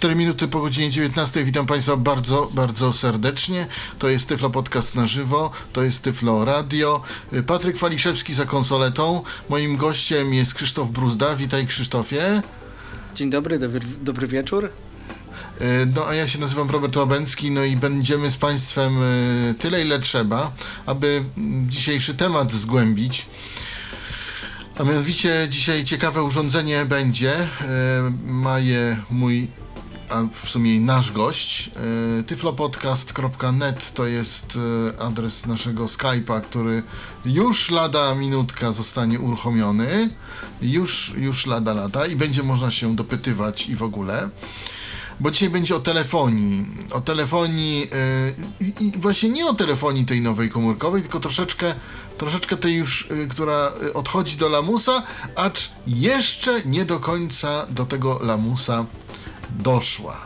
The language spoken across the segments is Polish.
Cztery minuty po godzinie 19. Witam Państwa bardzo, bardzo serdecznie. To jest Tyflo Podcast na żywo, to jest Tyflo Radio. Patryk Waliszewski za konsoletą. Moim gościem jest Krzysztof Bruzda. Witaj Krzysztofie. Dzień dobry, dobry, dobry wieczór. E, No a ja się nazywam Robert Łabęcki, no i będziemy z Państwem e, tyle ile trzeba, aby dzisiejszy temat zgłębić. A mianowicie dzisiaj ciekawe urządzenie będzie. E, Ma je mój, a w sumie nasz gość. E, Tyflopodcast.net to jest e, adres naszego Skype'a, który już lada minutka zostanie uruchomiony. Już, już lada lata i będzie można się dopytywać i w ogóle bo dzisiaj będzie o telefonii. O telefonii yy, i, właśnie nie o telefonii tej nowej komórkowej, tylko troszeczkę, troszeczkę tej już, yy, która odchodzi do lamusa, acz jeszcze nie do końca do tego lamusa doszła.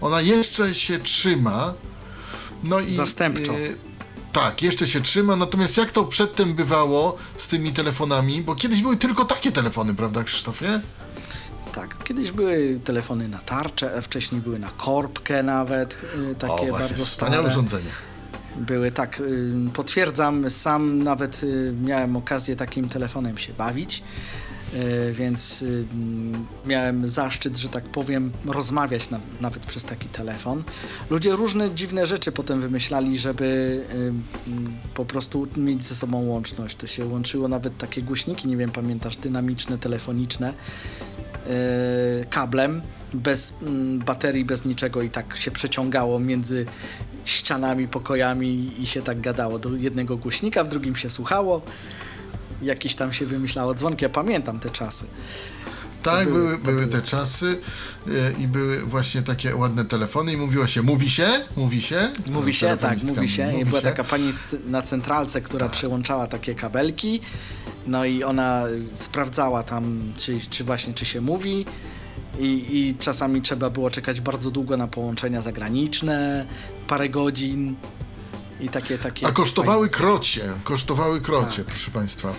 Ona jeszcze się trzyma. No i, Zastępczo. y, tak, jeszcze się trzyma, natomiast jak to przedtem bywało z tymi telefonami, bo kiedyś były tylko takie telefony, prawda Krzysztofie? Tak, kiedyś były telefony na tarczę, wcześniej były na korbkę nawet, y, takie o, właśnie, bardzo wspaniałe stare. urządzenie. Były tak, y, potwierdzam, sam nawet y, miałem okazję takim telefonem się bawić, więc y, mm, miałem zaszczyt, że tak powiem, rozmawiać na, nawet przez taki telefon. Ludzie różne dziwne rzeczy potem wymyślali, żeby y, mm, po prostu mieć ze sobą łączność. To się łączyło nawet takie głośniki, nie wiem, pamiętasz, dynamiczne, telefoniczne, y, kablem, bez mm, baterii, bez niczego i tak się przeciągało między ścianami, pokojami i się tak gadało. Do jednego głośnika, w drugim się słuchało. Jakieś tam się wymyślało dzwonki. Ja pamiętam te czasy. Tak, były- były, były te czasy e, i były właśnie takie ładne telefony i mówiło się, mówi się, mówi się. Mówi się, tak, mówi się. I mówi była się. Tak. taka pani na centralce, która przełączała takie kabelki. No i ona sprawdzała tam, czy, czy właśnie, czy się mówi. I, I czasami trzeba było czekać bardzo długo na połączenia zagraniczne, parę godzin. I takie, takie. A kosztowały krocie, kosztowały krocie, Tak. proszę Państwa.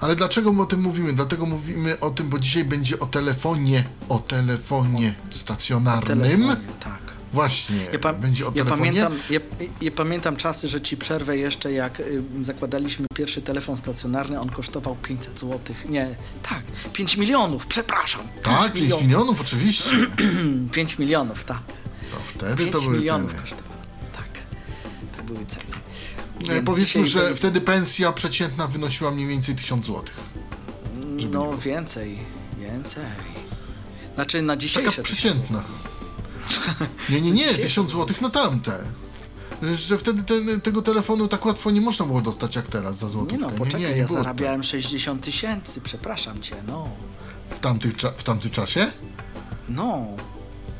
Ale dlaczego my o tym mówimy? Dlatego mówimy o tym, bo dzisiaj będzie o telefonie, o telefonie stacjonarnym. telefonie, tak. Właśnie, Ja, będzie o ja, telefonie. pamiętam, ja, ja pamiętam czasy, że ci przerwę jeszcze, jak y, zakładaliśmy pierwszy telefon stacjonarny, on kosztował 500 zł. Nie, tak, 5 milionów, przepraszam. tak, 5 milionów, oczywiście. 5 milionów, tak. To wtedy 5 to były milionów ceny. kosztowało. Tak, to były ceny. E, Więc Powiedzmy, że będzie- wtedy pensja przeciętna wynosiła mniej więcej 1000 zł. No więcej, więcej. Znaczy na Taka dzisiejsze... przeciętna. Nie, nie, nie, 1000 zł na tamte. Że wtedy ten, tego telefonu tak łatwo nie można było dostać jak teraz za złotówkę. Nie no, poczekaj, nie, nie, nie ja było zarabiałem 60 tysięcy, przepraszam cię, no. tak. W, tamtych, w tamtym czasie? No,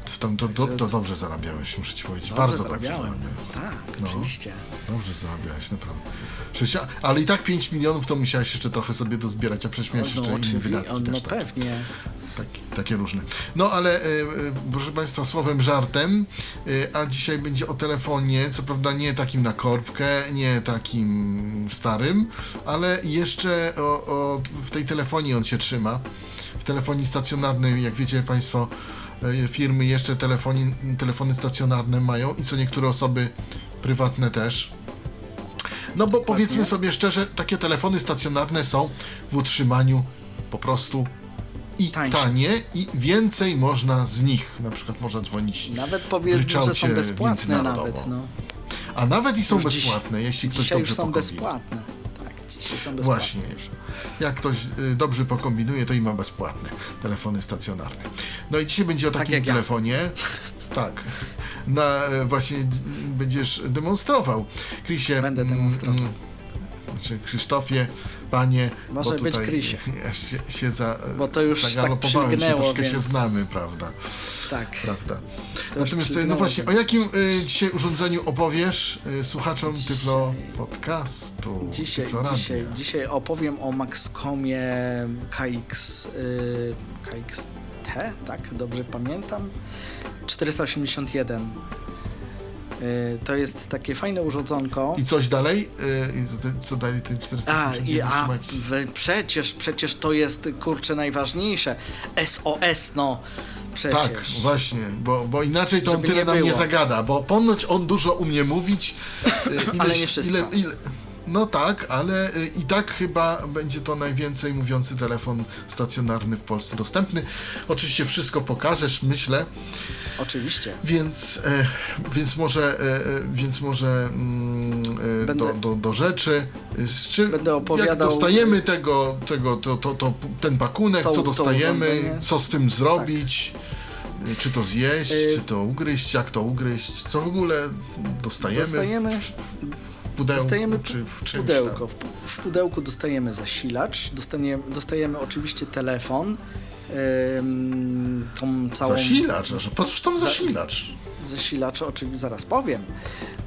W tam, to, to, to dobrze zarabiałeś, muszę ci powiedzieć. dobrze Bardzo dobrze zarabiałem. Tak, No. oczywiście. Dobrze zarabiałeś, naprawdę. Sześć- Ale i tak 5 milionów to musiałeś jeszcze trochę sobie dozbierać, a przecież miałeś jeszcze inne wydatki no też takie. pewnie. Tak, takie różne. No ale e, e, proszę Państwa, słowem żartem, e, a dzisiaj będzie o telefonie, co prawda nie takim na korbkę, nie takim starym, ale jeszcze o, o, w tej telefonii on się trzyma. W telefonii stacjonarnej, jak wiecie Państwo, firmy jeszcze telefoni, telefony stacjonarne mają i co niektóre osoby prywatne też. No bo powiedzmy sobie szczerze, takie telefony stacjonarne są w utrzymaniu po prostu i Tańsze. tanie i więcej można z nich. Na przykład można dzwonić Nawet powiedzmy, że są bezpłatne nawet, no. A nawet i są Już dziś- bezpłatne, jeśli ktoś Dzisiaj dobrze już są bezpłatne. Tak, dzisiaj są bezpłatne. Właśnie. Jak ktoś y, dobrze pokombinuje, to i ma bezpłatne telefony stacjonarne. No i dzisiaj będzie o takim jak ja. telefonie. Tak. Na, e, właśnie będziesz demonstrował. Chrisie, Będę mm, demonstrował. mm, Znaczy Krzysztofie, panie. Może bo być tutaj Krysie. Ja się, się za, Bo to już tak zagalopowałem, się przylgnęło, troszkę się więc- znamy, prawda? Tak. prawda. To Natomiast, no przylgnęło, właśnie, o więc- jakim y, dzisiaj urządzeniu opowiesz y, słuchaczom Dzisiaj- Tyflo Podcastu? Dzisiaj, Tyflo dzisiaj, dzisiaj opowiem o Maxcomie KX, y, KXT, tak dobrze pamiętam, 481. Y, to jest takie fajne urządzonko. I coś dalej? Y, co- dalej ten 400 A, i, a w, przecież, przecież to jest, kurczę, najważniejsze. SOS, no. Przecież. Tak, właśnie, bo, bo inaczej to on tyle nie nam nie zagada, bo ponoć on dużo umie mówić. y, Ale nie wszystko. Ile, ile, no tak, ale y, i tak chyba będzie to najwięcej mówiący telefon stacjonarny w Polsce dostępny. Oczywiście wszystko pokażesz, myślę, Oczywiście. więc, e, więc może, e, e, więc może mm, Będę- do, do, do rzeczy. Z czym, Będę Jak opowiadał- dostajemy tego, tego to, to, to, ten pakunek, To- co dostajemy, co z tym zrobić, y, czy to zjeść, Y- czy to ugryźć, jak to ugryźć, co w ogóle dostajemy, Dostajemy pudełku, Dostajemy czy w czymś pudełko. tam. W, pudełku dostajemy zasilacz, dostaniemy, dostajemy oczywiście telefon, ym, tą całą... Zasilacz, że po cóż tam Za- zasilacz? Zasilacz, oczywiście zaraz powiem,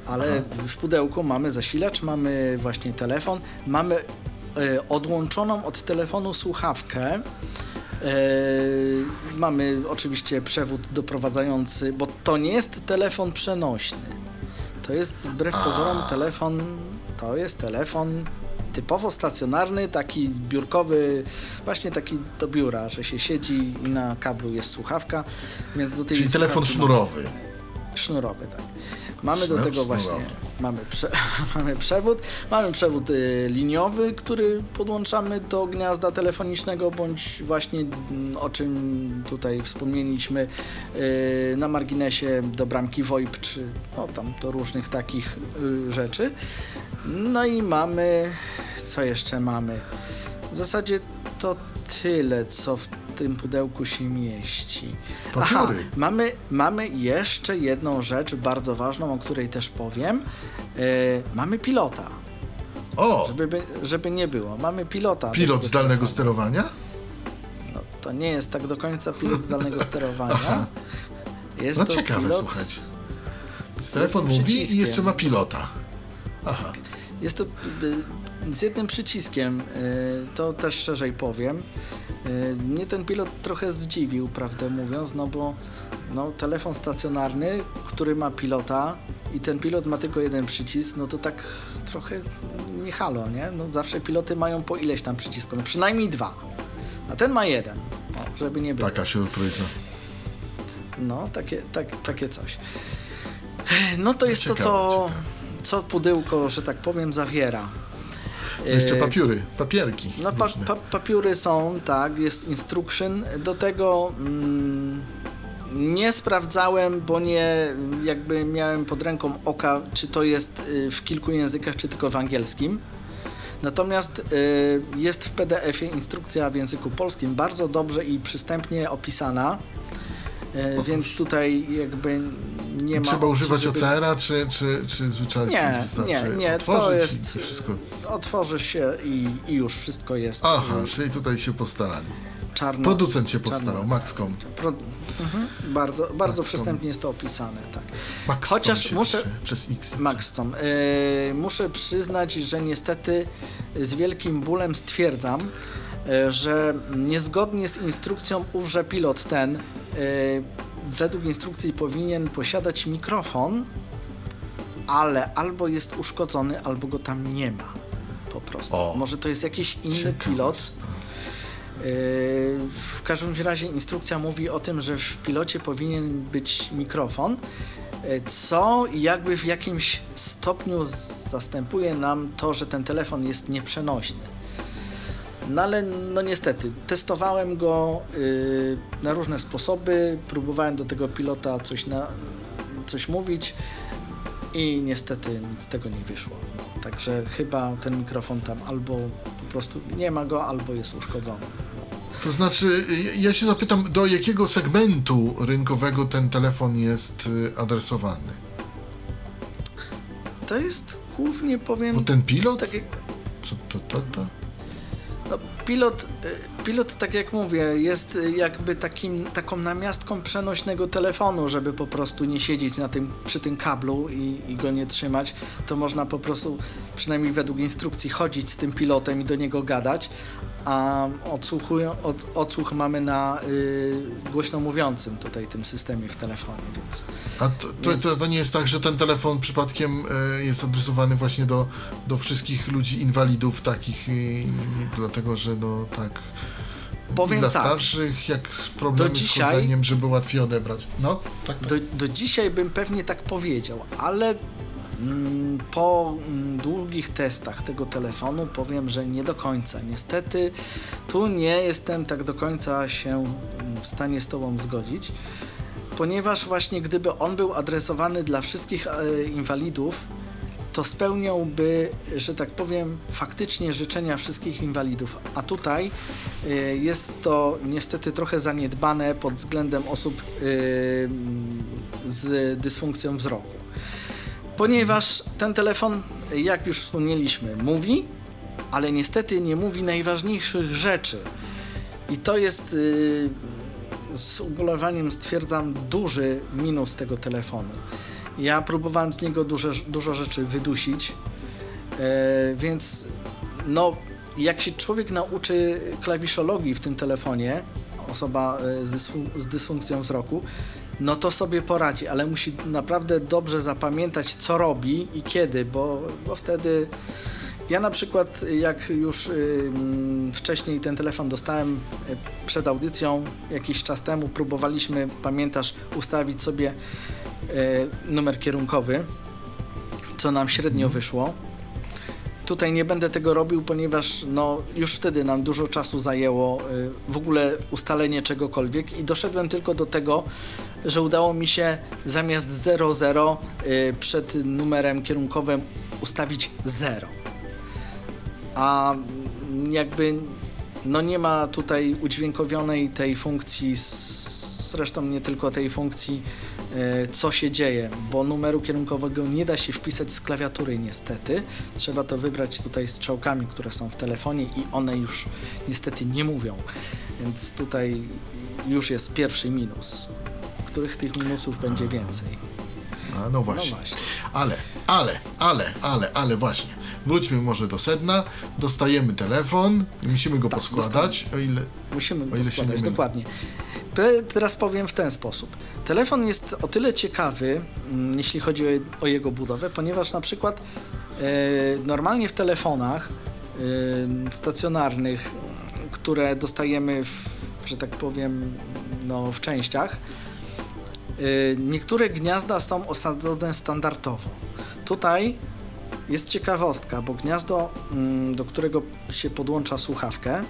ale w pudełku mamy zasilacz, mamy właśnie telefon, mamy e, odłączoną od telefonu słuchawkę. E, mamy oczywiście przewód doprowadzający, bo to nie jest telefon przenośny. To jest wbrew pozorom telefon, to jest telefon typowo stacjonarny, taki biurkowy, właśnie taki do biura, że się siedzi i na kablu jest słuchawka, więc do tej Czyli telefon sznurowy. Sznurowy, tak. Mamy do tego właśnie, sznurowy. mamy, prze, mamy przewód, mamy przewód y, liniowy, który podłączamy do gniazda telefonicznego, bądź właśnie mm, o czym tutaj wspomnieliśmy y, na marginesie do bramki VoIP, czy no, tam do różnych takich y, rzeczy. No i mamy, co jeszcze mamy? W zasadzie to tyle, co w tym pudełku się mieści. Aha, mamy, mamy jeszcze jedną rzecz bardzo ważną, o której też powiem. E, mamy pilota, O, żeby, by- żeby nie było. Mamy pilota. pilot zdalnego sterowania? No, to nie jest tak do końca pilot zdalnego sterowania. Jest No ciekawe, pilot, słuchajcie. Telefon mówi i jeszcze ma pilota. Aha. Jest to y, z jednym przyciskiem, y, to też szerzej powiem. Y, Mnie ten pilot trochę zdziwił, prawdę mówiąc, no bo no, telefon stacjonarny, który ma pilota i ten pilot ma tylko jeden przycisk, no to tak trochę nie halo, nie? No, zawsze piloty mają po ileś tam przycisków, no przynajmniej dwa, a ten ma jeden, żeby nie było. Taka surpryza. No, takie, tak, takie coś. No to jest Ciekawe, to, co, ciekawe. co pudełko, że tak powiem, zawiera. Jeszcze E, papiery, papierki. No pa, pa, papiery są, tak, jest instruction. Do tego mm, nie sprawdzałem, bo nie jakby miałem pod ręką oka, czy to jest y, w kilku językach, czy tylko w angielskim. Natomiast y, jest w PDF-ie instrukcja w języku polskim bardzo dobrze i przystępnie opisana. Y, więc tutaj jakby nie ma. Trzeba opcji, używać żeby- OCR-a, czy, czy, czy zwyczajnie Nie, wystarczy nie, nie, to otworzyć jest- i wszystko. Otworzy się i, i już wszystko jest. Aha, y, czyli tutaj się postarali. czarno. Producent się czarno- postarał, Maxcom. Pro... Mhm. Bardzo, bardzo Maxcom. przystępnie jest to opisane, tak. Maxcom Chociaż muszę- Przez X. Maxton, yy, muszę przyznać, że niestety z wielkim bólem stwierdzam, że niezgodnie z instrukcją ówże pilot ten yy, według instrukcji powinien posiadać mikrofon, ale albo jest uszkodzony, albo go tam nie ma. Po prostu. O. Może to jest jakiś inny Ciekawa pilot. Yy, W każdym razie instrukcja mówi o tym, że w pilocie powinien być mikrofon, co jakby w jakimś stopniu zastępuje nam to, że ten telefon jest nieprzenośny. No ale no niestety, testowałem go yy, na różne sposoby, próbowałem do tego pilota coś, na, coś mówić i niestety nic z tego nie wyszło. No, także chyba ten mikrofon tam albo po prostu nie ma go, albo jest uszkodzony. To znaczy, y, ja się zapytam, do jakiego segmentu rynkowego ten telefon jest y, adresowany? To jest głównie powiem Bo ten pilot? tak jak Co to, to, to? Pilot, y, pilot, tak jak mówię, jest y, jakby takim, taką namiastką przenośnego telefonu, żeby po prostu nie siedzieć na tym, przy tym kablu i, i go nie trzymać. To można po prostu, przynajmniej według instrukcji, chodzić z tym pilotem i do niego gadać, a odsłuchują, od, odsłuch mamy na y, głośno mówiącym tutaj tym systemie w telefonie, więc... A to, to, Więc- to, to nie jest tak, że ten telefon przypadkiem e, jest adresowany właśnie do, do wszystkich ludzi inwalidów takich, i, dlatego że no tak. Powiem dla tak. starszych, jak problemy Do z dzisiaj- chodzeniem, żeby łatwiej odebrać. No, tak. tak. Do, do dzisiaj bym pewnie tak powiedział, ale mm, po mm, długich testach tego telefonu powiem, że nie do końca. Niestety tu nie jestem tak do końca się mm, w stanie z Tobą zgodzić, ponieważ właśnie gdyby on był adresowany dla wszystkich e, inwalidów, to spełniałby, że tak powiem, faktycznie życzenia wszystkich inwalidów. A tutaj y, jest to niestety trochę zaniedbane pod względem osób y, z dysfunkcją wzroku. Ponieważ ten telefon, jak już wspomnieliśmy, mówi, ale niestety nie mówi najważniejszych rzeczy. I to jest y, z ubolewaniem stwierdzam duży minus tego telefonu. Ja próbowałem z niego dużo, dużo rzeczy wydusić, e, więc no, jak się człowiek nauczy klawiszologii w tym telefonie, osoba e, z, dysfun- z dysfunkcją wzroku, no to sobie poradzi, ale musi naprawdę dobrze zapamiętać, co robi i kiedy, bo, bo wtedy. Ja na przykład, jak już ym, wcześniej ten telefon dostałem y, przed audycją jakiś czas temu, próbowaliśmy, pamiętasz, ustawić sobie y, numer kierunkowy, co nam średnio wyszło. Tutaj nie będę tego robił, ponieważ no, już wtedy nam dużo czasu zajęło y, w ogóle ustalenie czegokolwiek i doszedłem tylko do tego, że udało mi się zamiast 00 y, przed numerem kierunkowym ustawić 0. A mm, jakby no nie ma tutaj udźwiękowionej tej funkcji, zresztą nie tylko tej funkcji, e, co się dzieje, bo numeru kierunkowego nie da się wpisać z klawiatury niestety. Trzeba to wybrać tutaj strzałkami, które są w telefonie i one już niestety nie mówią. Więc tutaj już jest pierwszy minus, których tych minusów będzie więcej. A, no właśnie. No właśnie. Ale, ale, ale, ale, ale właśnie. Wróćmy może do sedna. Dostajemy telefon, musimy go Tak, poskładać, o ile. Musimy O to ile się nie składać, mylę. dokładnie. Teraz powiem w ten sposób. Telefon jest o tyle ciekawy, mm, jeśli chodzi o, je- o jego budowę, ponieważ na przykład e, normalnie w telefonach e, stacjonarnych, które dostajemy, w, że tak powiem, no, w częściach, niektóre gniazda są osadzone standardowo. Tutaj jest ciekawostka, bo gniazdo, mm, do którego się podłącza słuchawkę,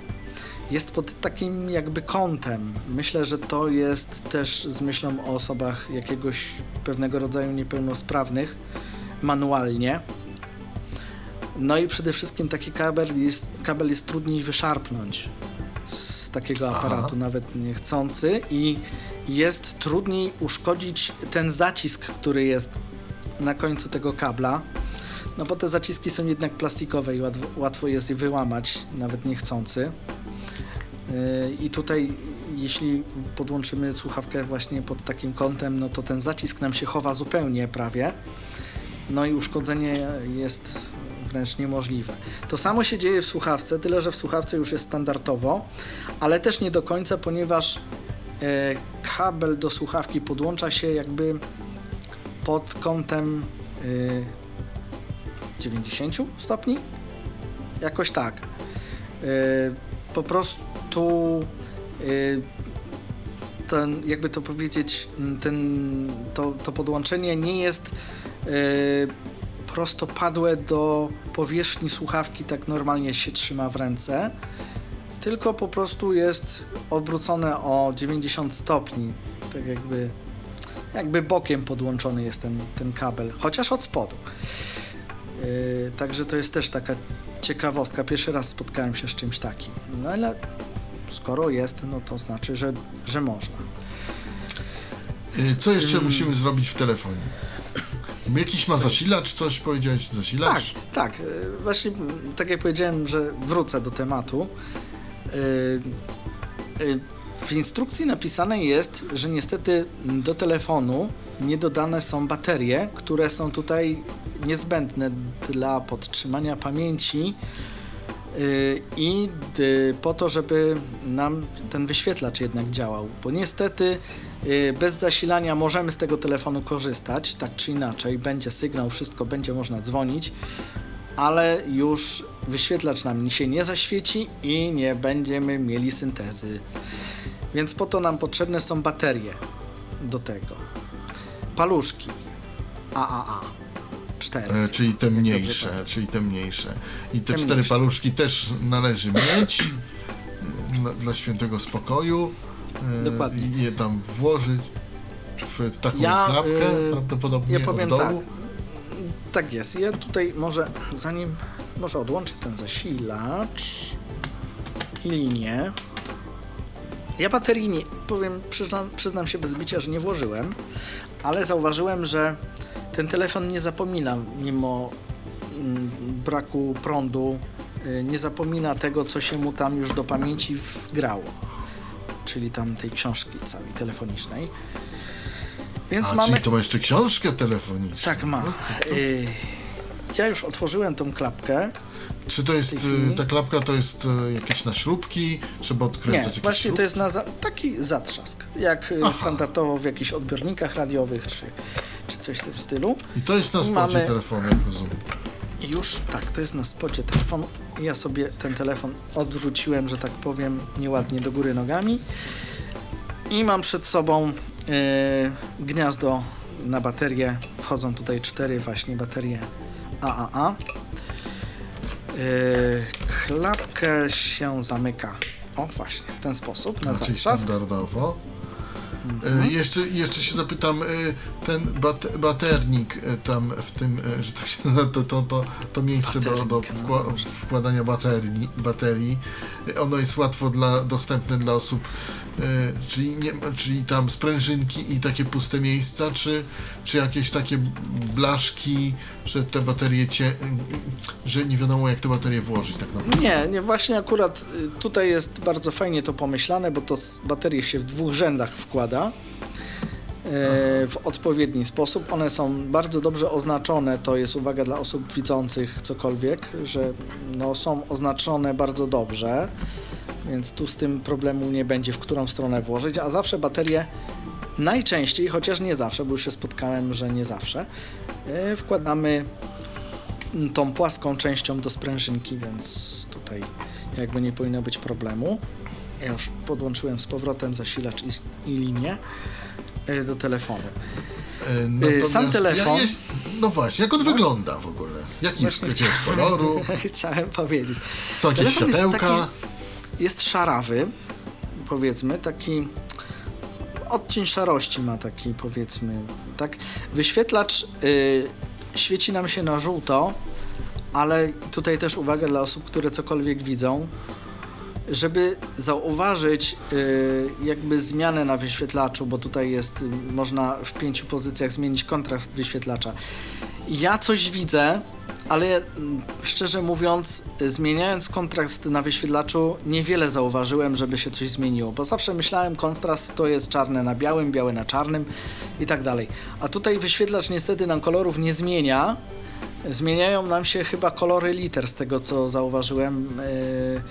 jest pod takim jakby kątem. Myślę, że to jest też z myślą o osobach jakiegoś pewnego rodzaju niepełnosprawnych manualnie. No i przede wszystkim taki kabel jest, kabel jest trudniej wyszarpnąć z takiego Aha. aparatu, nawet niechcący i jest trudniej uszkodzić ten zacisk, który jest na końcu tego kabla. No bo te zaciski są jednak plastikowe i łatwo, łatwo jest je wyłamać, nawet niechcący. Yy, I tutaj, jeśli podłączymy słuchawkę właśnie pod takim kątem, no to ten zacisk nam się chowa zupełnie prawie. No i uszkodzenie jest wręcz niemożliwe. To samo się dzieje w słuchawce, tyle że w słuchawce już jest standardowo, ale też nie do końca, ponieważ e, kabel do słuchawki podłącza się jakby pod kątem e, 90 stopni? Jakoś tak. E, po prostu e, ten, jakby to powiedzieć, ten, to, to podłączenie nie jest e, prostopadłe do powierzchni słuchawki, tak normalnie się trzyma w ręce, tylko po prostu jest odwrócone o 90 stopni, tak jakby, jakby bokiem podłączony jest ten, ten kabel, chociaż od spodu. Yy, także to jest też taka ciekawostka. Pierwszy raz spotkałem się z czymś takim. No ale skoro jest, no to znaczy, że, że można. Y, Co jeszcze Mm. musimy zrobić w telefonie? Jakiś ma zasilacz, coś powiedziałeś? Tak, Zasilacz? tak. Yy, Właśnie mm, tak jak powiedziałem, że wrócę do tematu. y, y, w instrukcji napisane jest, że niestety do telefonu nie dodane są baterie, które są tutaj niezbędne dla podtrzymania pamięci i po to, żeby nam ten wyświetlacz jednak działał. Bo niestety bez zasilania możemy z tego telefonu korzystać, tak czy inaczej, będzie sygnał, wszystko będzie można dzwonić, ale już wyświetlacz nam się nie zaświeci i nie będziemy mieli syntezy. Więc po to nam potrzebne są baterie do tego. Paluszki AAA 4. E, czyli te mniejsze, pamiętam. czyli te mniejsze. I te, Te cztery mniejsze. paluszki też należy mieć e, dla, dla świętego spokoju. E, Dokładnie. I je tam włożyć w taką Ja, klapkę, y, prawdopodobnie ja powiem od tak. dołu. Tak jest. Ja tutaj może zanim może odłączę ten zasilacz i linię. Ja baterii nie, powiem, przyznam, przyznam się bez bicia, że nie włożyłem, ale zauważyłem, że ten telefon nie zapomina mimo mm, braku prądu, y, nie zapomina tego, co się mu tam już do pamięci wgrało, czyli tam tej książki całej telefonicznej. Więc A, mamy... czyli to ma jeszcze książkę telefoniczną. Tak ma. Y, Ja już otworzyłem tą klapkę. Czy to jest, y, ta klapka to jest y, jakieś na śrubki? Trzeba odkręcać Nie, jakieś właśnie śrubki? to jest na za, taki zatrzask, jak Aha. standardowo w jakichś odbiornikach radiowych czy, czy coś w tym stylu. I to jest na spodzie mamy- telefonu, jak rozumiem. Już tak, to jest na spodzie telefonu. Ja sobie ten telefon odwróciłem, że tak powiem, nieładnie do góry nogami. I mam przed sobą y, gniazdo na baterię. Wchodzą tutaj cztery właśnie baterie AAA. Y, klapkę się zamyka. O, właśnie, w ten sposób, na Czyli zatrzask. standardowo. Mhm. E, jeszcze, jeszcze się zapytam, e, ten bat, baternik e, tam w tym, że tak się nazywa, to, to, to, to miejsce do, do no wkła, dobrze. wkładania baterii, baterii, ono jest łatwo dla, dostępne dla osób, czyli, nie, czyli tam sprężynki i takie puste miejsca, czy, czy jakieś takie blaszki, że te baterie cię, że nie wiadomo jak te baterie włożyć tak naprawdę. Nie, nie, właśnie akurat y, tutaj jest bardzo fajnie to pomyślane, bo to baterie się w dwóch rzędach wkłada e, w odpowiedni sposób. One są bardzo dobrze oznaczone, to jest uwaga dla osób widzących cokolwiek, że no, są oznaczone bardzo dobrze, więc tu z tym problemu nie będzie, w którą stronę włożyć, a zawsze baterie najczęściej, chociaż nie zawsze, bo już się spotkałem, że nie zawsze, e, wkładamy tą płaską częścią do sprężynki, więc tutaj jakby nie powinno być problemu. Ja już podłączyłem z powrotem zasilacz i, i linię y, do telefonu. E, natomiast sam telefon- Ja jest, no właśnie, jak on wygląda w ogóle? Jaki jest, koloru? Chciałem powiedzieć. Są jakieś światełka? taki- Jest szarawy, powiedzmy, taki odcień szarości ma taki, powiedzmy, tak. Wyświetlacz y, świeci nam się na żółto, ale tutaj też uwaga dla osób, które cokolwiek widzą, żeby zauważyć y, jakby zmianę na wyświetlaczu, bo tutaj jest, y, można w pięciu pozycjach zmienić kontrast wyświetlacza. Ja coś widzę, ale mm, szczerze mówiąc, y, zmieniając kontrast na wyświetlaczu, niewiele zauważyłem, żeby się coś zmieniło, bo zawsze myślałem, kontrast to jest czarne na białym, białe na czarnym i tak dalej. A tutaj wyświetlacz niestety nam kolorów nie zmienia. Zmieniają nam się chyba kolory liter, z tego co zauważyłem. Yy,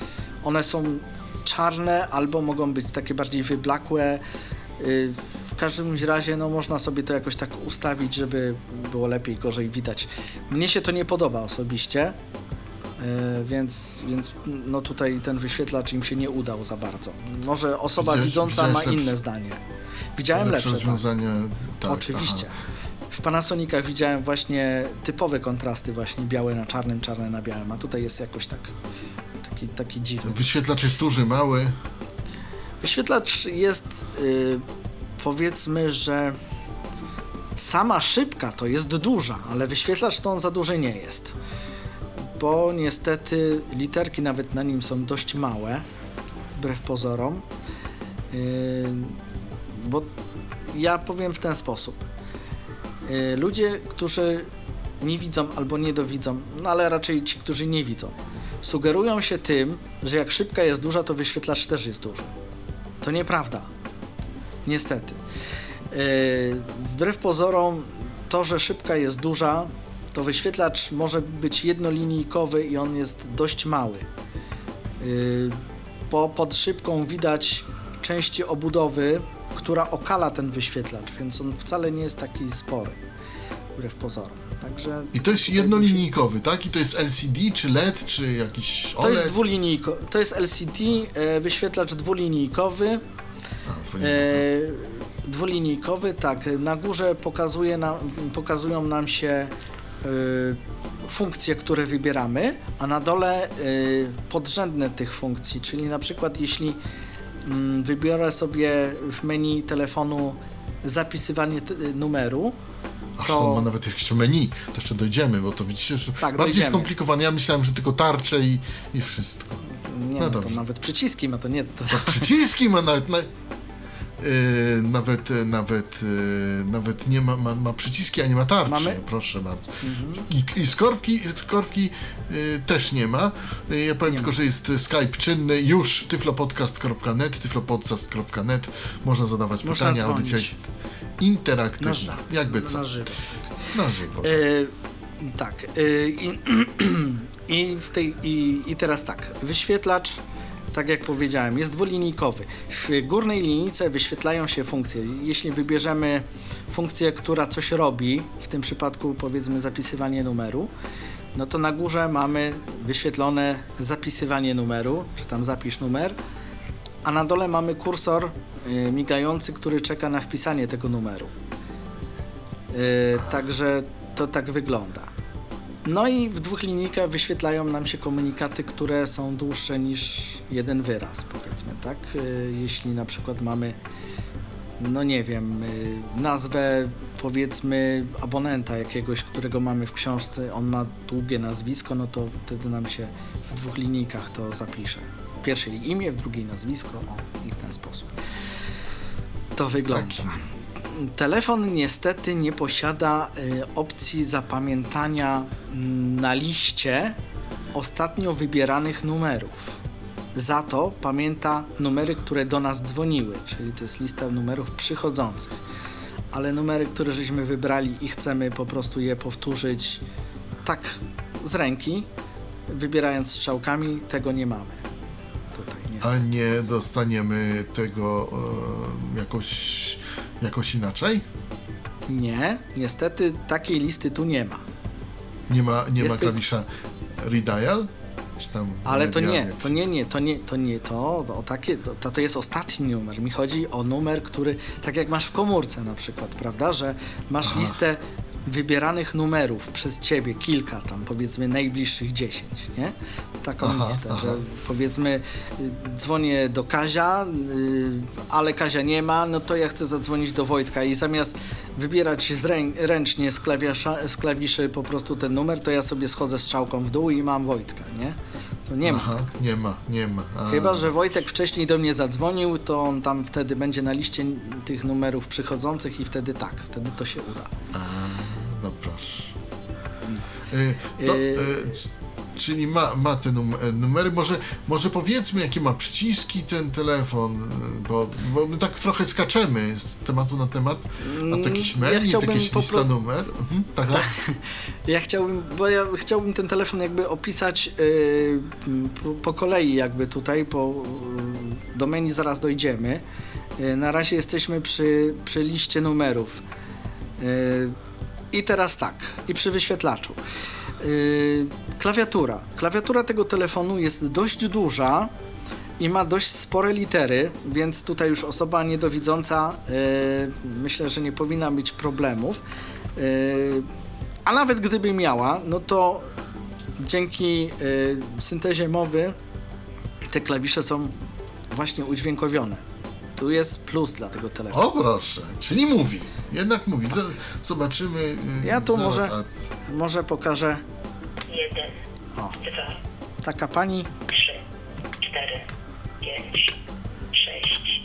one są czarne albo mogą być takie bardziej wyblakłe. Yy, W każdym razie no, można sobie to jakoś tak ustawić, żeby było lepiej, gorzej widać. Mnie się to nie podoba osobiście, yy, więc, więc no tutaj ten wyświetlacz im się nie udał za bardzo. Może osoba Widziałeś- widząca ma widziałeś inne lepsze- zdanie. Widziałem Lepsze lepsze, tak. rozwiązania. Tak, Oczywiście. aha. W Panasonicach widziałem właśnie typowe kontrasty, właśnie białe na czarnym, czarne na białym, a tutaj jest jakoś tak taki, taki dziwny. Wyświetlacz jest duży, mały. Wyświetlacz jest y, powiedzmy, że sama szybka to jest duża, ale wyświetlacz to on za duży nie jest. Bo niestety literki nawet na nim są dość małe, wbrew pozorom. Y, bo ja powiem w ten sposób. Y, ludzie, którzy nie widzą albo nie dowidzą, no ale raczej ci, którzy nie widzą, sugerują się tym, że jak szybka jest duża, to wyświetlacz też jest duży. To nieprawda. Niestety. Yy, wbrew pozorom, to, że szybka jest duża, to wyświetlacz może być jednolinijkowy i on jest dość mały. Yy, po, pod szybką widać części obudowy, która okala ten wyświetlacz, więc on wcale nie jest taki spory, wbrew pozorom. Także I to jest jednolinijkowy, tak? I to jest LCD, czy LED, czy jakiś OLED? to jest dwulinijko, to jest LCD, e, wyświetlacz dwulinijkowy. A. E, dwulinijkowy, tak. Na górze pokazuje nam, pokazują nam się e, funkcje, które wybieramy, a na dole e, podrzędne tych funkcji, czyli na przykład jeśli mm, wybiorę sobie w menu telefonu zapisywanie numeru, Aż to- on ma nawet jeszcze menu, to jeszcze dojdziemy, bo to widzicie, że Tak, bardziej dojdziemy. skomplikowane. Ja myślałem, że tylko tarcze i, i wszystko. nie, No no to nawet przyciski ma, to nie, to, Przyciski ma nawet. Na, yy, nawet, yy, nawet, yy, nawet nie ma, ma, ma przyciski, a nie ma tarczy. Mamy? Proszę bardzo. I, I skorbki, skorbki yy, też nie ma. Ja powiem Nie tylko, ma. że jest Skype czynny już tyflopodcast.net, tyflopodcast.net. Można zadawać Można pytania. dzwonić. Audycja jest interaktywna. Na Jakby co. na żywo. Na żywo. E, tak. E, i, i, w tej, i, I teraz tak. Wyświetlacz, tak jak powiedziałem, jest dwulinijkowy. W górnej linijce wyświetlają się funkcje. Jeśli wybierzemy funkcję, która coś robi, w tym przypadku powiedzmy zapisywanie numeru, no to na górze mamy wyświetlone zapisywanie numeru, czy tam zapisz numer, a na dole mamy kursor y, migający, który czeka na wpisanie tego numeru. Y, Także to tak wygląda. No i w dwóch linijkach wyświetlają nam się komunikaty, które są dłuższe niż jeden wyraz, powiedzmy, tak? Y, Jeśli na przykład mamy, no nie wiem, nazwę powiedzmy abonenta jakiegoś, którego mamy w książce, on ma długie nazwisko, no to wtedy nam się w dwóch linijkach to zapisze. W pierwszej imię, w drugiej nazwisko, o, i w ten sposób. To wygląda. Taki. Telefon niestety nie posiada y, opcji zapamiętania mm, na liście ostatnio wybieranych numerów. Za to pamięta numery, które do nas dzwoniły, czyli to jest lista numerów przychodzących. Ale numery, które żeśmy wybrali i chcemy po prostu je powtórzyć tak z ręki, wybierając strzałkami, tego nie mamy. Niestety. A nie dostaniemy tego e, jakoś, jakoś inaczej? Nie, niestety takiej listy tu nie ma. Nie ma, nie Jest ma klawisza redial? Ale to nie, to nie, nie, to nie, to nie, to, o takie, to, to jest ostatni numer. Mi chodzi o numer, który, tak jak masz w komórce na przykład, prawda, że masz listę wybieranych numerów przez ciebie, kilka tam, powiedzmy najbliższych 10, nie? Taką Aha, listę, aha. że powiedzmy y, dzwonię do Kazia, y, ale Kazia nie ma, no to ja chcę zadzwonić do Wojtka i zamiast wybierać ręcznie z, klawisza, z klawiszy po prostu ten numer, to ja sobie schodzę strzałką w dół i mam Wojtka, nie? To nie ma. Aha, nie ma, nie ma. A, Chyba, że Wojtek wcześniej do mnie zadzwonił, to on tam wtedy będzie na liście tych numerów przychodzących i wtedy tak, wtedy to się uda. A, no proszę. Y, to, Y- y, c- czyli ma, ma te e, numery. Może, może powiedzmy, jakie ma przyciski ten telefon, y, bo, bo my tak trochę skaczemy z tematu na temat. A to jakiś Mm, ja po lista numer. Mhm, tak, tak. Ja chciałbym, bo ja chciałbym ten telefon jakby opisać yy, po, po kolei jakby tutaj, po, yy, do menu zaraz dojdziemy. Yy, na razie jesteśmy przy, przy liście numerów. Yy, I teraz tak, i przy wyświetlaczu. Yy, klawiatura. Klawiatura tego telefonu jest dość duża i ma dość spore litery, więc tutaj już osoba niedowidząca yy, myślę, że nie powinna mieć problemów. Yy, a nawet gdyby miała, no to dzięki syntezie mowy te klawisze są właśnie udźwiękowione. Tu jest plus dla tego telefonu. O proszę, czyli mówi. Jednak mówi. Z- Zobaczymy. y, Ja tu zaraz, może, a- może pokażę. jeden, O, dwa, taka pani. trzy, cztery, pięć, sześć,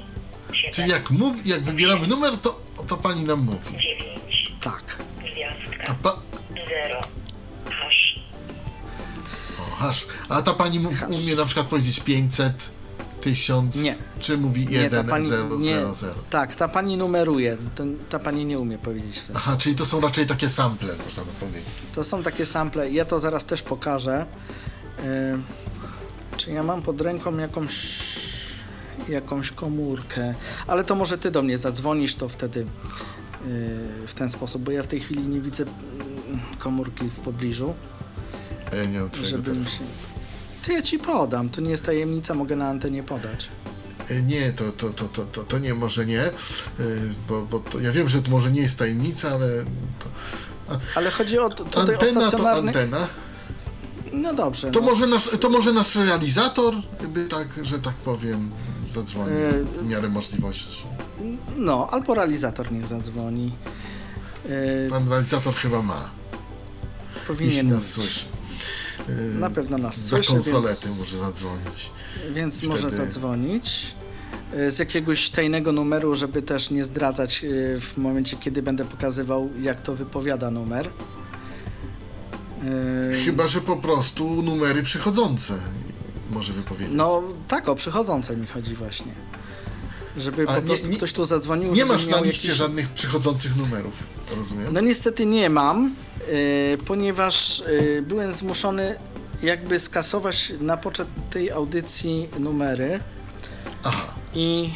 Czyli siedem, jak, mówi, jak wybieramy numer, to, to pani nam mówi. dziewięć, Tak. A gwiazdka, pa, zero, hash, aż. A ta pani mów, Hasz. umie na przykład powiedzieć 500, 1000, Nie. czy mówi Nie, 1, pani, 0, nie, 0, 0. tak, ta pani numeruje, ten, ta pani nie umie powiedzieć w ten Aha, czyli to są raczej takie sample, można by powiedzieć. To są takie sample, ja to zaraz też pokażę. Yy, czy ja mam pod ręką jakąś, jakąś komórkę? Ale to może ty do mnie zadzwonisz, to wtedy yy, w ten sposób, bo ja w tej chwili nie widzę mm, komórki w pobliżu, ja nie mam twojego żebym telefonu. się... To ja ci podam, to nie jest tajemnica, mogę na antenie podać. E, Nie, to, to, to, to, to, to nie, może nie, e, bo, bo to, ja wiem, że to może nie jest tajemnica, ale to, Ale chodzi o to, tutaj o antena to antena. No dobrze. To no. może, nasz, to może nasz realizator by tak, że tak powiem, zadzwonił E, w miarę możliwości. No, albo realizator niech zadzwoni. Yy, Pan realizator chyba ma, jeśli powinien nas mieć. słyszy. E, Na pewno nas Za słyszy, konsolety więc- może zadzwonić. Więc Wtedy- może zadzwonić y, z jakiegoś tajnego numeru, żeby też nie zdradzać y, w momencie, kiedy będę pokazywał, jak to wypowiada numer. Y, Chyba, że po prostu numery przychodzące może wypowiedzieć. No tak, o przychodzące mi chodzi właśnie. Żeby A po nie- prostu nie- ktoś tu zadzwonił. Nie żeby masz na miał liście jakiś- żadnych przychodzących numerów, rozumiem? No niestety nie mam, y, ponieważ y, byłem zmuszony jakby skasować na poczet tej audycji numery. Aha, I,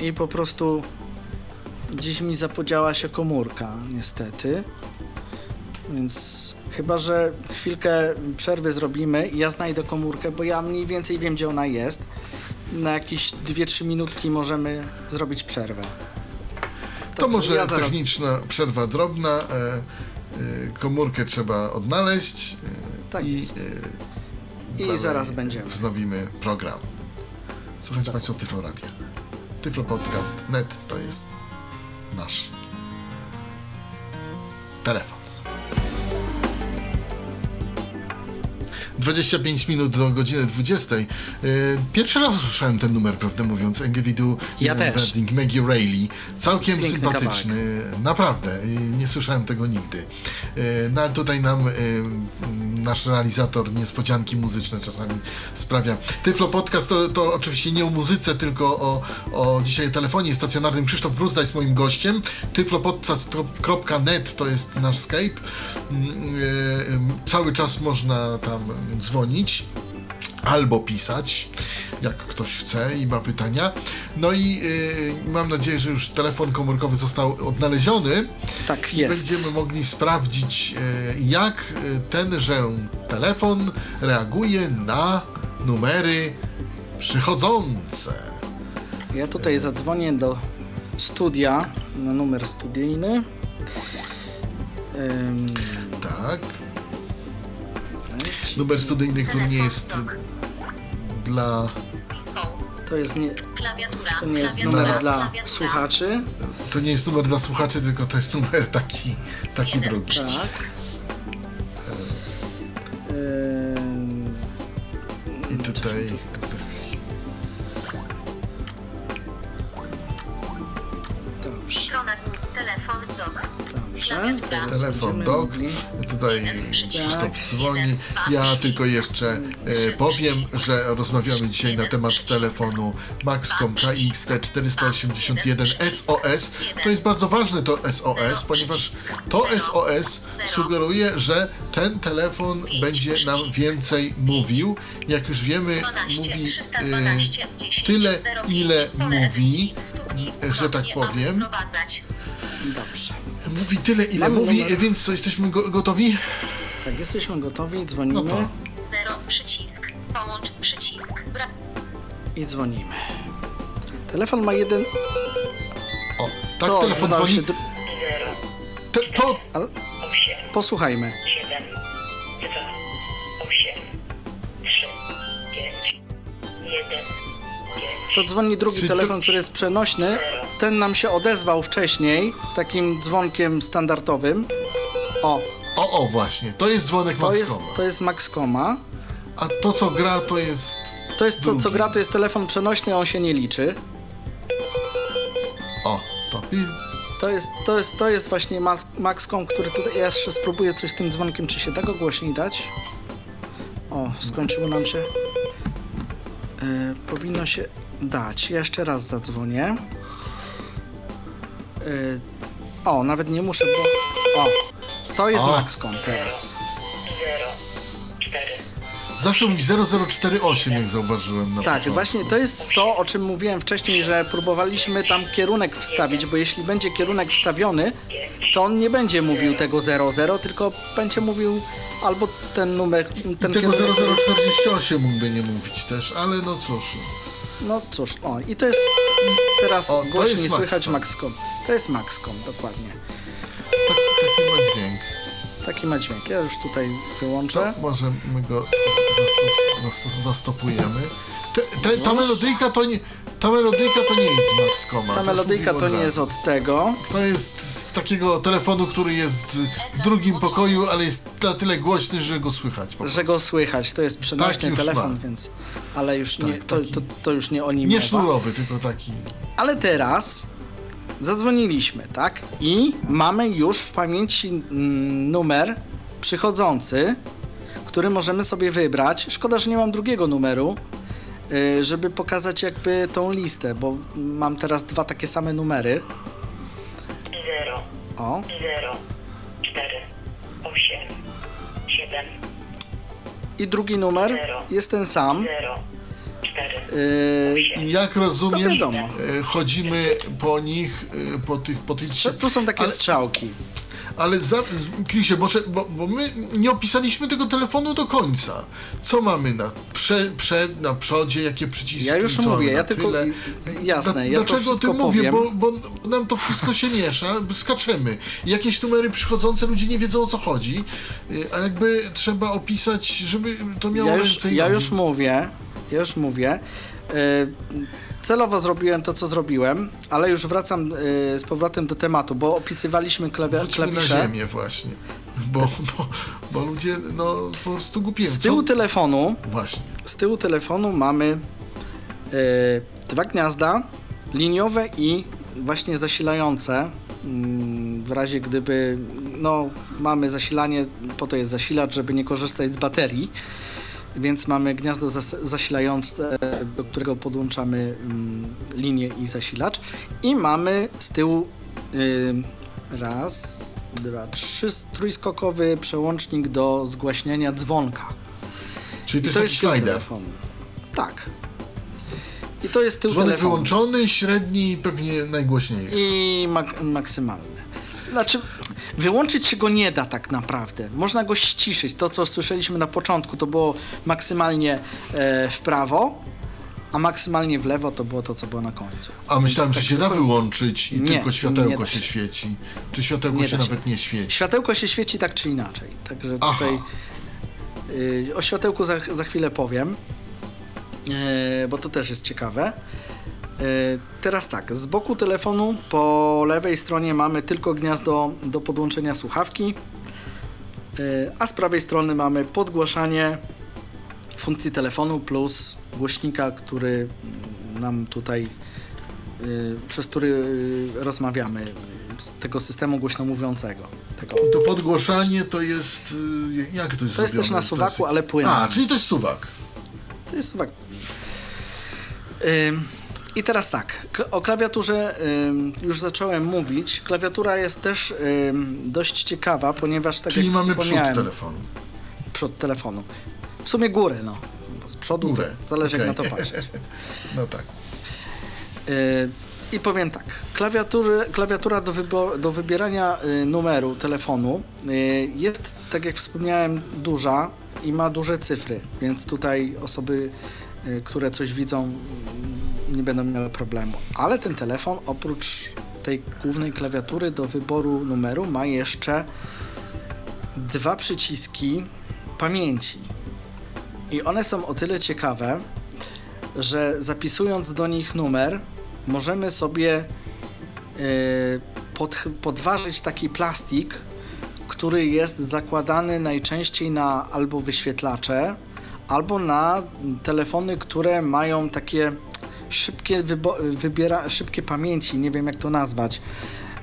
I po prostu dziś mi zapodziała się komórka, niestety. Więc chyba, że chwilkę przerwy zrobimy i ja znajdę komórkę, bo ja mniej więcej wiem, gdzie ona jest. Na jakieś 2-3 minutki możemy zrobić przerwę. to Także może ja zaraz- techniczna przerwa drobna. E, e, komórkę trzeba odnaleźć e, Tak i, e, I zaraz będziemy. Wznowimy program. Słuchajcie Państwo Tyflo Radia. Tyflo Podcast net to jest nasz telefon. 25 minut do godziny 20. E, Pierwszy raz usłyszałem ten numer, prawdę mówiąc. Engevidu Ja. Wedding Maggie Rayleigh. Całkiem Piękny sympatyczny. Naprawdę. I Nie słyszałem tego nigdy. E, No, ale tutaj nam e, nasz realizator niespodzianki muzyczne czasami sprawia. Tyflo Podcast to, to oczywiście nie o muzyce, tylko o, o dzisiaj telefonie stacjonarnym. Krzysztof Bruzda jest moim gościem. tyflopodcast.net to jest nasz Skype. Mm, e, Cały czas można tam dzwonić albo pisać, jak ktoś chce i ma pytania. No i y, mam nadzieję, że już telefon komórkowy został odnaleziony. Tak jest. Będziemy mogli sprawdzić, y, jak tenże telefon reaguje na numery przychodzące. Ja tutaj zadzwonię do studia na numer studyjny. Ym, Tak. Numer studyjny, który nie jest dla. To jest nie, Klawiatura. to nie jest numer dla słuchaczy. To nie jest numer dla słuchaczy, tylko to jest numer taki, taki Jeden drugi. Telefon mogli- Tutaj Krzysztof dzwoni. Ja tylko jeszcze e, powiem, że rozmawiamy dzisiaj na temat telefonu Maxcom KXT 481 SOS. To jest bardzo ważne to SOS, ponieważ to SOS sugeruje, że ten telefon będzie nam więcej mówił. Jak już wiemy, 12, mówi 312, e, 10, tyle, 05, ile mówi, że tak powiem. wprowadzać. Dobrze. Mówi tyle, ile Mamy mówi, numer. więc co, jesteśmy go gotowi? Tak, jesteśmy gotowi, No dzwonimy to. 0 przycisk. Połącz przycisk. Bra i dzwonimy. Telefon ma jeden... O, tak to telefon odzywał dzwoni. się dru- Te, to Ale 8, posłuchajmy. 7, 2, 8, 3, 5, 1, 5. To dzwoni drugi Czy to- telefon, który jest przenośny. Ten nam się odezwał wcześniej, takim dzwonkiem standardowym. O, O, o, właśnie, to jest dzwonek to jest, to jest Maxcoma. A to, co gra, to jest... To jest to, co gra, to jest telefon przenośny, on się nie liczy. O, to pi... To jest, to jest, to jest właśnie Max, Maxcom, który tutaj... Ja jeszcze spróbuję coś z tym dzwonkiem, czy się da go głośniej dać. O, skończyło nam się. E, powinno się dać. Jeszcze raz zadzwonię. E, o, nawet nie muszę, bo. O, to jest O. Maxcom teraz. 4. Zawsze mówi 0048, jak zauważyłem na Tak, początku. właśnie to jest to, o czym mówiłem wcześniej, że próbowaliśmy tam kierunek wstawić, bo jeśli będzie kierunek wstawiony, to on nie będzie mówił tego 00, tylko będzie mówił albo ten numer, ten I tego kierunek. 0048 mógłby nie mówić też, ale no cóż. No cóż, o i to jest teraz O, to jest słychać Maxcom. Maxcom. To jest Maxcom, dokładnie. Taki, taki ma dźwięk. Taki ma dźwięk. Ja już tutaj To wyłączę. może my go zastop, zastos- zastopujemy. Te, te, ta melodyjka to nie, ta melodyjka to nie jest z Maxcoma. Ta już melodyjka mówiłem to nie jest od tego. To jest z takiego telefonu, który jest w drugim pokoju, ale jest na tyle głośny, że go słychać. Po Że prostu. go słychać, to jest przenośny Taki już telefon, ma. więc. Ale już nie, Tak, to, taki. to, to już nie o nim Nie mowa. sznurowy, tylko taki. Ale teraz zadzwoniliśmy, tak? I mamy już w pamięci mm, numer przychodzący, który możemy sobie wybrać. Szkoda, że nie mam drugiego numeru, żeby pokazać jakby tą listę, bo mam teraz dwa takie same numery. 0. O, 0. 4. 8. 7. i drugi numer jest ten sam. 0. 4. Y, I jak rozumiem, wiadomo. e, chodzimy po nich, e, po tych, po tych strze- tu są takie ale, strzałki. Ale za, Krisie, może, bo, bo my nie opisaliśmy tego telefonu do końca. Co mamy na, prze, przed, na przodzie, jakie przyciski? Ja już mówię, ja na tylko- tyle? jasne, Dla- ja Dlaczego o tym mówię? Bo, bo nam to wszystko się miesza, skaczemy. Jakieś numery przychodzące, ludzie nie wiedzą o co chodzi, e, a jakby trzeba opisać, żeby to miało Ja już, ja już mówię, ja już mówię. Y, celowo zrobiłem to, co zrobiłem, ale już wracam y, z powrotem do tematu, bo opisywaliśmy klawia- Wróćmy na klawisze. ziemię właśnie, bo, bo, bo ludzie no po prostu głupieją. Z tyłu Co? telefonu, Właśnie. z tyłu telefonu mamy y, dwa gniazda liniowe i właśnie zasilające. Mm, W razie gdyby, no, mamy zasilanie, po to jest zasilacz, żeby nie korzystać z baterii. Więc mamy gniazdo zas- zasilające, do którego podłączamy mm, linię i zasilacz. I mamy z tyłu raz, dwa, trzy, trójskokowy przełącznik do zgłaśniania dzwonka. Czyli to jest to jest slider. telefonu. Tak. I to jest tył Dzwonek telefonu. wyłączony, średni i pewnie najgłośniejszy. I mak- maksymalny. Znaczy, wyłączyć się go nie da tak naprawdę. Można go ściszyć. To, co słyszeliśmy na początku, to było maksymalnie e, w prawo, a maksymalnie w lewo to było to, co było na końcu. A myślałem, że tak się da wyłączyć i Nie, tylko światełko się się. świeci. Czy światełko Nie się da się. nawet nie świeci? Światełko się świeci tak czy inaczej. Także Aha. tutaj y, o światełku za, za chwilę powiem, y, bo to też jest ciekawe. Y, teraz tak, z boku telefonu po lewej stronie mamy tylko gniazdo do podłączenia słuchawki, y, a z prawej strony mamy podgłaszanie funkcji telefonu plus głośnika, który nam tutaj, y, przez który y, rozmawiamy, z tego systemu głośno mówiącego. Tego. I to podgłaszanie to jest... y, Jak to jest To jest też na suwaku, jest- ale płynne. A, czyli to jest suwak. To jest suwak. Ym, I teraz tak, o klawiaturze już zacząłem mówić. Klawiatura jest też dość ciekawa, ponieważ tak Czyli jak mamy przód telefonu. przód telefonu. W sumie górę, no. Z przodu Górę, zależy jak okej. na to patrzeć. No tak. Y, I powiem tak, klawiatury, klawiatura do, do wybierania y, numeru telefonu y, jest, tak jak wspomniałem, duża i ma duże cyfry, więc tutaj osoby, które coś widzą, nie będą miały problemu. Ale ten telefon oprócz tej głównej klawiatury do wyboru numeru ma jeszcze dwa przyciski pamięci. I one są o tyle ciekawe, że zapisując do nich numer, możemy sobie yy, pod, podważyć taki plastik, który jest zakładany najczęściej na albo wyświetlacze, albo na telefony, które mają takie szybkie, wybiera, szybkie pamięci, nie wiem jak to nazwać.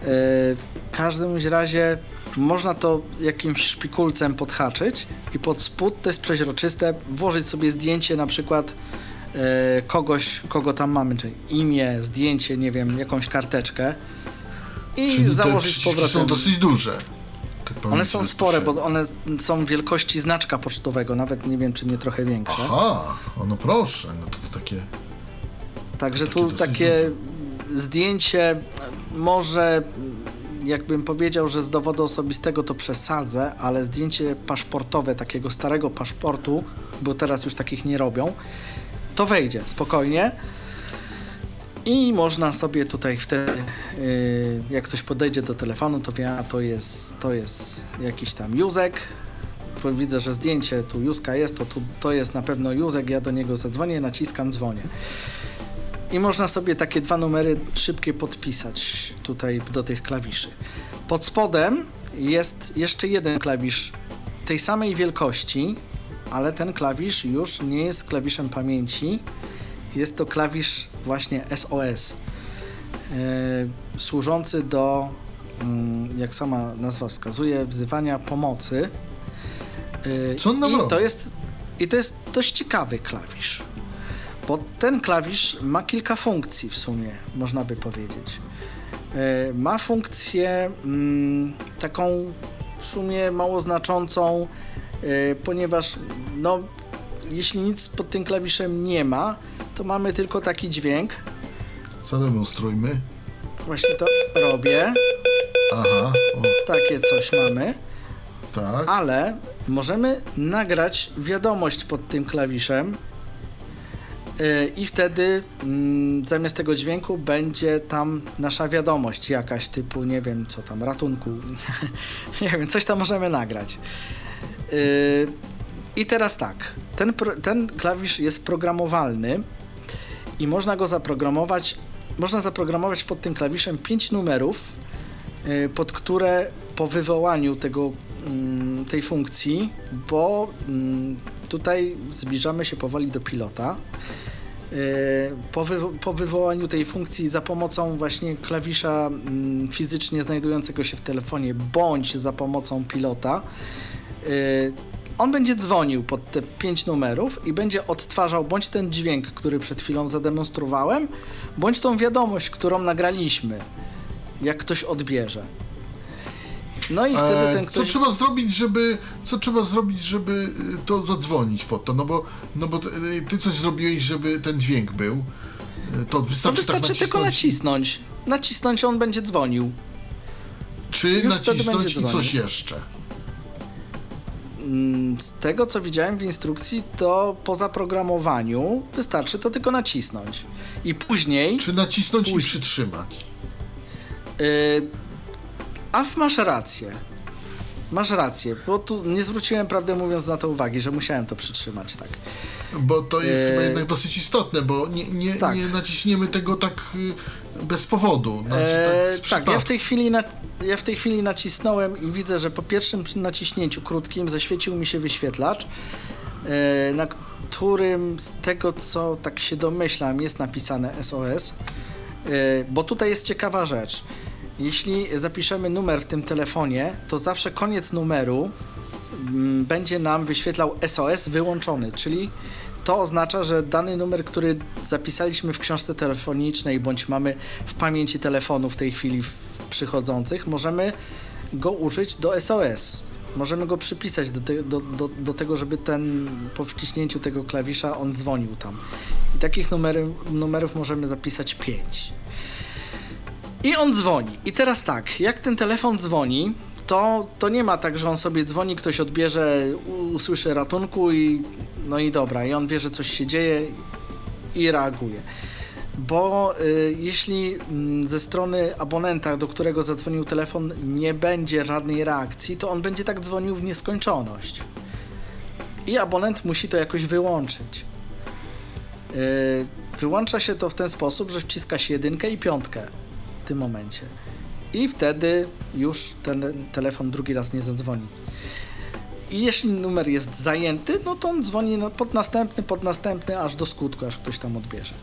w każdym razie można to jakimś szpikulcem podhaczyć i pod spód to jest przeźroczyste, włożyć sobie zdjęcie na przykład e, kogoś, kogo tam mamy, czyli imię, zdjęcie, nie wiem, jakąś karteczkę i Czyli założyć powrotem. są dosyć duże. One są spore, bo one są wielkości znaczka pocztowego, nawet nie wiem, czy nie trochę większe. Aha, o no proszę, no to, to takie... Także tu takie zdjęcie może jakbym powiedział, że z dowodu osobistego to przesadzę, ale zdjęcie paszportowe takiego starego paszportu, bo teraz już takich nie robią, to wejdzie spokojnie. I można sobie tutaj wtedy, yy, jak ktoś podejdzie do telefonu, to wie, a to jest, to jest jakiś tam Józek. Widzę, że zdjęcie tu Józka jest, to, tu, to jest na pewno Józek, ja do niego zadzwonię, naciskam, dzwonię. I można sobie takie dwa numery szybkie podpisać tutaj do tych klawiszy. Pod spodem jest jeszcze jeden klawisz tej samej wielkości, ale ten klawisz już nie jest klawiszem pamięci. Jest to klawisz właśnie SOS, yy, służący do, mm, jak sama nazwa wskazuje, wzywania pomocy. Yy, Co on I to jest I to jest dość ciekawy klawisz, bo ten klawisz ma kilka funkcji w sumie, można by powiedzieć. E, Ma funkcję mm, taką w sumie mało znaczącą, e, ponieważ no, jeśli nic pod tym klawiszem nie ma, to mamy tylko taki dźwięk. Zademonstrujmy. Właśnie to robię. Aha, o, Takie coś mamy. tak. ale możemy nagrać wiadomość pod tym klawiszem i wtedy mm, zamiast tego dźwięku będzie tam nasza wiadomość jakaś typu, nie wiem co tam, ratunku, nie wiem, coś tam możemy nagrać. Yy, I teraz tak, ten, ten klawisz jest programowalny i można go zaprogramować, można zaprogramować pod tym klawiszem 5 numerów, y, pod które po wywołaniu tego, mm, tej funkcji, bo mm, tutaj zbliżamy się powoli do pilota, y, po, po wywołaniu tej funkcji za pomocą właśnie klawisza mm, fizycznie znajdującego się w telefonie, bądź za pomocą pilota, y, on będzie dzwonił pod te pięć numerów i będzie odtwarzał bądź ten dźwięk, który przed chwilą zademonstrowałem, bądź tą wiadomość, którą nagraliśmy, jak ktoś odbierze. No i wtedy E, ten Co ktoś... trzeba zrobić, żeby co trzeba zrobić, żeby y, to zadzwonić pod to? No bo, no bo ty- ty coś zrobiłeś, żeby ten dźwięk był. Y, To To wystarczy, wystarczy tak tylko nacisnąć. Nacisnąć, on będzie dzwonił. Czy Już nacisnąć i coś jeszcze? Mm, Z tego, co widziałem w instrukcji, to po zaprogramowaniu wystarczy to tylko nacisnąć. I później... Czy nacisnąć Później. i przytrzymać? Yy, a masz rację. Masz rację, bo tu nie zwróciłem, prawdę mówiąc, na to uwagi, że musiałem to przytrzymać, tak. Bo to jest E, chyba jednak dosyć istotne, bo nie, nie, tak. nie naciśniemy tego tak y, bez powodu. Znaczy, Eee, tak, tak, ja w, tej chwili na, ja w tej chwili nacisnąłem i widzę, że po pierwszym naciśnięciu krótkim zaświecił mi się wyświetlacz, e, na którym z tego, co tak się domyślam, jest napisane SOS, e, bo tutaj jest ciekawa rzecz. Jeśli zapiszemy numer w tym telefonie, to zawsze koniec numeru mm, będzie nam wyświetlał SOS wyłączony, czyli to oznacza, że dany numer, który zapisaliśmy w książce telefonicznej bądź mamy w pamięci telefonu w tej chwili przychodzących, możemy go użyć do SOS. Możemy go przypisać do, te, do, do, do tego, żeby ten po wciśnięciu tego klawisza on dzwonił tam. I takich numery, numerów możemy zapisać 5. I on dzwoni. I teraz tak, jak ten telefon dzwoni, to, to nie ma tak, że on sobie dzwoni, ktoś odbierze, usłyszy ratunku i no i dobra, i on wie, że coś się dzieje i reaguje. Bo y, jeśli mm, ze strony abonenta, do którego zadzwonił telefon, nie będzie żadnej reakcji, to on będzie tak dzwonił w nieskończoność. I abonent musi to jakoś wyłączyć. Y, wyłącza się to w ten sposób, że wciska się jedynkę i piątkę tym momencie. I wtedy już ten telefon drugi raz nie zadzwoni. I jeśli numer jest zajęty, no to on dzwoni pod następny, pod następny, aż do skutku, aż ktoś tam odbierze.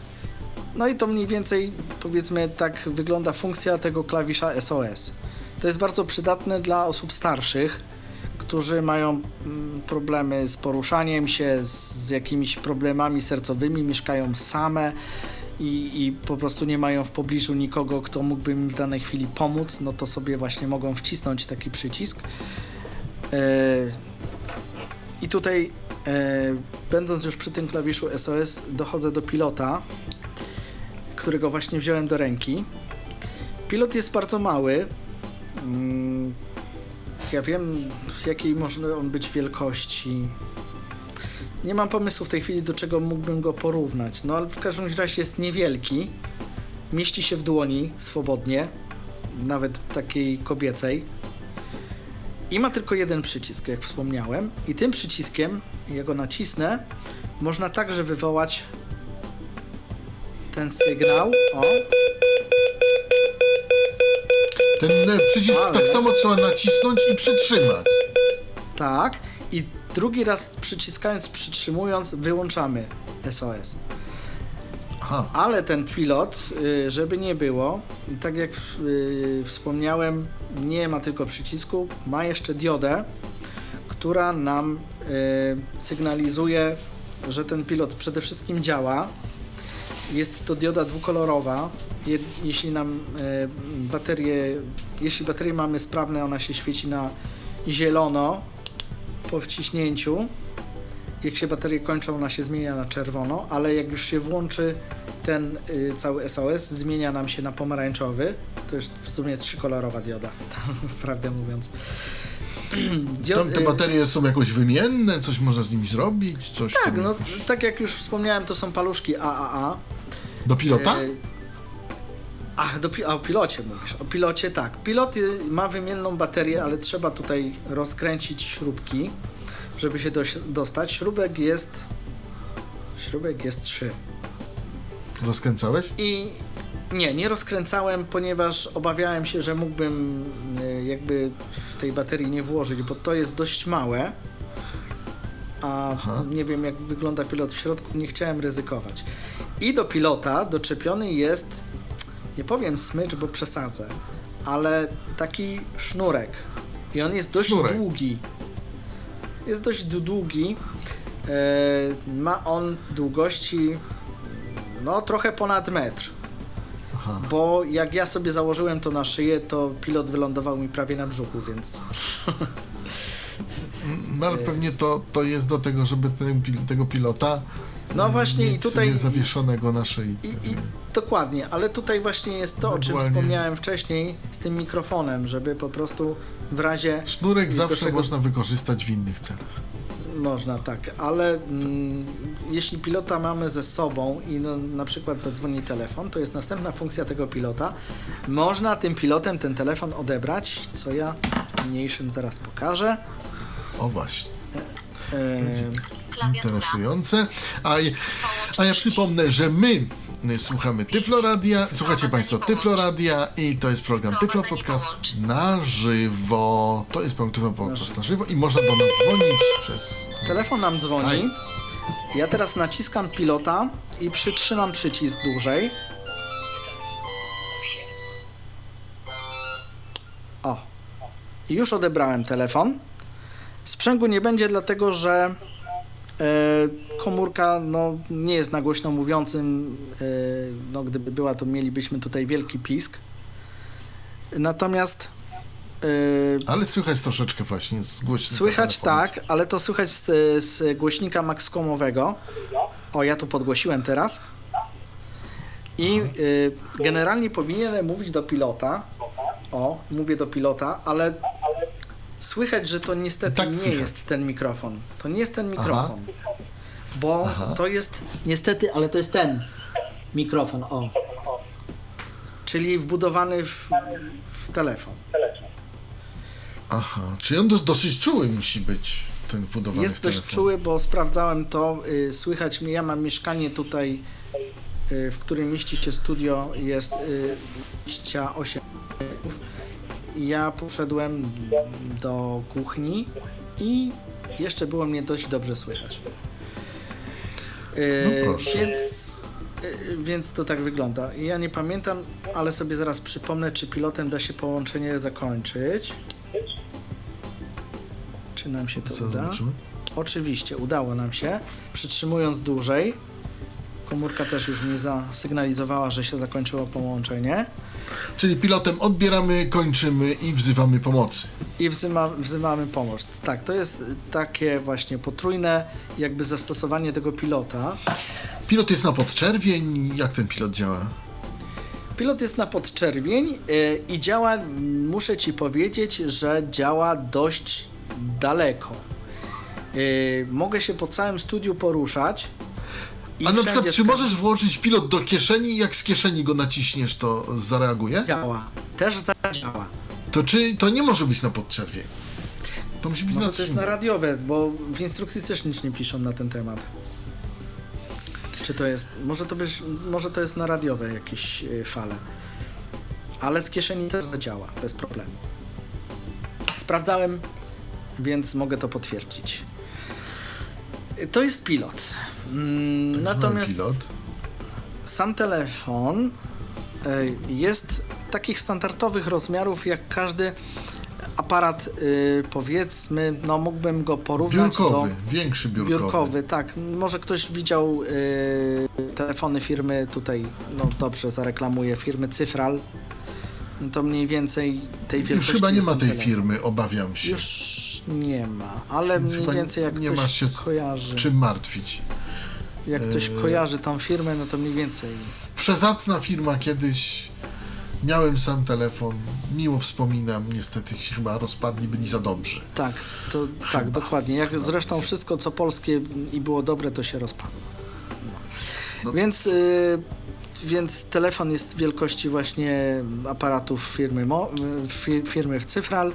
No i to mniej więcej, powiedzmy, tak wygląda funkcja tego klawisza SOS. To jest bardzo przydatne dla osób starszych, którzy mają mm, problemy z poruszaniem się, z, z jakimiś problemami sercowymi, mieszkają same i, i po prostu nie mają w pobliżu nikogo, kto mógłby im w danej chwili pomóc, no to sobie właśnie mogą wcisnąć taki przycisk. E, I tutaj, e, będąc już przy tym klawiszu SOS, dochodzę do pilota, którego właśnie wziąłem do ręki. Pilot jest bardzo mały. Mm, Ja wiem, w jakiej może on być wielkości. Nie mam pomysłu w tej chwili, do czego mógłbym go porównać. No ale w każdym razie jest niewielki. Mieści się w dłoni swobodnie, nawet takiej kobiecej. I ma tylko jeden przycisk, jak wspomniałem. I tym przyciskiem, jak go nacisnę, można także wywołać ten sygnał. O, Ten e, przycisk Ale- tak samo trzeba nacisnąć i przytrzymać. tak. I drugi raz przyciskając, przytrzymując, wyłączamy SOS. Aha. Ale ten pilot, y, żeby nie było, tak jak y, wspomniałem, nie ma tylko przycisku, ma jeszcze diodę, która nam y, sygnalizuje, że ten pilot przede wszystkim działa. Jest to dioda dwukolorowa. Je, jeśli nam baterię, jeśli baterię mamy sprawne, ona się świeci na zielono po wciśnięciu. Jak się baterie kończą, ona się zmienia na czerwono, ale jak już się włączy ten y, cały SOS, zmienia nam się na pomarańczowy. To jest w sumie trzykolorowa dioda, prawdę mówiąc. Dio- Tam te y, baterie są jakoś wymienne, coś można z nimi zrobić, coś tak, no, jakoś- tak jak już wspomniałem, to są paluszki AAA. Do pilota? Y, Ach, do a o pilocie mówisz. O pilocie tak. Pilot y, ma wymienną baterię, ale trzeba tutaj rozkręcić śrubki, żeby się dostać. Śrubek jest. Śrubek jest 3. Rozkręcałeś? I nie, nie rozkręcałem, ponieważ obawiałem się, że mógłbym y, jakby w tej baterii nie włożyć, bo to jest dość małe. A Aha. nie wiem, jak wygląda pilot w środku, nie chciałem ryzykować. I do pilota doczepiony jest, nie powiem smycz, bo przesadzę, ale taki sznurek. I on jest dość Sznurek. długi. Jest dość długi. E, ma on długości no trochę ponad metr. Aha. Bo jak ja sobie założyłem to na szyję, to pilot wylądował mi prawie na brzuchu, więc No ale pewnie to, to jest do tego, żeby ten, tego pilota No właśnie i tutaj- zawieszonego na szyi. I, i dokładnie, ale tutaj właśnie jest to, o czym wspomniałem wcześniej z tym mikrofonem, żeby po prostu w razie Sznurek zawsze czego- można wykorzystać w innych celach. można tak, ale mm, jeśli pilota mamy ze sobą i no, na przykład zadzwoni telefon, to jest następna funkcja tego pilota. Można tym pilotem ten telefon odebrać, co ja niniejszym zaraz pokażę. O właśnie, Interesujące. A, a ja przypomnę, że my słuchamy Tyfloradia, słuchacie Państwo Tyfloradia i to jest program Tyflo Podcast na żywo. To jest program Tyflo Podcast na żywo i można do nas dzwonić przez... Telefon nam dzwoni. Ja teraz naciskam pilota i przytrzymam przycisk dłużej. O. I już odebrałem telefon. Sprzęgu nie będzie, dlatego że e, komórka no, nie jest na głośno mówiącym. E, no, gdyby była, to mielibyśmy tutaj wielki pisk. Natomiast e, Ale słychać troszeczkę właśnie z głośnika Słychać tak, ale to słychać z, z głośnika Maxcomowego. O, ja tu podgłosiłem teraz. I generalnie powinienem mówić do pilota. O, mówię do pilota, ale słychać, że to niestety Tak nie słychać. jest ten mikrofon. To nie jest ten mikrofon. Bo Aha. to jest niestety, ale to jest ten mikrofon. O. Czyli wbudowany w, w telefon. Aha, czyli on dos- dosyć czuły musi być, ten budowany Jest dość czuły, bo sprawdzałem to. Y, słychać mnie, ja mam mieszkanie tutaj, y, w którym mieści się studio, jest y, 28 metrów. Ja poszedłem do kuchni i jeszcze było mnie dość dobrze słychać. No proszę. Więc Y, Więc to tak wygląda. Ja nie pamiętam, ale sobie zaraz przypomnę, czy pilotem da się połączenie zakończyć. Czy nam się to Co uda? zobaczymy? Oczywiście, udało nam się. Przytrzymując dłużej. Komórka też już mi zasygnalizowała, że się zakończyło połączenie. Czyli pilotem odbieramy, kończymy i wzywamy pomocy. I wzywa, wzywamy pomoc. Tak, to jest takie właśnie potrójne jakby zastosowanie tego pilota. Pilot jest na podczerwień. Jak ten pilot działa? Pilot jest na podczerwień y, i działa, muszę ci powiedzieć, że działa dość daleko. Y, mogę się po całym studiu poruszać. I A na przykład, czy możesz włączyć pilot do kieszeni i jak z kieszeni go naciśniesz, to zareaguje? Działa. Też zadziała. To czy to nie może być na podczerwień? To musi być Może na to jest na radiowe, bo w instrukcji też nic nie piszą na ten temat. Czy to jest. Może to, być, może to jest na radiowe jakieś y, fale. Ale z kieszeni też zadziała, bez problemu. Sprawdzałem, więc mogę to potwierdzić. To jest pilot. Mm, Natomiast pilot. sam telefon y, jest takich standardowych rozmiarów jak każdy aparat, y, powiedzmy, no mógłbym go porównać Biurkowy, do większy biurkowy. biurkowy, tak. Może ktoś widział y, telefony firmy tutaj, no dobrze, zareklamuję firmy Cyfral. No to mniej więcej tej Już wielkości chyba nie ma tej telefon. firmy, obawiam się. Już nie ma, ale Więc mniej chyba więcej jak nie ktoś masz się kojarzy, Czym martwić? jak ktoś Yy. kojarzy tą firmę, no to mniej więcej. Przezacna firma kiedyś. Miałem sam telefon, miło wspominam, niestety się chyba rozpadli, byli za dobrzy. Tak, to, tak, dokładnie. Jak zresztą wszystko, co polskie i było dobre, to się rozpadło. No. No. Więc, y, więc telefon jest wielkości właśnie aparatów firmy, Mo, y, fi, firmy w Cyfral,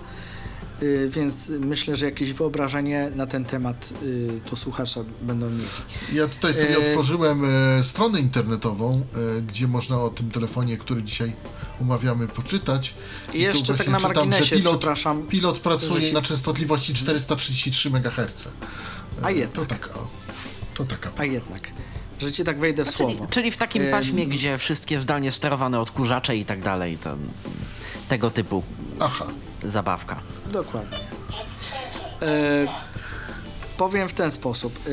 y, więc myślę, że jakieś wyobrażenie na ten temat y, tu słuchacze będą mieli. Ja tutaj sobie Yy. otworzyłem stronę internetową, gdzie można o tym telefonie, który dzisiaj umawiamy, poczytać. I jeszcze tak na czytam, marginesie, że pilot, przepraszam, pilot pracuje ci- na częstotliwości 433 MHz. A To jednak, tak, o, to taka. a jednak, że ci tak wejdę w Czyli, słowo. czyli w takim paśmie, gdzie wszystkie zdalnie sterowane odkurzacze i tak dalej, to tego typu Aha. zabawka. Dokładnie. E, powiem w ten sposób. E,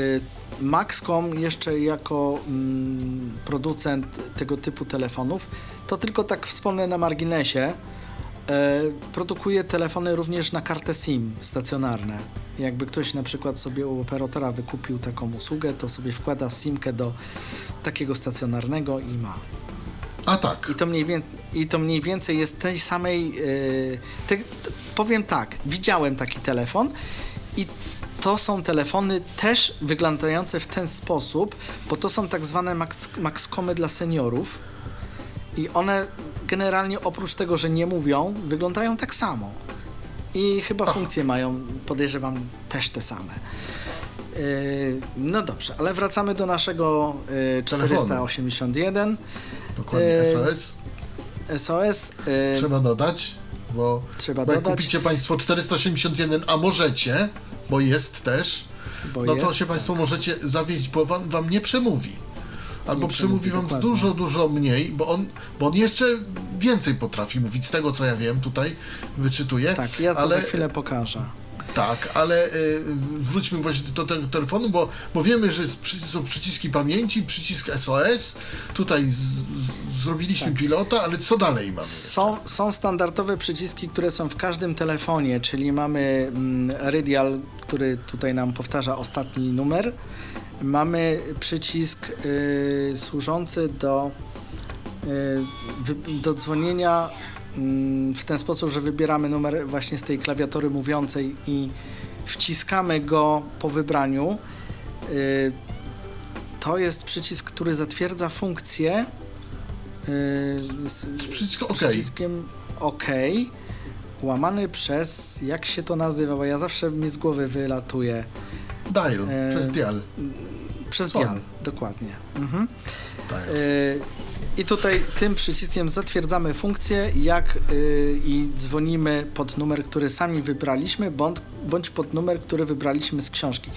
Maxcom jeszcze jako mm, producent tego typu telefonów, to tylko tak wspomnę na marginesie, e, produkuje telefony również na kartę SIM stacjonarne. Jakby ktoś na przykład sobie u operatora wykupił taką usługę, to sobie wkłada SIMkę do takiego stacjonarnego i ma. A tak. I to mniej, wię- i to mniej więcej jest tej samej. Yy, te, powiem tak, widziałem taki telefon i to są telefony też wyglądające w ten sposób, bo to są tak zwane max, maxcomy dla seniorów i one generalnie oprócz tego, że nie mówią, wyglądają tak samo. I chyba funkcje mają, podejrzewam, też te same. Yy, no dobrze, ale wracamy do naszego yy, Telefonu. 481. Dokładnie. e, SOS. SOS. Trzeba dodać, bo, Trzeba bo jak dodać. kupicie Państwo 481, a możecie, bo jest też, Bo no to jest, się Państwo tak. możecie zawieźć, bo wam, wam nie przemówi. Albo przemówi wam dokładnie. dużo, dużo mniej, bo on, bo on jeszcze więcej potrafi mówić, z tego co ja wiem, tutaj wyczytuję. Tak, ja to ale, za chwilę pokażę. Tak, ale y, wróćmy właśnie do tego telefonu, bo, bo wiemy, że są przyciski pamięci, przycisk SOS, tutaj z, z, zrobiliśmy pilota, ale co dalej mamy? Tak. Są, są standardowe przyciski, które są w każdym telefonie, czyli mamy mm, Radial, który tutaj nam powtarza ostatni numer. Mamy przycisk y, służący do, y, do dzwonienia mm, w ten sposób, że wybieramy numer właśnie z tej klawiatury mówiącej i wciskamy go po wybraniu. Y, to jest przycisk, który zatwierdza funkcję. y, z- Przycisk OK. przyciskiem OK, łamany przez, jak się to nazywa, bo ja zawsze mi z głowy wylatuje, Dial, e, przez dial. Przez Dzwon. dial, dokładnie. Mhm. dial. Y, I tutaj tym przyciskiem zatwierdzamy funkcję, jak y, i dzwonimy pod numer, który sami wybraliśmy, bądź, bądź pod numer, który wybraliśmy z książki.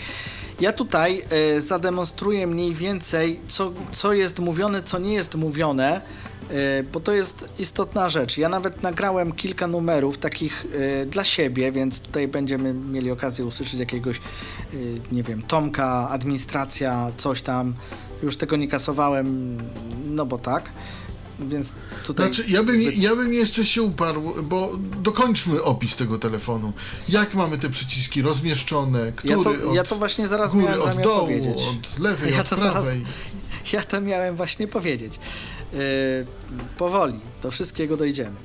Ja tutaj e, zademonstruję mniej więcej, co, co jest mówione, co nie jest mówione, bo to jest istotna rzecz. Ja nawet nagrałem kilka numerów takich e, dla siebie, więc tutaj będziemy mieli okazję usłyszeć jakiegoś, e, nie wiem, Tomka, administracja, coś tam. Już tego nie kasowałem, no bo tak. Więc tutaj. Znaczy, ja bym, ja bym jeszcze się uparł, bo dokończmy opis tego telefonu. Jak mamy te przyciski rozmieszczone, który ja, to, od ja to właśnie zaraz góry, miałem od zamiar dołu, powiedzieć. od lewej, Ja od prawej. zaraz- Ja to miałem właśnie powiedzieć. Yy, powoli, do wszystkiego dojdziemy.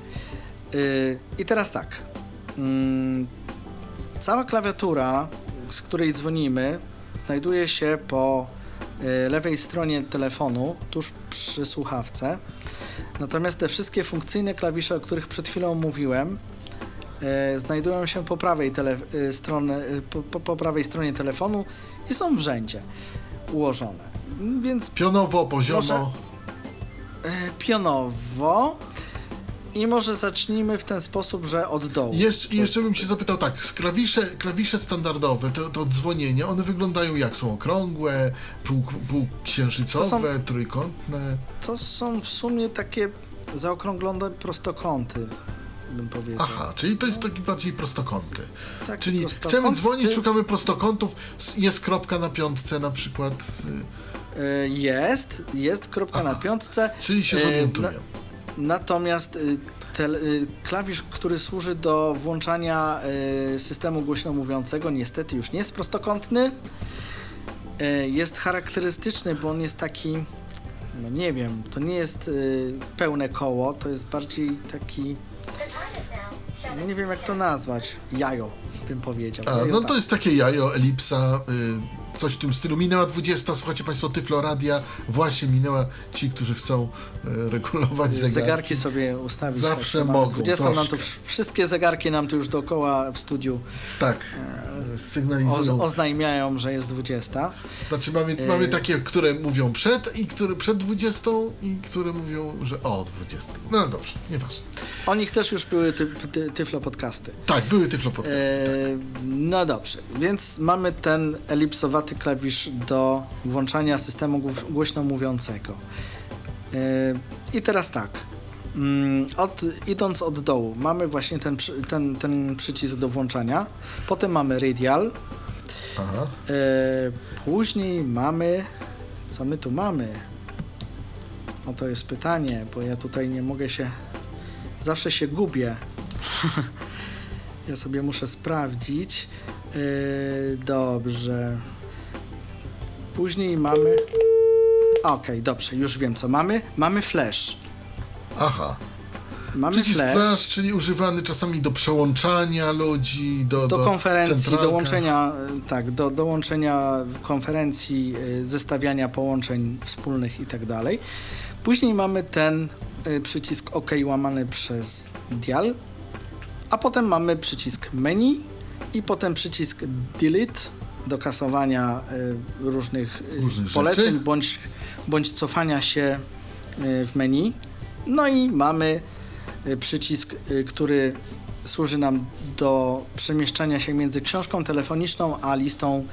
Yy, I teraz tak. Mm, cała klawiatura, z której dzwonimy, znajduje się po yy, lewej stronie telefonu, tuż przy słuchawce. Natomiast te wszystkie funkcyjne klawisze, o których przed chwilą mówiłem, znajdują się po prawej, strony, po, po, prawej stronie telefonu i są w rzędzie ułożone. Więc Pionowo, poziomo. Pionowo i może zacznijmy w ten sposób, że od dołu. Jeszcze, jeszcze bym się zapytał tak, klawisze, klawisze standardowe, to, to dzwonienie, one wyglądają jak? Są okrągłe, pół, półksiężycowe, To są- trójkątne? To są w sumie takie zaokrąglone prostokąty, bym powiedział. Aha, czyli to jest taki bardziej prostokąty. Tak, Czyli prostokąt chcemy dzwonić, ty- szukamy prostokątów, jest kropka na piątce na przykład, y, E, Jest, jest kropka na Aha. piątce. czyli się E, zorientuję. na- Natomiast y, klawisz, który służy do włączania y, systemu głośno mówiącego, niestety już nie jest prostokątny. Y, Jest charakterystyczny, bo on jest taki, no nie wiem, to nie jest y, pełne koło, to jest bardziej taki, no nie wiem jak to nazwać, jajo bym powiedział. A, Jajo no tak. to jest takie jajo, elipsa, y, coś w tym stylu. Minęła 20, słuchajcie Państwo, Tyflo Radia, właśnie minęła ci, którzy chcą y, regulować zegarki. Zegarki sobie ustawić. Zawsze tak, mogą 20 nam tu, wszystkie zegarki nam tu już dookoła w studiu Tak, oz, sygnalizują. oznajmiają, że jest 20. Znaczy mamy, Y- mamy takie, które mówią przed i które przed 20 i które mówią, że o 20. No dobrze, nieważne. O nich też już były ty, ty, tyflo podcasty. Tak, były Tyflo podcasty. tak. E, no dobrze, więc mamy ten elipsowaty klawisz do włączania systemu głośno mówiącego. E, I teraz tak. Mm, Od, idąc od dołu, mamy właśnie ten, ten, ten przycisk do włączania. Potem mamy radial. Aha. E, później mamy. Co my tu mamy? O to jest pytanie, bo ja tutaj nie mogę się. Zawsze się gubię. ja sobie muszę sprawdzić. E, dobrze. Później mamy. Okej, dobrze, już wiem co mamy. Mamy flash. Aha. Mamy Przycisk flash. flash, czyli używany czasami do przełączania ludzi, do, do konferencji, centralka. do łączenia, e, tak, do, do łączenia konferencji, e, zestawiania połączeń wspólnych i tak dalej. Później mamy ten e, przycisk OK łamany przez dial, a potem mamy przycisk menu i potem przycisk delete do kasowania e, różnych, e, Różnych poleceń rzeczy. bądź, bądź cofania się e, w menu. No i mamy przycisk, który służy nam do przemieszczania się między książką telefoniczną a listą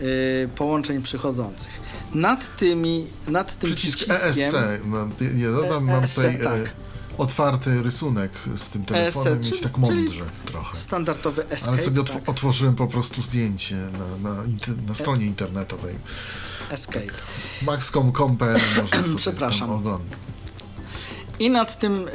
y, połączeń przychodzących. Nad tymi, nad tym Przycisk przyciskiem ESC. No, ja dodam, mam tutaj tak. Otwarty rysunek z tym telefonem, ESC, mieć tak mądrze trochę. standardowy escape, Ale sobie otw- tak, otworzyłem po prostu zdjęcie na, na, na stronie internetowej. escape. Max.com.pl można sobie Przepraszam. oglądać. I nad tym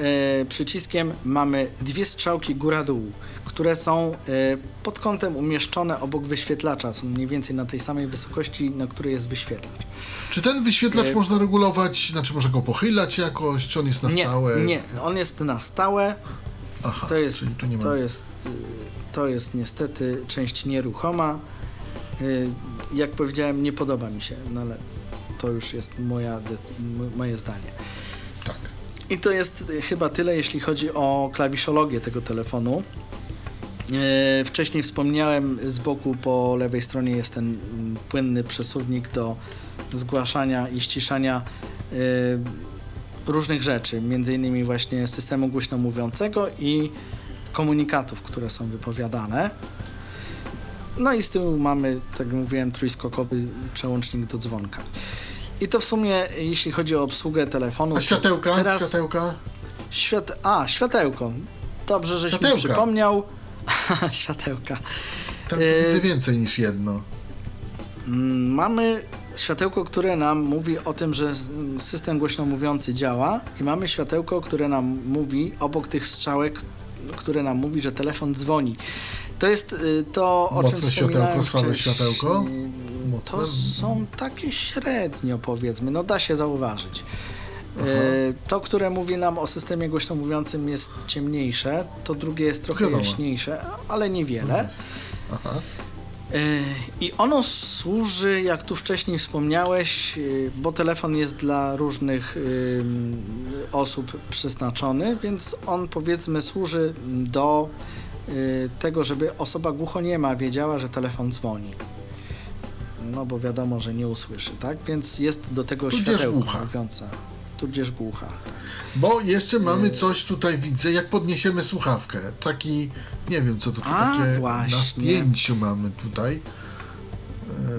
e, przyciskiem mamy dwie strzałki góra-dół, które są e, pod kątem umieszczone obok wyświetlacza. Są mniej więcej na tej samej wysokości, na której jest wyświetlacz. Czy ten wyświetlacz E, można regulować, znaczy można go pochylać jakoś, czy on jest na nie, stałe? nie, on jest na stałe. Aha, To jest, czyli tu nie ma... to jest, y, to jest niestety część nieruchoma. Y, Jak powiedziałem, nie podoba mi się, no ale to już jest moja, moje zdanie. Tak. I to jest chyba tyle, jeśli chodzi o klawiszologię tego telefonu. E, Wcześniej wspomniałem, z boku po lewej stronie jest ten mm, płynny przesuwnik do zgłaszania i ściszania e, różnych rzeczy, między innymi właśnie systemu głośno mówiącego i komunikatów, które są wypowiadane. No i z tyłu mamy, tak jak mówiłem, trójskokowy przełącznik do dzwonka. I to w sumie, jeśli chodzi o obsługę telefonu. A światełka? Teraz Światełka? Świat... A, światełko. Dobrze, żeś mi Światełka. przypomniał. światełka. Tam E, widzę więcej niż jedno. Mm, Mamy światełko, które nam mówi o tym, że system głośno mówiący działa i mamy światełko, które nam mówi obok tych strzałek, które nam mówi, że telefon dzwoni. To jest y, to, o czym Mocne wspominałem światełko, słabe światełko? To Mocne? są takie średnio, powiedzmy, no da się zauważyć. Y, To, które mówi nam o systemie głośno mówiącym jest ciemniejsze, to drugie jest trochę Wiadomo. jaśniejsze, ale niewiele. Aha. Yy, I ono służy, jak tu wcześniej wspomniałeś, yy, bo telefon jest dla różnych osób przeznaczony, więc on powiedzmy służy do tego, żeby osoba głuchoniema wiedziała, że telefon dzwoni. No bo wiadomo, że nie usłyszy, tak? Więc jest do tego Tudzież światełko głucha. mówiące. Tudzież głucha. Bo jeszcze mamy coś tutaj, widzę, jak podniesiemy słuchawkę. Taki, nie wiem co to tu A, takie właśnie. na zdjęciu mamy tutaj.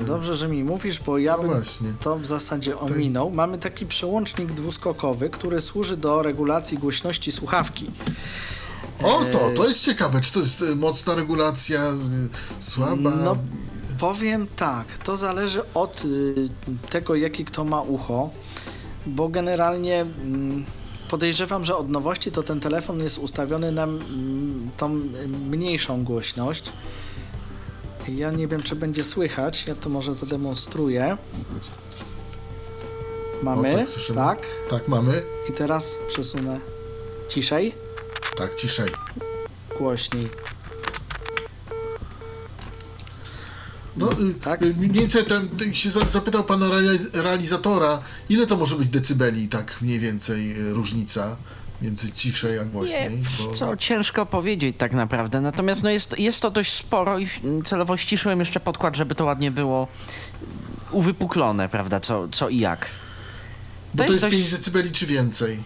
Dobrze, że mi mówisz, bo ja No bym właśnie. to w zasadzie ominął. Mamy taki przełącznik dwuskokowy, który służy do regulacji głośności słuchawki. O, to, to jest ciekawe. Czy to jest y, mocna regulacja, słaba? No, powiem tak, to zależy od tego, jakie kto ma ucho, bo generalnie mm, podejrzewam, że od nowości to ten telefon jest ustawiony na mm, tą mniejszą głośność. Ja nie wiem, czy będzie słychać, ja to może zademonstruję. Mamy, O, tak, słyszymy. tak? Tak, mamy. I teraz przesunę ciszej, Tak, ciszej. głośniej. No, y, Tak? mniej więcej ten, się za- zapytał pana realiz- realizatora, ile to może być decybeli, tak mniej więcej y, różnica między ciszej a Nie, głośniej? Bo... co ciężko powiedzieć tak naprawdę. Natomiast no jest, jest to dość sporo i celowo ściszyłem jeszcze podkład, żeby to ładnie było uwypuklone, prawda, co, co i jak. Bo to jest, dość- 5 decybeli czy więcej?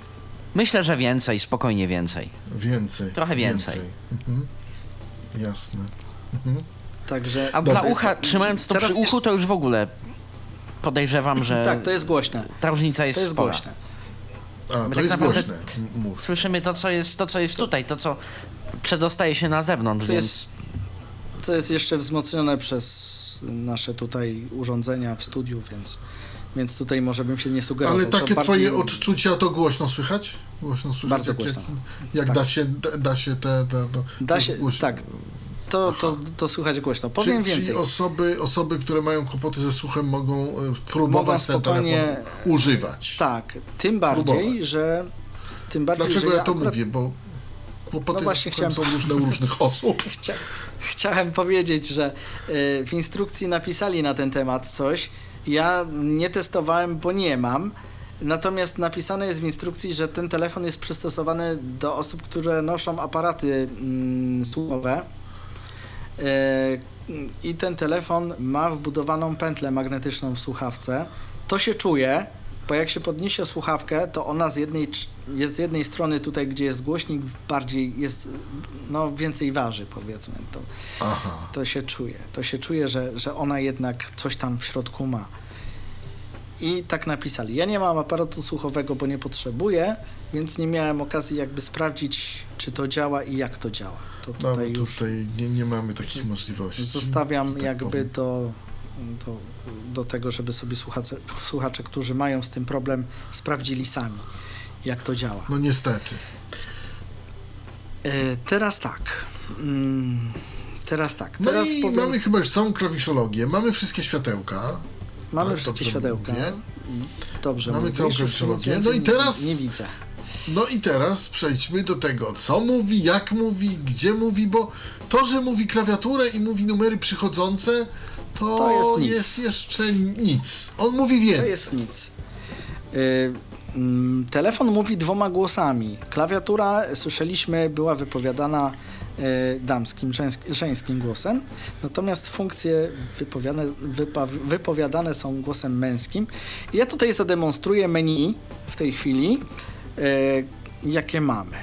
Myślę, że więcej, spokojnie więcej. Więcej. Trochę więcej. Mhm. Jasne. Także A Dobra, dla ucha, to- trzymając to przy uchu, to już w ogóle podejrzewam, że tak, to jest głośne. ta różnica jest, To jest spora. głośne. A, to tak jest głośne. Mów. Słyszymy to, co jest, to, co jest tutaj, to, co przedostaje się na zewnątrz, To więc jest, to jest jeszcze wzmocnione przez nasze tutaj urządzenia w studiu, więc, więc tutaj może bym się nie sugerował. Ale To takie bardziej- twoje odczucia to głośno słychać? Głośno słychać? Bardzo jak, głośno. Jak, jak Tak. da się, da, da się te... te, to, Da to się, głośno. tak, to, to, to słychać głośno. Powiem Czy, więcej. Czyli osoby, osoby, które mają kłopoty ze słuchem mogą e, próbować ten telefon używać. Tak, tym bardziej, Próbować. że tym bardziej, Dlaczego że ja to akurat mówię? Bo kłopoty No właśnie chciałem- są różne u różnych osób. Chcia, chciałem powiedzieć, że y, w instrukcji napisali na ten temat coś. Ja nie testowałem, bo nie mam. Natomiast napisane jest w instrukcji, że ten telefon jest przystosowany do osób, które noszą aparaty mm, słuchowe. Y, I ten telefon ma wbudowaną pętlę magnetyczną w słuchawce. To się czuje, bo jak się podniesie słuchawkę, to ona z jednej, jest z jednej strony tutaj, gdzie jest głośnik, bardziej jest, no więcej waży powiedzmy. To, Aha. to się czuje. To się czuje, że, że ona jednak coś tam w środku ma. I tak napisali. Ja nie mam aparatu słuchowego, bo nie potrzebuję, więc nie miałem okazji jakby sprawdzić, czy to działa i jak to działa. To No, tutaj już tutaj nie, nie mamy takich możliwości. zostawiam tak jakby powiem. do, do, do tego, żeby sobie słuchacze, słuchacze, którzy mają z tym problem, sprawdzili sami, jak to działa. No niestety. E, teraz tak. Mm, teraz tak. No Teraz i powiem, mamy chyba już całą klawiszologię, mamy wszystkie światełka. mamy tak, wszystkie światełka. mówię. Dobrze, Mamy mówisz, całą już klawiszologię. No i nie- teraz- Nie, widzę. No i teraz przejdźmy do tego, co mówi, jak mówi, gdzie mówi, bo to, że mówi klawiaturę i mówi numery przychodzące, to, To jest nic. jest jeszcze nic. On mówi To więcej. jest nic. Y, mm, telefon mówi dwoma głosami. Klawiatura, słyszeliśmy, była wypowiadana y, damskim, żeńsk- żeńskim głosem, natomiast funkcje wypowiadane, wypa, wypowiadane są głosem męskim. I ja tutaj zademonstruję menu w tej chwili, jakie mamy.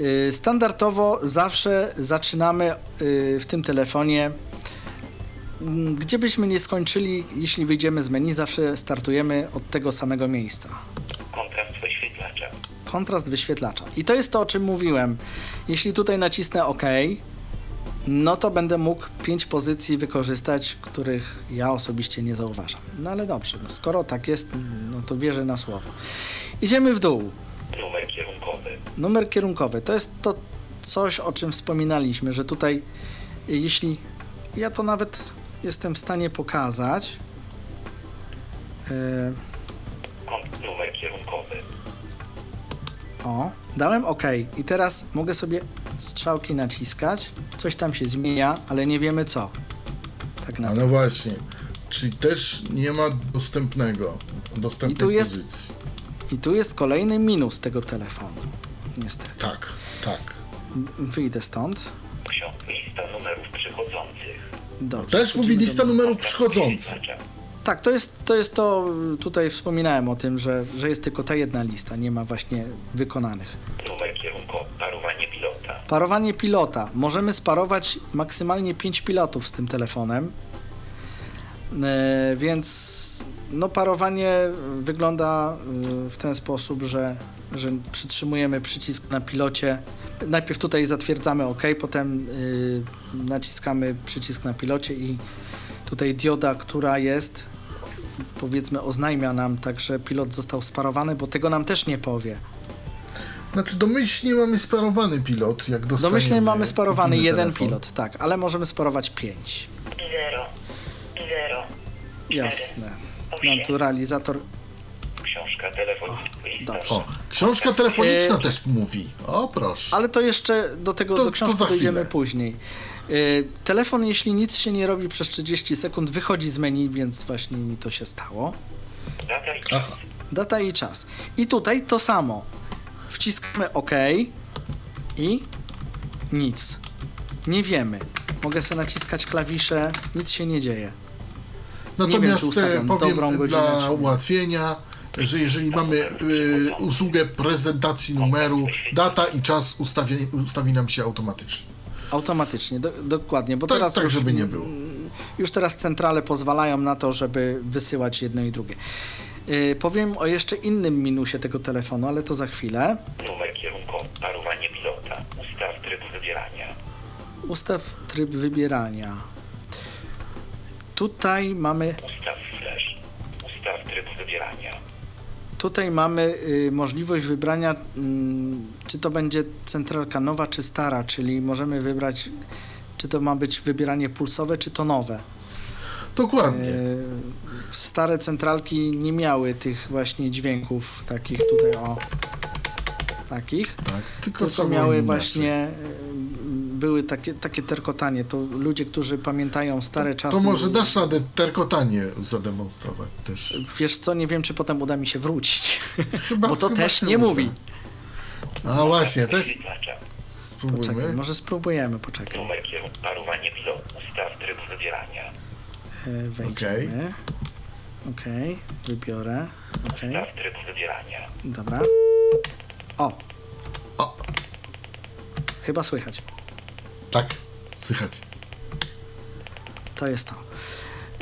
Y, Standardowo zawsze zaczynamy y, w tym telefonie mm, gdzie byśmy nie skończyli, jeśli wyjdziemy z menu, zawsze startujemy od tego samego miejsca. Kontrast wyświetlacza. Kontrast wyświetlacza. I to jest to, o czym mówiłem. Jeśli tutaj nacisnę OK, no to będę mógł pięć pozycji wykorzystać, których ja osobiście nie zauważam. No ale dobrze, no skoro tak jest, no to wierzę na słowo. Idziemy w dół. Numer kierunkowy. Numer kierunkowy to jest to coś, o czym wspominaliśmy, że tutaj, jeśli ja to nawet jestem w stanie pokazać. Yy, numer kierunkowy. o, dałem OK i teraz mogę sobie strzałki naciskać. Coś tam się zmienia, ale nie wiemy co. Tak A naprawdę. no właśnie. Czyli też nie ma dostępnego, dostępnej I tu jest- pozycji. I tu jest kolejny minus tego telefonu. Niestety. Tak, tak. Wyjdę stąd. Lista numerów przychodzących. Dobrze. Też mówi wchodzimy lista do- numerów przychodzących. Tak, to jest, to jest to, tutaj wspominałem o tym, że, że jest tylko ta jedna lista, nie ma właśnie wykonanych. Numer kierunkowy. Parowanie pilota. Parowanie pilota. Możemy sparować maksymalnie 5 pilotów z tym telefonem. E, więc no parowanie wygląda e, w ten sposób, że, że przytrzymujemy przycisk na pilocie. Najpierw tutaj zatwierdzamy OK, potem e, naciskamy przycisk na pilocie i tutaj dioda, która jest, powiedzmy, oznajmia nam tak, że pilot został sparowany, bo tego nam też nie powie. Znaczy domyślnie mamy sparowany pilot, jak dostaniemy. Domyślnie mamy sparowany jeden telefon. pilot, tak, ale możemy sparować pięć. Zero. Zero. Jasne. Naturalizator. Książka, telefon. Lista dobrze. O, książka telefoniczna E, też mówi. O, proszę. Ale to jeszcze do tego To- do książki dojdziemy później. Y, telefon, jeśli nic się nie robi przez 30 sekund, wychodzi z menu, więc właśnie mi to się stało. Data i czas. Aha. Data i czas. I tutaj to samo. Wciskamy OK i nic. Nie wiemy. Mogę sobie naciskać klawisze, nic się nie dzieje. Wiem, Natomiast czy ustawiam e, powiem dobrą godzinę, dla czy nie. ułatwienia, że jeżeli mamy e, usługę prezentacji numeru, data i czas ustawi, ustawi nam się automatycznie. Automatycznie, do, dokładnie, bo Tak, teraz tak już, żeby nie było. już teraz centrale pozwalają na to, żeby wysyłać jedno i drugie. Yy, powiem o jeszcze innym minusie tego telefonu, ale to za chwilę. Numer kierunkowy. Parowanie pilota. Ustaw tryb wybierania. Ustaw tryb wybierania. Tutaj mamy, Ustaw flash. Ustaw tryb wybierania. tutaj mamy y, możliwość wybrania, mm, czy to będzie centralka nowa, czy stara, czyli możemy wybrać, czy to ma być wybieranie pulsowe, czy to nowe. Dokładnie. E, Stare centralki nie miały tych właśnie dźwięków takich tutaj o takich, tak, tylko, tylko miały właśnie e, były takie, takie terkotanie. To ludzie, którzy pamiętają stare czasy. To może dasz radę terkotanie zademonstrować też. Wiesz co, nie wiem czy potem uda mi się wrócić. Chyba- Bo to chyba też nie uda. mówi. A właśnie, też Wyświetlacza. Poczekaj, spróbujmy. może spróbujemy, poczekaj. Numer. Parowanie pilota. Ustaw tryb wybierania. E, Wejdziemy. Okej, wybiorę. Okej, Ustaw tryb wybierania. dobra. O, O, chyba słychać. Tak, słychać. To jest to.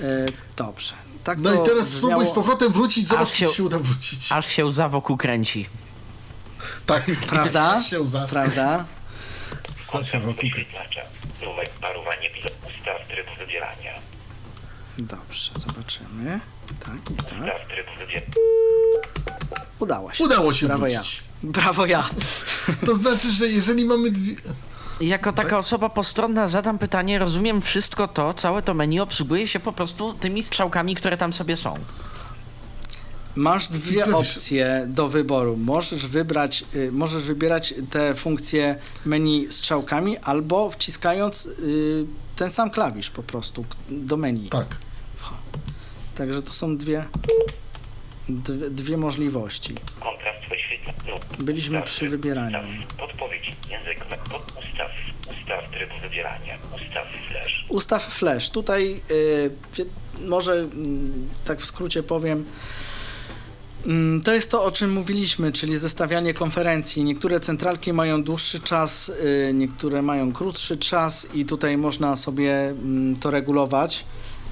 E, dobrze. Tak No to i teraz spróbuj brzmiało- z powrotem wrócić, zobacz, czy się- się uda wrócić. Aż się łza wokół kręci. Tak, Prawda? aż się łza. Prawda? Stasia wokół. Parowanie. Ustaw tryb wybierania. Dobrze, zobaczymy. Tak i tak. Udało się. Udało się Brawo wrócić. ja. Brawo ja. To znaczy, że jeżeli mamy dwie... Jako taka osoba postronna zadam pytanie, rozumiem wszystko to, całe to menu obsługuje się po prostu tymi strzałkami, które tam sobie są. Masz dwie opcje do wyboru. Możesz wybrać, y, możesz wybierać te funkcje menu strzałkami albo wciskając y, ten sam klawisz po prostu do menu. Tak. Także to są dwie, dwie, dwie możliwości. Byliśmy przy wybieraniu. Podpowiedź. Język. Pod, ustaw. Tryb wybierania. Ustaw flash. Ustaw flash. Tutaj y, może mm, tak w skrócie powiem. Mm, To jest to, o czym mówiliśmy, czyli zestawianie konferencji. Niektóre centralki mają dłuższy czas, y, niektóre mają krótszy czas i tutaj można sobie mm, to regulować.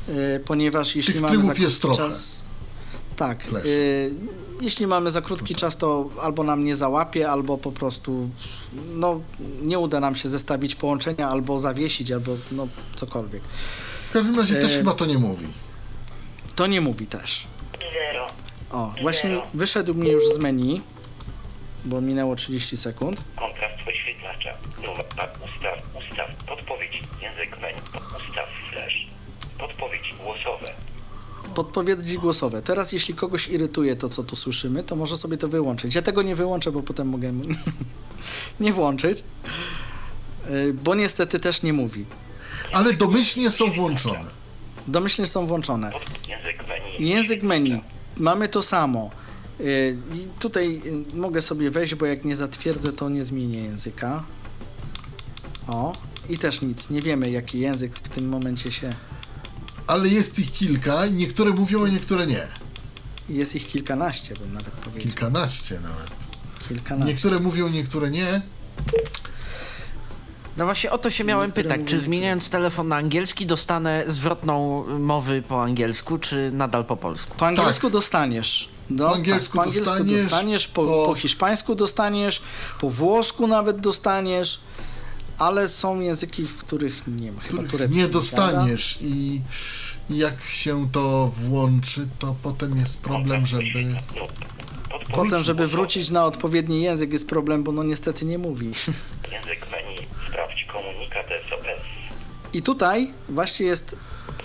y, ponieważ jeśli Tych mamy jest trochę. czas... Tak, Flash. Jeśli mamy za krótki czas, to albo nam nie załapie, albo po prostu no, nie uda nam się zestawić połączenia, albo zawiesić, albo no cokolwiek. W każdym razie też E, chyba to nie mówi. To nie mówi też. Zero. O, właśnie wyszedł mi już z menu, bo minęło 30 sekund. Kontrast wyświetlacza. Numer pa- ustaw, ustaw, podpowiedź, język menu, ustaw flash. Podpowiedź głosowe. Podpowiedzi głosowe. Teraz jeśli kogoś irytuje to, co tu słyszymy, to może sobie to wyłączyć. Ja tego nie wyłączę, bo potem mogę nie włączyć, Y, bo niestety też nie mówi. Ale domyślnie są włączone. Domyślnie są włączone. Pod, język menu. Język menu. Mamy to samo. Y, I tutaj y, mogę sobie wejść, bo jak nie zatwierdzę, to nie zmienię języka. O, i też nic. Nie wiemy, jaki język w tym momencie się. Ale jest ich kilka i niektóre mówią, a niektóre nie. Jest ich kilkanaście, bym nawet powiedział. Kilkanaście nawet. Kilkanaście. Niektóre mówią, niektóre nie. No właśnie o to się miałem Niektóre pytać, czy zmieniając telefon na angielski dostanę zwrotną mowy po angielsku, czy nadal po polsku? Po angielsku dostaniesz. No, Po angielsku tak, po angielsku dostaniesz, dostaniesz, po, po- po hiszpańsku dostaniesz, po włosku nawet dostaniesz, ale są języki, w których nie wiem, chyba których turecki. nie dostaniesz i i jak się to włączy, to potem jest problem, żeby... Potem, żeby wrócić na odpowiedni język jest problem, bo no niestety nie mówi. Język menu. Sprawdź komunikat SOS. I tutaj właśnie jest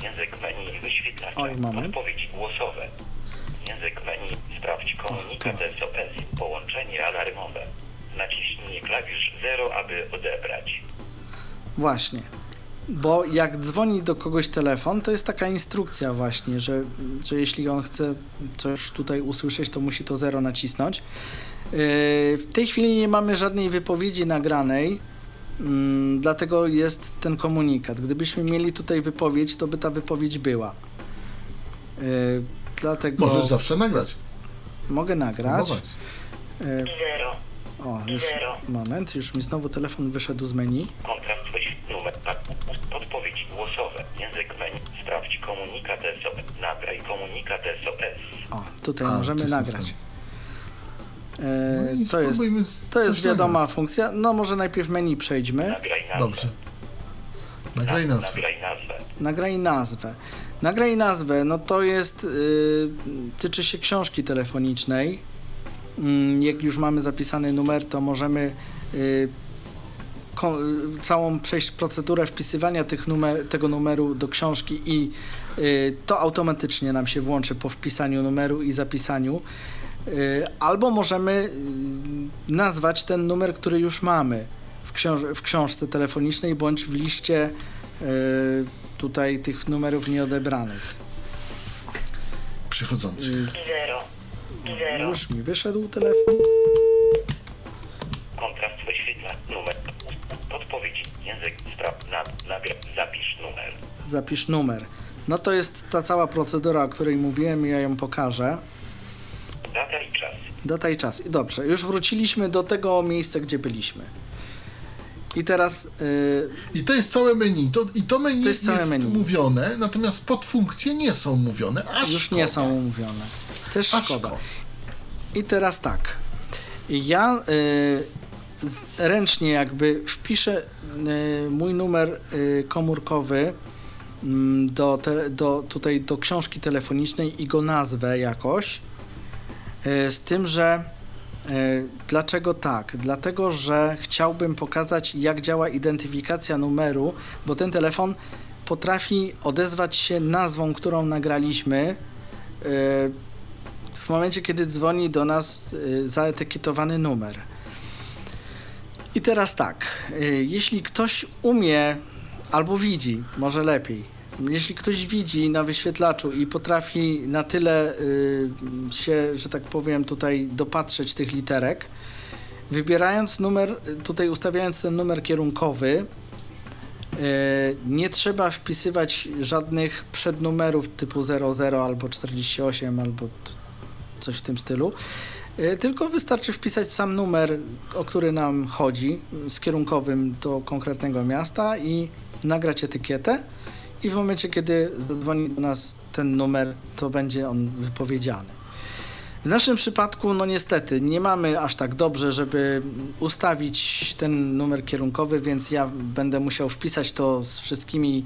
Język menu wyświetlacza. Oj, moment. Podpowiedź głosowe. Język menu. Sprawdź komunikat SOS. Połączenie alarmowe. Naciśnij klawisz 0, aby odebrać. Właśnie. Bo jak dzwoni do kogoś telefon, to jest taka instrukcja właśnie, że, że jeśli on chce coś tutaj usłyszeć, to musi to zero nacisnąć. Yy, W tej chwili nie mamy żadnej wypowiedzi nagranej, mm, dlatego jest ten komunikat. Gdybyśmy mieli tutaj wypowiedź, to by ta wypowiedź była. Yy, Dlatego Możesz zawsze nagrać. mogę nagrać. Yy, Zero. O, już Zero. moment, już mi znowu telefon wyszedł z menu wyś... numer... pa- Podpowiedź głosowe. Język menu. Sprawdź komunikat SOS. Nagraj komunikat SOS. O, tutaj A, możemy nagrać. E, No to jest, to jest wiadoma funkcja. No może najpierw menu przejdźmy. Nagraj nazwę. Dobrze. Nagraj Na- nazwę. Nagraj nazwę. Nagraj nazwę. Nagraj nazwę, no to jest, y, tyczy się książki telefonicznej. Mm, Jak już mamy zapisany numer, to możemy y, y, całą przejść procedurę wpisywania tych numer, tego numeru do książki i y, to automatycznie nam się włączy po wpisaniu numeru i zapisaniu. Y, Albo możemy y, nazwać ten numer, który już mamy w, książ- w książce telefonicznej bądź w liście y, tutaj tych numerów nieodebranych. Przychodzący. Y, Zero. Zero. Już mi wyszedł telefon. Kontrast wyświetla numer. Podpowiedź. Język. Spraw. Na, nagra, zapisz numer. Zapisz numer. No to jest ta cała procedura, o której mówiłem, ja ją pokażę. Data i czas. Data i czas. I Dobrze, już wróciliśmy do tego miejsca, gdzie byliśmy. I teraz y, I to jest całe menu. To, I to menu To jest jest, całe menu. mówione, natomiast podfunkcje nie są mówione. A już szkoda. nie są umówione. Też A szkoda. I teraz tak. Ja y, z- ręcznie jakby wpiszę y, mój numer y, komórkowy do, te, do, tutaj do książki telefonicznej i go nazwę jakoś. Y, z tym, że y, dlaczego tak? Dlatego, że chciałbym pokazać, jak działa identyfikacja numeru, bo ten telefon potrafi odezwać się nazwą, którą nagraliśmy. y, w momencie, kiedy dzwoni do nas zaetykietowany numer. I teraz tak, jeśli ktoś umie albo widzi, może lepiej, jeśli ktoś widzi na wyświetlaczu i potrafi na tyle y, się, że tak powiem, tutaj dopatrzeć tych literek, wybierając numer, tutaj ustawiając ten numer kierunkowy, y, nie trzeba wpisywać żadnych przednumerów typu 00 albo 48 albo coś w tym stylu. Y, Tylko wystarczy wpisać sam numer, o który nam chodzi, z kierunkowym do konkretnego miasta i nagrać etykietę i w momencie, kiedy zadzwoni do nas ten numer, to będzie on wypowiedziany. W naszym przypadku, no niestety, nie mamy aż tak dobrze, żeby ustawić ten numer kierunkowy, więc ja będę musiał wpisać to z wszystkimi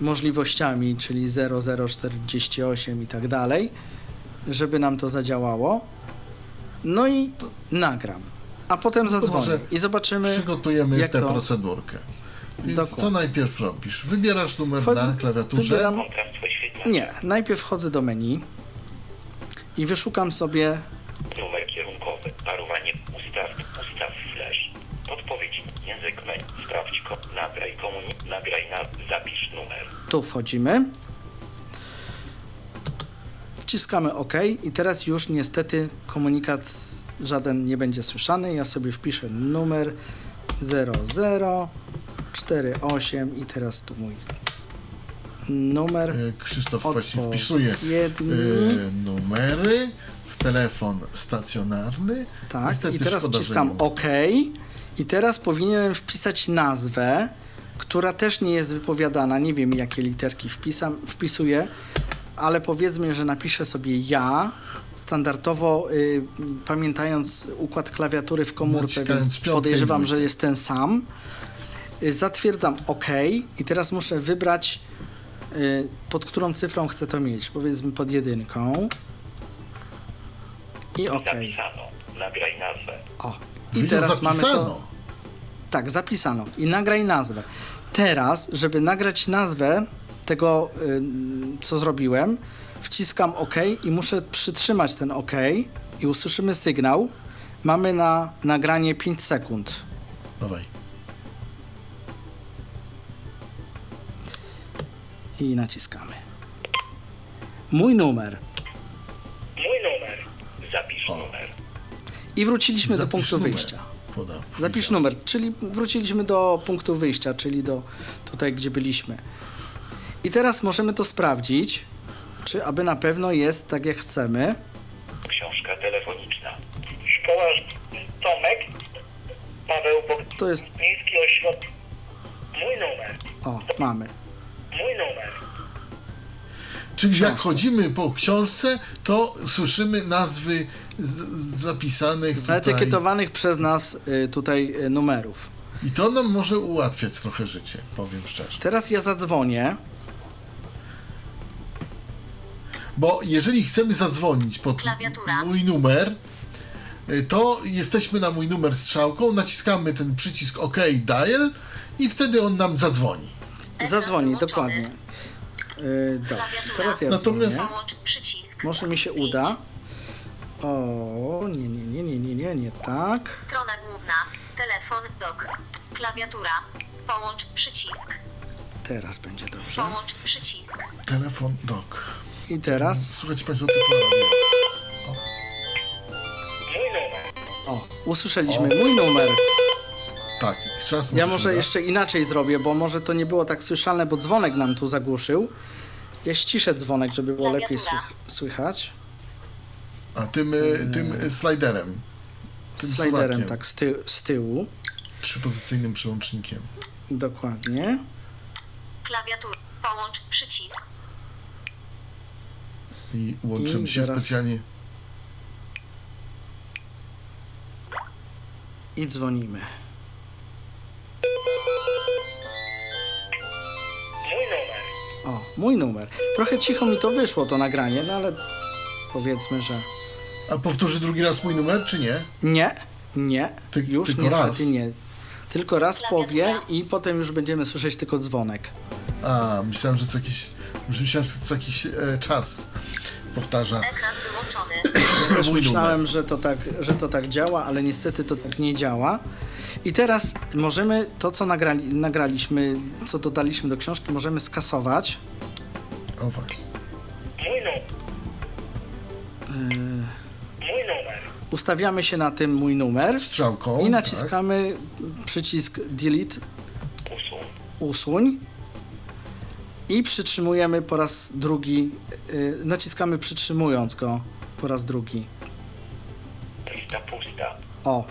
możliwościami, czyli 0048 i tak dalej, żeby nam to zadziałało. No i nagram. A potem zadzwonię może i zobaczymy. Przygotujemy jak tę to- procedurkę. Więc Dokładnie. co najpierw robisz? Wybierasz numer Wchodzę- na klawiaturze. wybieram-. Nie, najpierw wchodzę do menu i wyszukam sobie Numer kierunkowy. Parowanie ustaw. Ustaw flash. Podpowiedź. Język menu. Sprawdź ko. Nagraj komunik. Nagraj na. Zapisz numer. Tu wchodzimy. Wciskamy OK i teraz już niestety komunikat żaden nie będzie słyszany. Ja sobie wpiszę numer 0048 i teraz tu mój numer. E, Krzysztof właśnie wpisuje Jedni. e, numery w telefon stacjonarny. Tak, Niestety i teraz szkoda, wciskam OK i teraz powinienem wpisać nazwę, która też nie jest wypowiadana. Nie wiem, jakie literki wpisam, wpisuję, ale powiedzmy, że napiszę sobie ja, standardowo y, pamiętając układ klawiatury w komórce, Naciskając więc podejrzewam, że jest ten sam. Y, zatwierdzam OK i teraz muszę wybrać, y, pod którą cyfrą chcę to mieć. Powiedzmy pod jedynką. I OK. Zapisano. Nagraj nazwę. O. I Widzę, teraz mamy to. Tak, zapisano. I nagraj nazwę. Teraz, żeby nagrać nazwę tego, ym, co zrobiłem, wciskam OK i muszę przytrzymać ten OK i usłyszymy sygnał. Mamy na nagranie 5 sekund. Dawaj. I naciskamy. Mój numer. Mój numer. Zapisz numer. I wróciliśmy do Zapisz punktu numer. wyjścia. Poda, Zapisz numer, czyli wróciliśmy do punktu wyjścia, czyli do tutaj, gdzie byliśmy. I teraz możemy to sprawdzić, czy aby na pewno jest tak, jak chcemy. Książka telefoniczna. Szkoła Tomek. Paweł Bog... To jest, Miejski Ośrodek. Mój numer. o, mamy. Mój numer. Czyli jak chodzimy po książce, to słyszymy nazwy zapisanych tutaj. Zaetykietowanych przez nas y, tutaj y, numerów. I to nam może ułatwiać trochę życie, powiem szczerze. Teraz ja zadzwonię. Bo jeżeli chcemy zadzwonić pod Klawiatura. mój numer, y, to jesteśmy na mój numer strzałką, naciskamy ten przycisk OK Dial i wtedy on nam zadzwoni. Zadzwoni, dokładnie. Y, dobrze, Klawiatura. teraz ja Natomiast- dzwonię. Połącz przycisk. Może mi się uda. O, nie, nie, nie, nie, nie, nie, nie tak. Strona główna. Telefon, dok. Klawiatura. Połącz przycisk. Teraz będzie dobrze. Połącz przycisk. Telefon dok. I teraz, Słuchajcie Państwo, numer. o, usłyszeliśmy mój numer. Tak, czas Ja może jeszcze inaczej zrobię, bo może to nie było tak słyszalne, bo dzwonek nam tu zagłuszył. Ja ściszę dzwonek, żeby było lepiej Klawiatura. słych- słychać. A tym, y, tym y, sliderem. Tym Sliderem suwakiem. tak z, ty z tyłu. Trzypozycyjnym przełącznikiem. Dokładnie. Klawiatura. Połącz przycisk. I łączymy I się zaraz- specjalnie. I dzwonimy. Mój numer. Trochę cicho mi to wyszło, to nagranie, no ale powiedzmy, że... A powtórzy drugi raz mój numer, czy nie? Nie, nie, Ty- już tylko niestety raz. nie. Tylko raz powie i potem już będziemy słyszeć tylko dzwonek. A, myślałem, że co jakiś, myślałem, że co jakiś e, czas powtarza. Ekran wyłączony. Ja też myślałem, że to, tak, że to tak działa, ale niestety to tak nie działa. I teraz możemy to, co nagrali, nagraliśmy, co dodaliśmy do książki, możemy skasować. O właśnie. Mój numer. Mój numer. Ustawiamy się na tym mój numer Strzałką. i naciskamy przycisk delete, Usuń. usuń i przytrzymujemy po raz drugi, yy, naciskamy przytrzymując go po raz drugi. Lista pusta. O,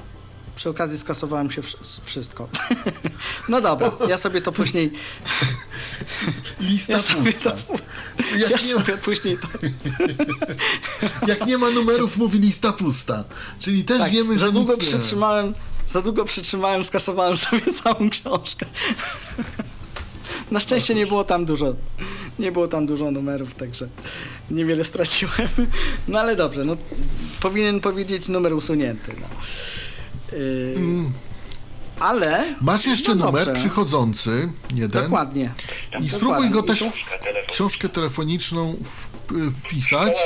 Przy okazji skasowałem się wsz- wszystko. no dobra, ja sobie to później. Lista Ja sobie pusta. to, Jak, ja nie ma, sobie później to. jak nie ma numerów, mówi lista pusta. Czyli też Tak, wiemy, że za długo nic nie ma. przytrzymałem, za długo przytrzymałem, skasowałem sobie całą książkę. Na szczęście nie było tam dużo, nie było tam dużo numerów, także niewiele straciłem. No ale dobrze, no powinien powiedzieć numer usunięty. No. Yy, Ale. Masz jeszcze no numer dobrze, przychodzący, jeden. Dokładnie. I spróbuj go też w książkę telefoniczną y, wpisać.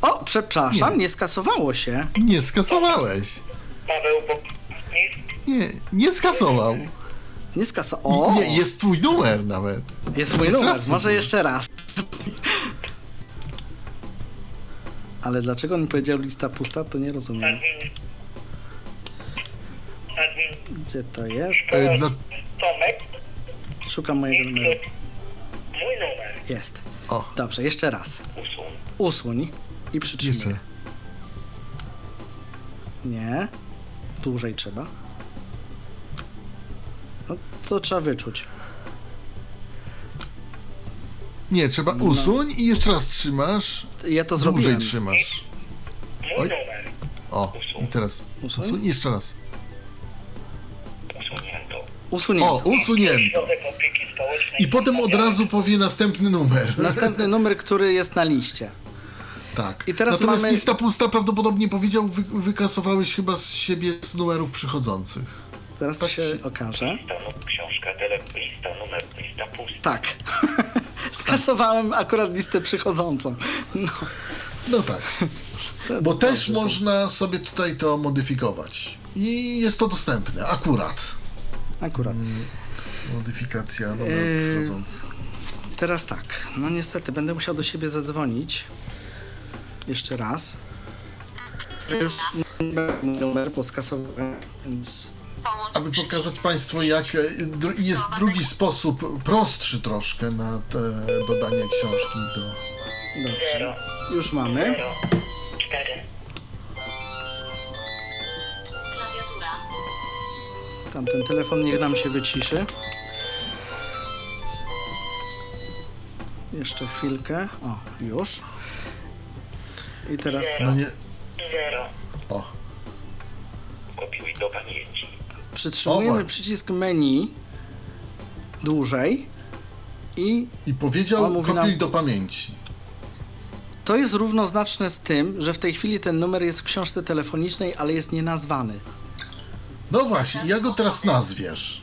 O, przepraszam, nie skasowało się. Nie skasowałeś. Paweł. Nie, Nie, nie skasował. Nie skasowało. O, Nie, jest twój numer nawet. Jest mój Jeszcze numer, raz może jeszcze raz. Ale dlaczego on powiedział lista pusta, to nie rozumiem. Gdzie to jest? E, dla, Tomek. Szukam mojego numeru. Mój numer. Jest. o, Dobrze, jeszcze raz. Usuń. Usuń i przytrzymaj. jeszcze. Nie. Dłużej trzeba. No, to trzeba wyczuć. Nie, trzeba No. usuń i jeszcze raz trzymasz. Ja to Dłużej zrobiłem. trzymasz. Mój Oj. numer. O, i teraz. Usuń? Usuń jeszcze raz. Usunięto. O, usunięto. I potem od razu powie następny numer. Następny numer, który jest na liście. Tak. I teraz Natomiast mamy- lista pusta prawdopodobnie powiedział, wy, wykasowałeś chyba z siebie z numerów przychodzących. Teraz to Tak się okaże. Lista, nu- książka, tele, lista, numer, lista pusta. Tak. Skasowałem akurat listę przychodzącą. No. No tak. Bo też można sobie tutaj to modyfikować. I jest to dostępne, akurat. Akurat. Modyfikacja numerów Yy, przychodzących. Teraz tak. No niestety, będę musiał do siebie zadzwonić. Jeszcze raz. Ja Już numer, bo skasowałem, więc... Aby pokazać Państwu, jak e, jest drugi sposób, prostszy troszkę na te dodanie książki do... Dobrze. Już mamy. Tamten telefon niech nam się wyciszy. Jeszcze chwilkę. O, już. I teraz No nie... Zero. O, Kopiuj do pamięci. przytrzymujemy O, przycisk menu dłużej i i powiedział, kopiuj nam- do pamięci. to jest równoznaczne z tym, że w tej chwili ten numer jest w książce telefonicznej, ale jest nienazwany. No właśnie, jak go teraz nazwiesz?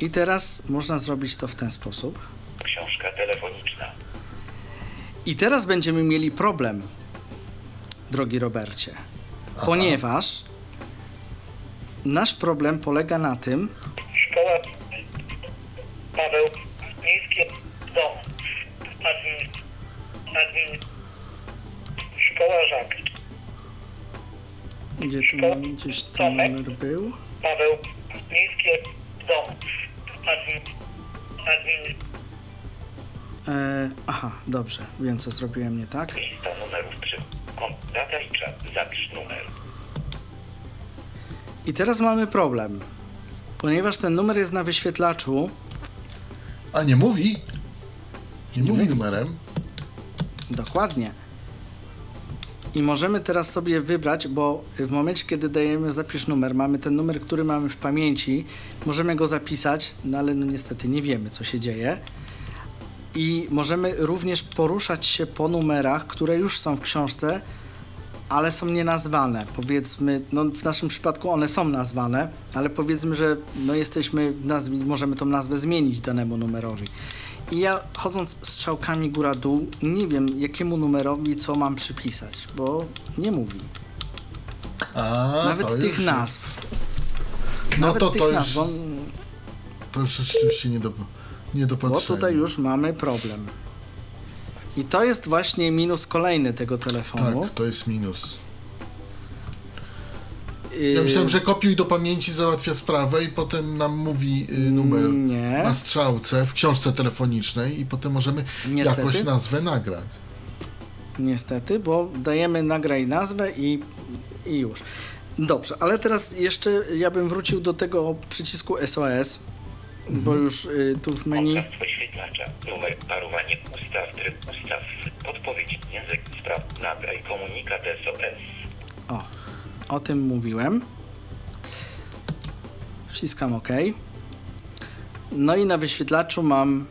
I teraz można zrobić to w ten sposób. Książka telefoniczna. I teraz będziemy mieli problem, drogi Robercie, ponieważ nasz problem polega na tym, Szkoła Paweł Miejskie Dom Admin Admin Szkoła Żak gdzie ten, gdzieś ten numer był. Paweł Miejskie Dom Admin Admin E, aha, dobrze, wiem co zrobiłem nie tak. Lista numerów przy Kont- Data i czas Zapisz numer I teraz mamy problem, ponieważ ten numer jest na wyświetlaczu, A nie mówi? Nie, Nie mówi mówi. numerem. Dokładnie. I możemy teraz sobie wybrać, bo w momencie, kiedy dajemy zapisz numer, mamy ten numer, który mamy w pamięci, możemy go zapisać, no ale no niestety nie wiemy, co się dzieje. I możemy również poruszać się po numerach, które już są w książce, ale są nienazwane. Powiedzmy, no w naszym przypadku one są nazwane, ale powiedzmy, że no jesteśmy w nazwie, możemy tą nazwę zmienić danemu numerowi. I ja chodząc strzałkami góra-dół, nie wiem jakiemu numerowi co mam przypisać, bo nie mówi. A, Nawet tych już, nazw. No Nawet to, tych to, już, nazw, bo, to już rzeczywiście nie do, nie bo tutaj już mamy problem. I to jest właśnie minus kolejny tego telefonu. Tak, to jest minus. Yy, Ja myślałem, że kopiuj do pamięci załatwia sprawę i potem nam mówi y, numer Nie. na strzałce w książce telefonicznej i potem możemy Niestety. jakoś nazwę nagrać. Niestety, bo dajemy nagraj nazwę i, i już. Dobrze, ale teraz jeszcze ja bym wrócił do tego przycisku SOS, bo już y, tu w menu... Kontrast wyświetlacza. Numer parowanie ustaw, tryb ustaw. Podpowiedź język spraw. Nagraj komunikat SOS. O, o tym mówiłem. Wciskam OK. No i na wyświetlaczu mam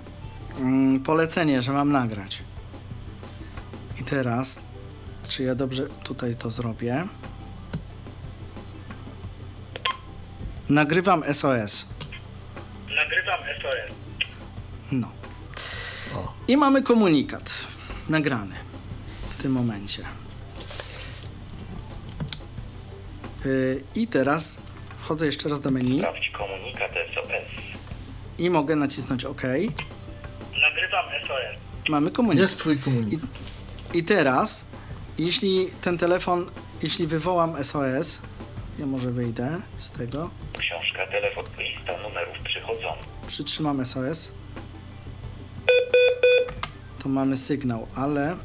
mm, polecenie, że mam nagrać. I teraz, czy ja dobrze tutaj to zrobię? Nagrywam SOS. Nagrywam SOS. No. I mamy komunikat nagrany w tym momencie. I teraz wchodzę jeszcze raz do menu Sprawdź komunikat SOS. i mogę nacisnąć OK. Nagrywam SOS. Mamy komunikat. Jest twój komunikat. I teraz, jeśli ten telefon, jeśli wywołam SOS, ja może wyjdę z tego, Książka, telefon, lista numerów przychodzących. przytrzymam SOS, to mamy sygnał, ale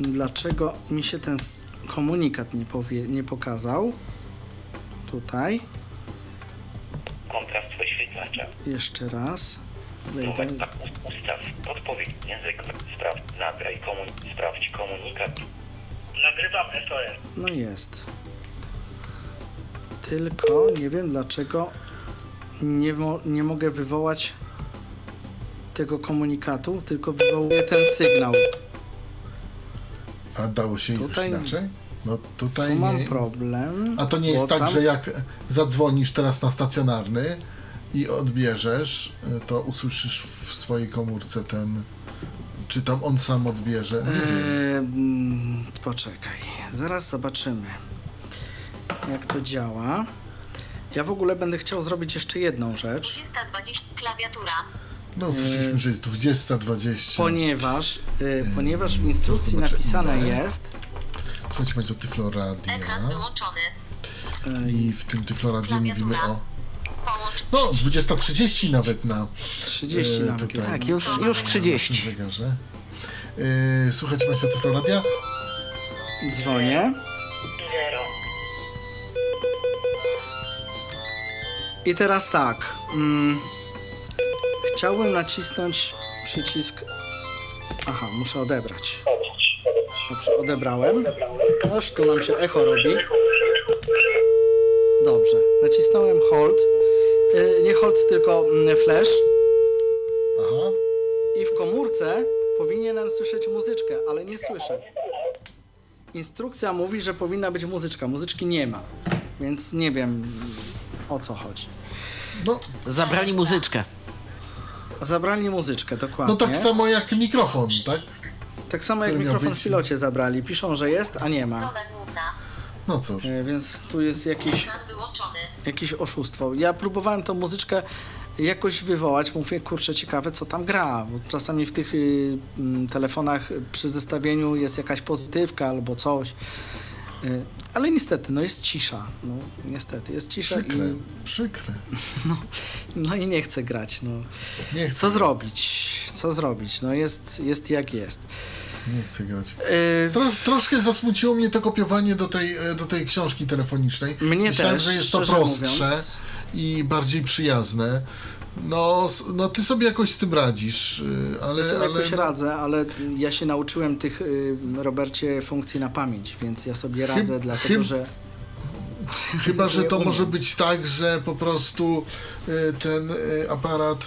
dlaczego mi się ten komunikat nie, powie, nie pokazał? Tutaj, Kontrast wyświetlacza. jeszcze raz, wyjdę. Numer tak, u- ustaw. Podpowiedź język spraw. Nagraj komun... Sprawdź komunikat. Nagrywam SOS. No jest. Tylko nie wiem dlaczego nie, mo- nie mogę wywołać tego komunikatu, tylko wywołuję ten sygnał. A dało się już Tutaj- inaczej? No tutaj Tu mam nie. problem. A to nie jest tak, tam- że jak zadzwonisz teraz na stacjonarny i odbierzesz, y, to usłyszysz w swojej komórce ten. Czy tam on sam odbierze? Nie wiem. Eee, mm, poczekaj, zaraz zobaczymy, jak to działa. Ja w ogóle będę chciał zrobić jeszcze jedną rzecz, 320 klawiatura. No, słyszeliśmy, że jest 20.20. ponieważ, e, ponieważ w instrukcji zobaczę napisane jest, Słuchajcie Państwo, Tyflo Ekran wyłączony. I w tym Tyflo Radio mówimy o. Połącz No, przycisk. 20.30 nawet na. 30 e, nawet tutaj. jest. Tak, już, już 30. zegarze. Yy, słuchajcie Państwo, Tyflo Radia. Dzwonię. Zero. I teraz tak. Mm, chciałbym nacisnąć przycisk. Aha, muszę odebrać. Dobrze, odebrałem. Noż tu nam się echo robi. Dobrze, nacisnąłem hold. Y, nie hold, tylko mm, flash. Aha. I w komórce powinienem słyszeć muzyczkę, ale nie słyszę. Instrukcja mówi, że powinna być muzyczka. Muzyczki nie ma, więc nie wiem o co chodzi. No, Zabrali muzyczkę. Zabrali muzyczkę, dokładnie. no tak samo jak mikrofon, tak? Tak samo jak mikrofon być- w pilocie zabrali. Piszą, że jest, a nie ma. Strona główna. No cóż. E, Więc tu jest jakieś, jakieś oszustwo. Ja próbowałem tą muzyczkę jakoś wywołać. Mówię, kurczę, ciekawe co tam gra. Bo czasami w tych y, telefonach przy zestawieniu jest jakaś pozytywka albo coś. Y, ale niestety, no jest cisza. No, niestety, jest cisza Przykre, i, przykre. no i nie chcę grać. No. Nie chcę, Co zrobić? Co zrobić? No jest, jest jak jest. nie chcę grać. Y, Tro, troszkę zasmuciło mnie to kopiowanie do tej, e, do tej książki telefonicznej. Mnie Myślałem, też, że jest to prostsze mówiąc. i bardziej przyjazne. No, no ty sobie jakoś z tym radzisz, y, ale... Ja sobie ale jakoś no, radzę, ale ja się nauczyłem tych, y, Robercie, funkcji na pamięć, więc ja sobie radzę, Chyb- dlatego chyb- że... Chyba, że to może być tak, że po prostu y, ten aparat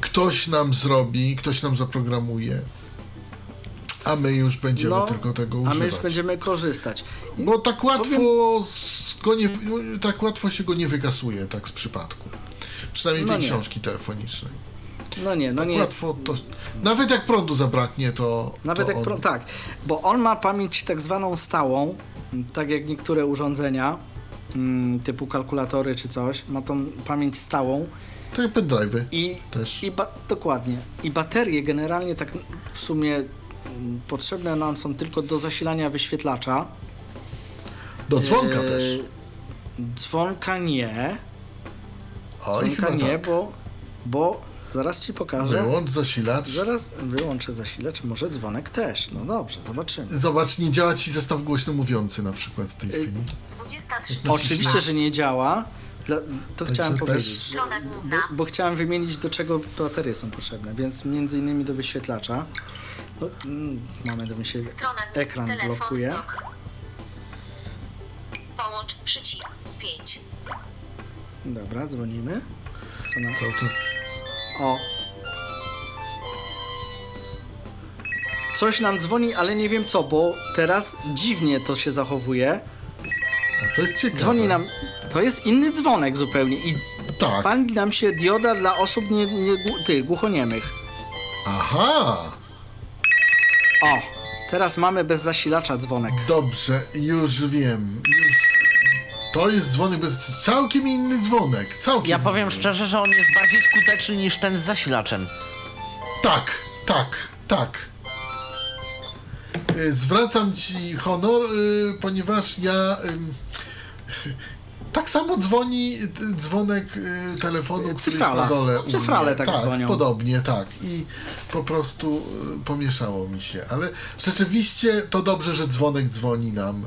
ktoś nam zrobi, ktoś nam zaprogramuje, a my już będziemy tylko tego No, a używać. my już będziemy korzystać. Bo tak łatwo, go nie, tak łatwo się go nie wykasuje, tak z przypadku. Przynajmniej No tej nie. książki telefonicznej. No nie, no nie jest... Łatwo to. Nawet jak prądu zabraknie, to. Nawet to jak... on, Pro, tak, bo on ma pamięć tak zwaną stałą, tak jak niektóre urządzenia, mm, typu kalkulatory czy coś, ma tą pamięć stałą Tak jak pendrive'y. i... Też. I dokładnie. I baterie generalnie tak w sumie potrzebne nam są tylko do zasilania wyświetlacza. Do dzwonka Eee, też. Dzwonka nie. Oj, Dzwonka chyba nie, tak. bo, bo zaraz ci pokażę. Wyłącz zasilacz. Zaraz wyłączę zasilacz, może dzwonek też. No dobrze, zobaczymy. Zobacz, nie działa ci zestaw głośno mówiący na przykład w tej Y, chwili. 23. Oczywiście, że nie działa. Dla, to chciałem też- powiedzieć. Bo, bo chciałem wymienić, do czego baterie są potrzebne, więc między innymi do wyświetlacza. Mm, moment, mi się Strona ekran telefon, blokuje. dok. Połącz przycisk 5. Dobra, dzwonimy. Co nam Cały czas. O. Coś nam dzwoni, ale nie wiem co, bo teraz dziwnie to się zachowuje. A to jest ciekawe. Dzwoni nam. To jest inny dzwonek zupełnie i Tak. pali nam się dioda dla osób nie, nie, tych, głuchoniemych. Aha! O, teraz mamy bez zasilacza dzwonek. Dobrze, już wiem. Już... To jest dzwonek, bez całkiem inny dzwonek. Całkiem Ja powiem inny. szczerze, że on jest bardziej skuteczny niż ten z zasilaczem. Tak, tak, tak. Y, Zwracam ci honor, y, ponieważ ja. Tak samo dzwoni dzwonek y, telefonu, który jest Cyfrala. na dole. u Cyfrale mnie. tak dzwonią. Podobnie, tak. I po prostu y, pomieszało mi się. Ale rzeczywiście to dobrze, że dzwonek dzwoni nam.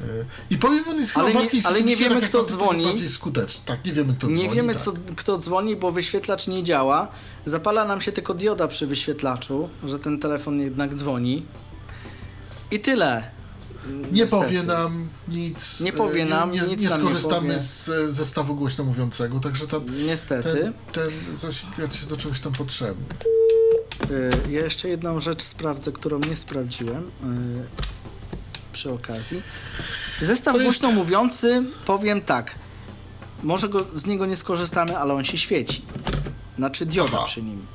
Y, I powiem, on jest Ale chyba nie- ale nie wiemy, tak kto dzwoni. Skuteczny. Tak, nie wiemy, kto dzwoni. Nie wiemy, tak. co, kto dzwoni, bo wyświetlacz nie działa. Zapala nam się tylko dioda przy wyświetlaczu, że ten telefon jednak dzwoni. I tyle. Nie Niestety. powie nam nic. Nie powie nam, nie, nic nie nam nie skorzystamy powie. z e, zestawu głośno mówiącego, także ta, Niestety. ten, ten zasilacz jest do czegoś tam potrzebny. Ja jeszcze jedną rzecz sprawdzę, którą nie sprawdziłem y, przy okazji. Zestaw jest- głośno mówiący, powiem tak. Może go, z niego nie skorzystamy, ale on się świeci. Znaczy dioda Aha. przy nim.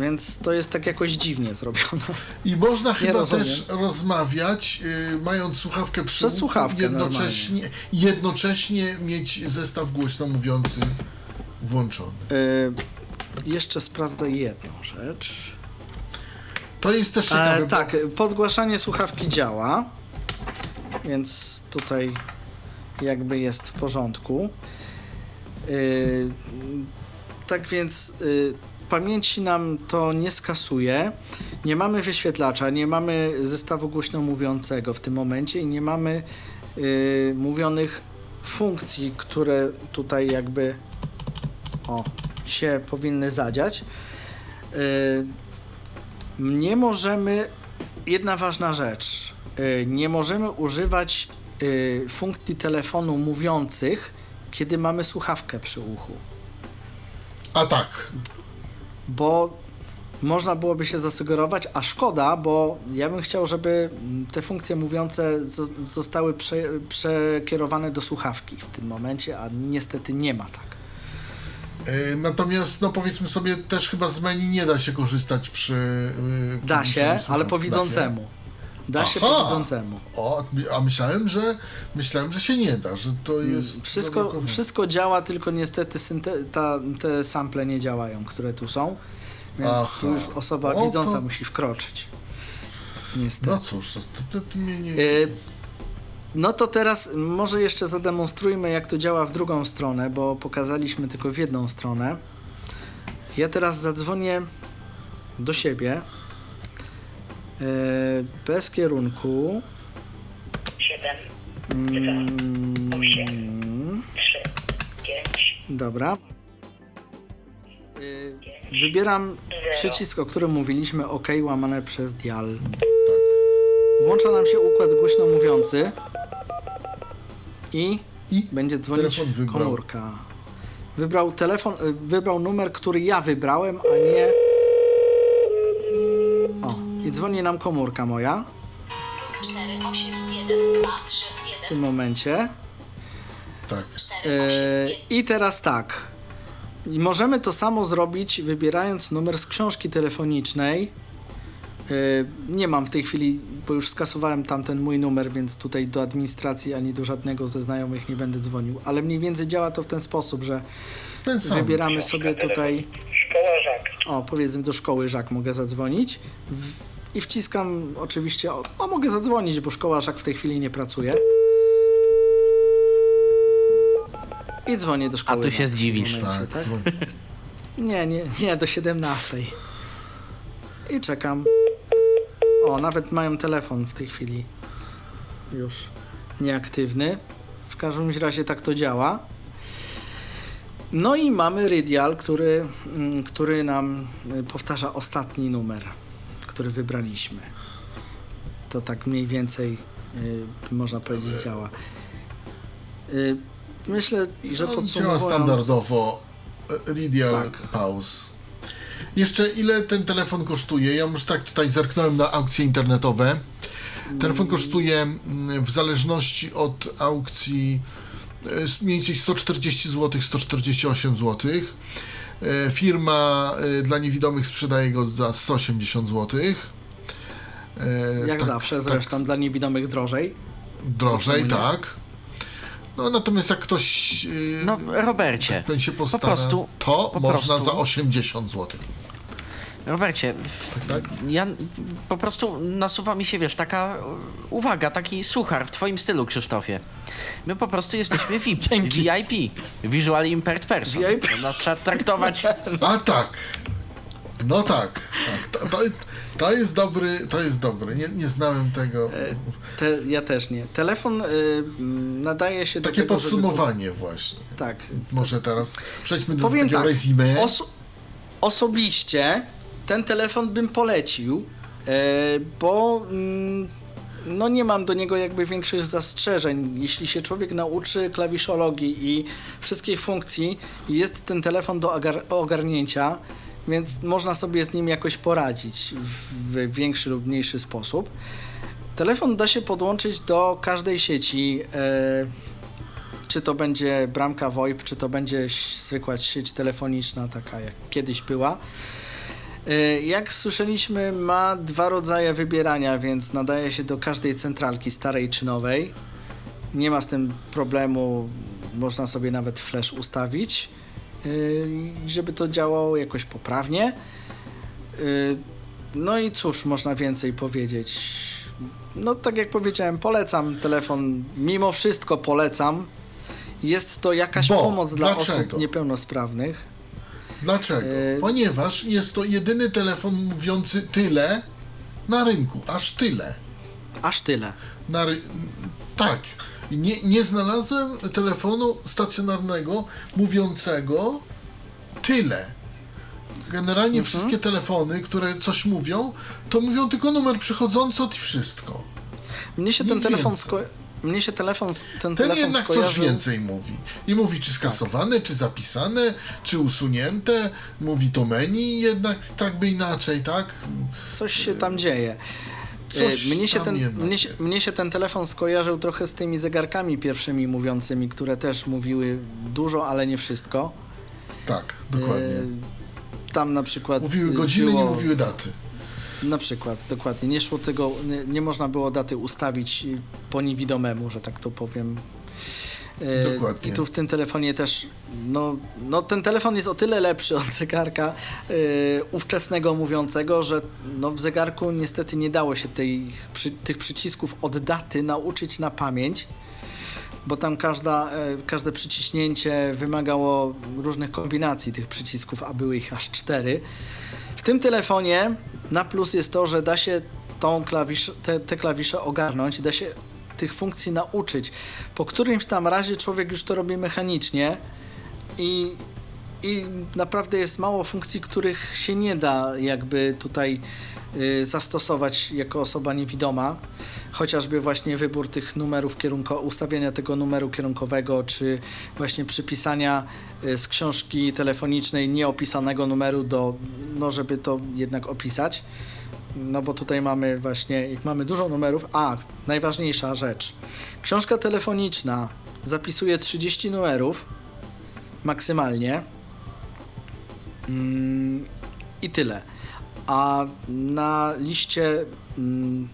Więc to jest tak jakoś dziwnie zrobione. I można chyba też rozmawiać, y, mając słuchawkę przy Przez słuchawkę jednocześnie, jednocześnie mieć zestaw głośno mówiący włączony. Y, jeszcze sprawdzę jedną rzecz. To jest też ciekawe. E, tak, podgłaszanie słuchawki działa, więc tutaj jakby jest w porządku. Y, tak więc y, pamięci nam to nie skasuje. Nie mamy wyświetlacza, nie mamy zestawu głośno mówiącego w tym momencie i nie mamy y, mówionych funkcji, które tutaj jakby o, się powinny zadziać. Y, nie możemy. Jedna ważna rzecz. y, Nie możemy używać y, funkcji telefonu mówiących, kiedy mamy słuchawkę przy uchu. A tak. Bo można byłoby się zasugerować, a szkoda, bo ja bym chciał, żeby te funkcje mówiące zo- zostały prze, przekierowane do słuchawki w tym momencie, a niestety nie ma tak. E, Natomiast, no powiedzmy sobie, też chyba z menu nie da się korzystać przy. y, Da się, ale po widzącemu. Da się Aha! po widzącemu. O, a myślałem, że myślałem, że się nie da, że to jest. Mm, Wszystko, zablokowane. wszystko działa, tylko niestety synte, ta, te sample nie działają, które tu są. Więc Aha. tu już osoba O, widząca to- musi wkroczyć. Niestety. No cóż, to, to, to mnie nie. Y, No to teraz może jeszcze zademonstrujmy, jak to działa w drugą stronę, bo pokazaliśmy tylko w jedną stronę. Ja teraz zadzwonię do siebie bez kierunku. 7, Mm, 8, 3, 5, Dobra. Y, Wybieram przycisk, o którym mówiliśmy, OK, łamane przez dial. Włącza nam się układ głośno mówiący. I I będzie dzwonić komórka. Wybrał telefon, y, wybrał numer, który ja wybrałem, a nie... I dzwoni nam komórka moja Plus 4, 8, 1, 2, 3, w 1. tym momencie. tak. 4, 8, E, 1. I teraz tak. Możemy to samo zrobić, wybierając numer z książki telefonicznej. E, Nie mam w tej chwili, bo już skasowałem tamten mój numer, więc tutaj do administracji ani do żadnego ze znajomych nie będę dzwonił. Ale mniej więcej działa to w ten sposób, że Ten sam. wybieramy sobie tutaj, Szkoła Żak. o powiedzmy do szkoły Żak mogę zadzwonić w, i wciskam oczywiście, o, o mogę zadzwonić, bo szkoła Żak w tej chwili nie pracuje. I dzwonię do szkoły. A tu się Żak w tym zdziwisz. momencie, Tak, dzwoń. Nie, nie, nie, do 17. I czekam. O, nawet mają telefon w tej chwili. Już nieaktywny. W każdym razie tak to działa. No i mamy Rydial, który, mm, który nam y, powtarza ostatni numer, który wybraliśmy. To tak mniej więcej y, można powiedzieć działa. Y, myślę, że działa podsumowując... standardowo. e, Ridial Tak. Pause. Jeszcze ile ten telefon kosztuje? Ja już tak tutaj zerknąłem na aukcje internetowe. Telefon kosztuje mm, w zależności od aukcji e, mniej więcej 140 zł, 148 zł. E, Firma e, dla niewidomych sprzedaje go za 180 zł. Jak zawsze, zresztą dla niewidomych drożej. Drożej, tak. No natomiast jak ktoś yy, No, Robercie, ten się postara, prostu- to po można prostu- za 80 zł. Robercie, Tak? ja po prostu nasuwa mi się, wiesz, taka e, uwaga, taki suchar w twoim stylu, Krzysztofie. My po prostu jesteśmy VIP. VIP, Visually Impaired Person. VIP. To Nas trzeba traktować A tak. No tak. tak. To, to, to jest dobry, to jest dobry. Nie, nie znałem tego. Te, ja też nie. Telefon y, nadaje się Takie do tego, żeby- podsumowanie właśnie. Tak. Może teraz przejdźmy do Powiem takiego tak. resume. Oso- osobiście ten telefon bym polecił, e, bo mm, no nie mam do niego jakby większych zastrzeżeń. Jeśli się człowiek nauczy klawiszologii i wszystkich funkcji, jest ten telefon do ogar- ogarnięcia, więc można sobie z nim jakoś poradzić w, większy lub mniejszy sposób. Telefon da się podłączyć do każdej sieci. E, czy to będzie bramka VoIP, czy to będzie zwykła sieć telefoniczna, taka jak kiedyś była. Y, Jak słyszeliśmy, ma dwa rodzaje wybierania, więc nadaje się do każdej centralki, starej czy nowej. Nie ma z tym problemu, można sobie nawet flash ustawić, y, żeby to działało jakoś poprawnie. Y, No i cóż, można więcej powiedzieć. No, tak jak powiedziałem, polecam telefon, mimo wszystko polecam. Jest to jakaś Bo, pomoc dla dlaczego? osób niepełnosprawnych. Dlaczego? E, Ponieważ jest to jedyny telefon mówiący tyle na rynku. Aż tyle. Aż tyle. Na ry... Tak. Nie, nie znalazłem telefonu stacjonarnego mówiącego tyle. Generalnie wszystkie telefony, które coś mówią, to mówią tylko numer przychodzący od i wszystko. Mnie się Nic ten telefon więcej. Mnie się telefon, ten Ten telefon jednak coś skojarzył... więcej mówi. I mówi, czy skasowane, czy zapisane, czy usunięte. Mówi to menu jednak tak by inaczej, tak? Coś się tam dzieje. Coś E, mnie, się ten, mnie, mnie się ten telefon skojarzył trochę z tymi zegarkami pierwszymi mówiącymi, które też mówiły dużo, ale nie wszystko. Tak, dokładnie. E, Tam na przykład. Mówiły e, godziny, było, nie mówiły daty. Na przykład, dokładnie. Nie szło tego, nie, nie można było daty ustawić e, po niewidomemu, że tak to powiem. E, Dokładnie. I tu w tym telefonie też, no, no ten telefon jest o tyle lepszy od zegarka e, ówczesnego mówiącego, że no w zegarku niestety nie dało się tej, przy, tych przycisków od daty nauczyć na pamięć, bo tam każda, e, każde przyciśnięcie wymagało różnych kombinacji tych przycisków, a były ich aż cztery. Tym telefonie na plus jest to, że da się tą klawisz, te, te klawisze ogarnąć, da się tych funkcji nauczyć. Po którymś tam razie człowiek już to robi mechanicznie i, i naprawdę jest mało funkcji, których się nie da jakby tutaj y, zastosować jako osoba niewidoma. Chociażby właśnie wybór tych numerów kierunko, ustawienia tego numeru kierunkowego, czy właśnie przypisania y, z książki telefonicznej nieopisanego numeru do, no żeby to jednak opisać. No bo tutaj mamy właśnie, mamy dużo numerów, a najważniejsza rzecz. Książka telefoniczna zapisuje 30 numerów maksymalnie. Mm, I tyle. A na liście mm,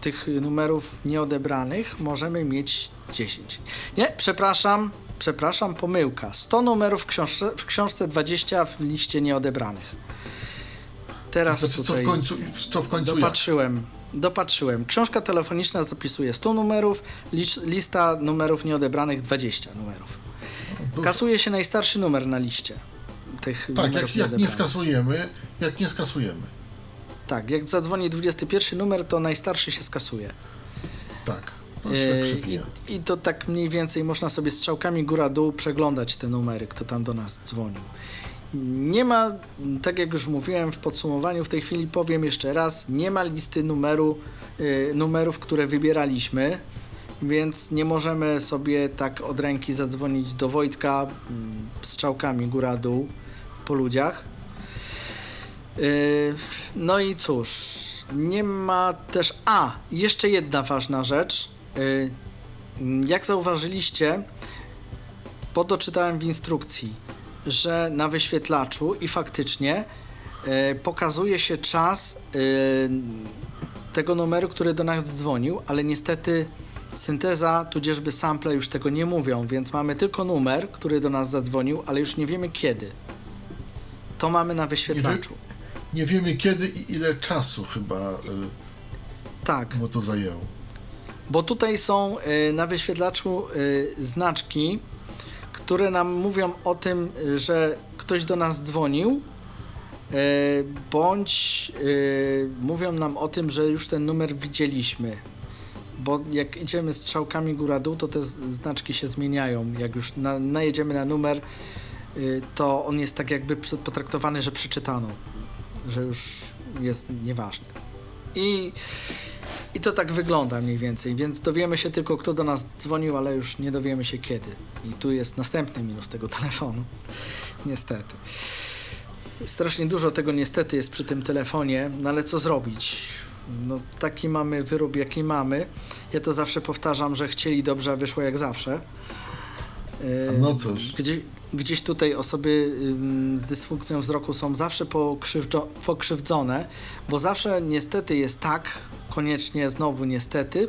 tych numerów nieodebranych możemy mieć 10. Nie, przepraszam, przepraszam, pomyłka. 100 numerów w książce, w książce 20 w liście nieodebranych. Teraz Znaczy, co w końcu, co w końcu dopatrzyłem. Dopatrzyłem. Książka telefoniczna zapisuje 100 numerów, lista numerów nieodebranych 20 numerów. Dużo. Kasuje się najstarszy numer na liście. Tych Tak, jak, jak nie skasujemy, jak nie skasujemy. Tak, jak zadzwoni 21 numer, to najstarszy się skasuje. Tak, to się E, tak I. I to tak mniej więcej można sobie strzałkami góra-dół przeglądać te numery, kto tam do nas dzwonił. Nie ma, tak jak już mówiłem w podsumowaniu, w tej chwili powiem jeszcze raz, nie ma listy numeru, y, numerów, które wybieraliśmy, więc nie możemy sobie tak od ręki zadzwonić do Wojtka mm, strzałkami góra-dół po ludziach. Y, No i cóż, nie ma też. A, jeszcze jedna ważna rzecz. Y, Jak zauważyliście, podoczytałem w instrukcji, że na wyświetlaczu i faktycznie y, pokazuje się czas tego numeru, który do nas dzwonił, ale niestety synteza tudzieżby sample już tego nie mówią, więc mamy tylko numer, który do nas zadzwonił, ale już nie wiemy kiedy. To mamy na wyświetlaczu. Nie wiemy kiedy i ile czasu chyba y, Tak, mu to zajęło. bo tutaj są y, na wyświetlaczu y, znaczki, które nam mówią o tym, że ktoś do nas dzwonił, y, bądź y, mówią nam o tym, że już ten numer widzieliśmy. Bo jak idziemy strzałkami góra-dół, to te znaczki się zmieniają. Jak już na, najedziemy na numer, to on jest tak jakby potraktowany, że przeczytano, że już jest nieważny. I i to tak wygląda mniej więcej, więc dowiemy się tylko, kto do nas dzwonił, ale już nie dowiemy się kiedy. I tu jest następny minus tego telefonu. Niestety. Strasznie dużo tego niestety jest przy tym telefonie, no ale co zrobić? No taki mamy wyrób, jaki mamy. Ja to zawsze powtarzam, że chcieli dobrze, a wyszło jak zawsze. No cóż. Gdzieś, gdzieś tutaj osoby z dysfunkcją wzroku są zawsze pokrzywdzo, pokrzywdzone, bo zawsze niestety jest tak, koniecznie znowu niestety,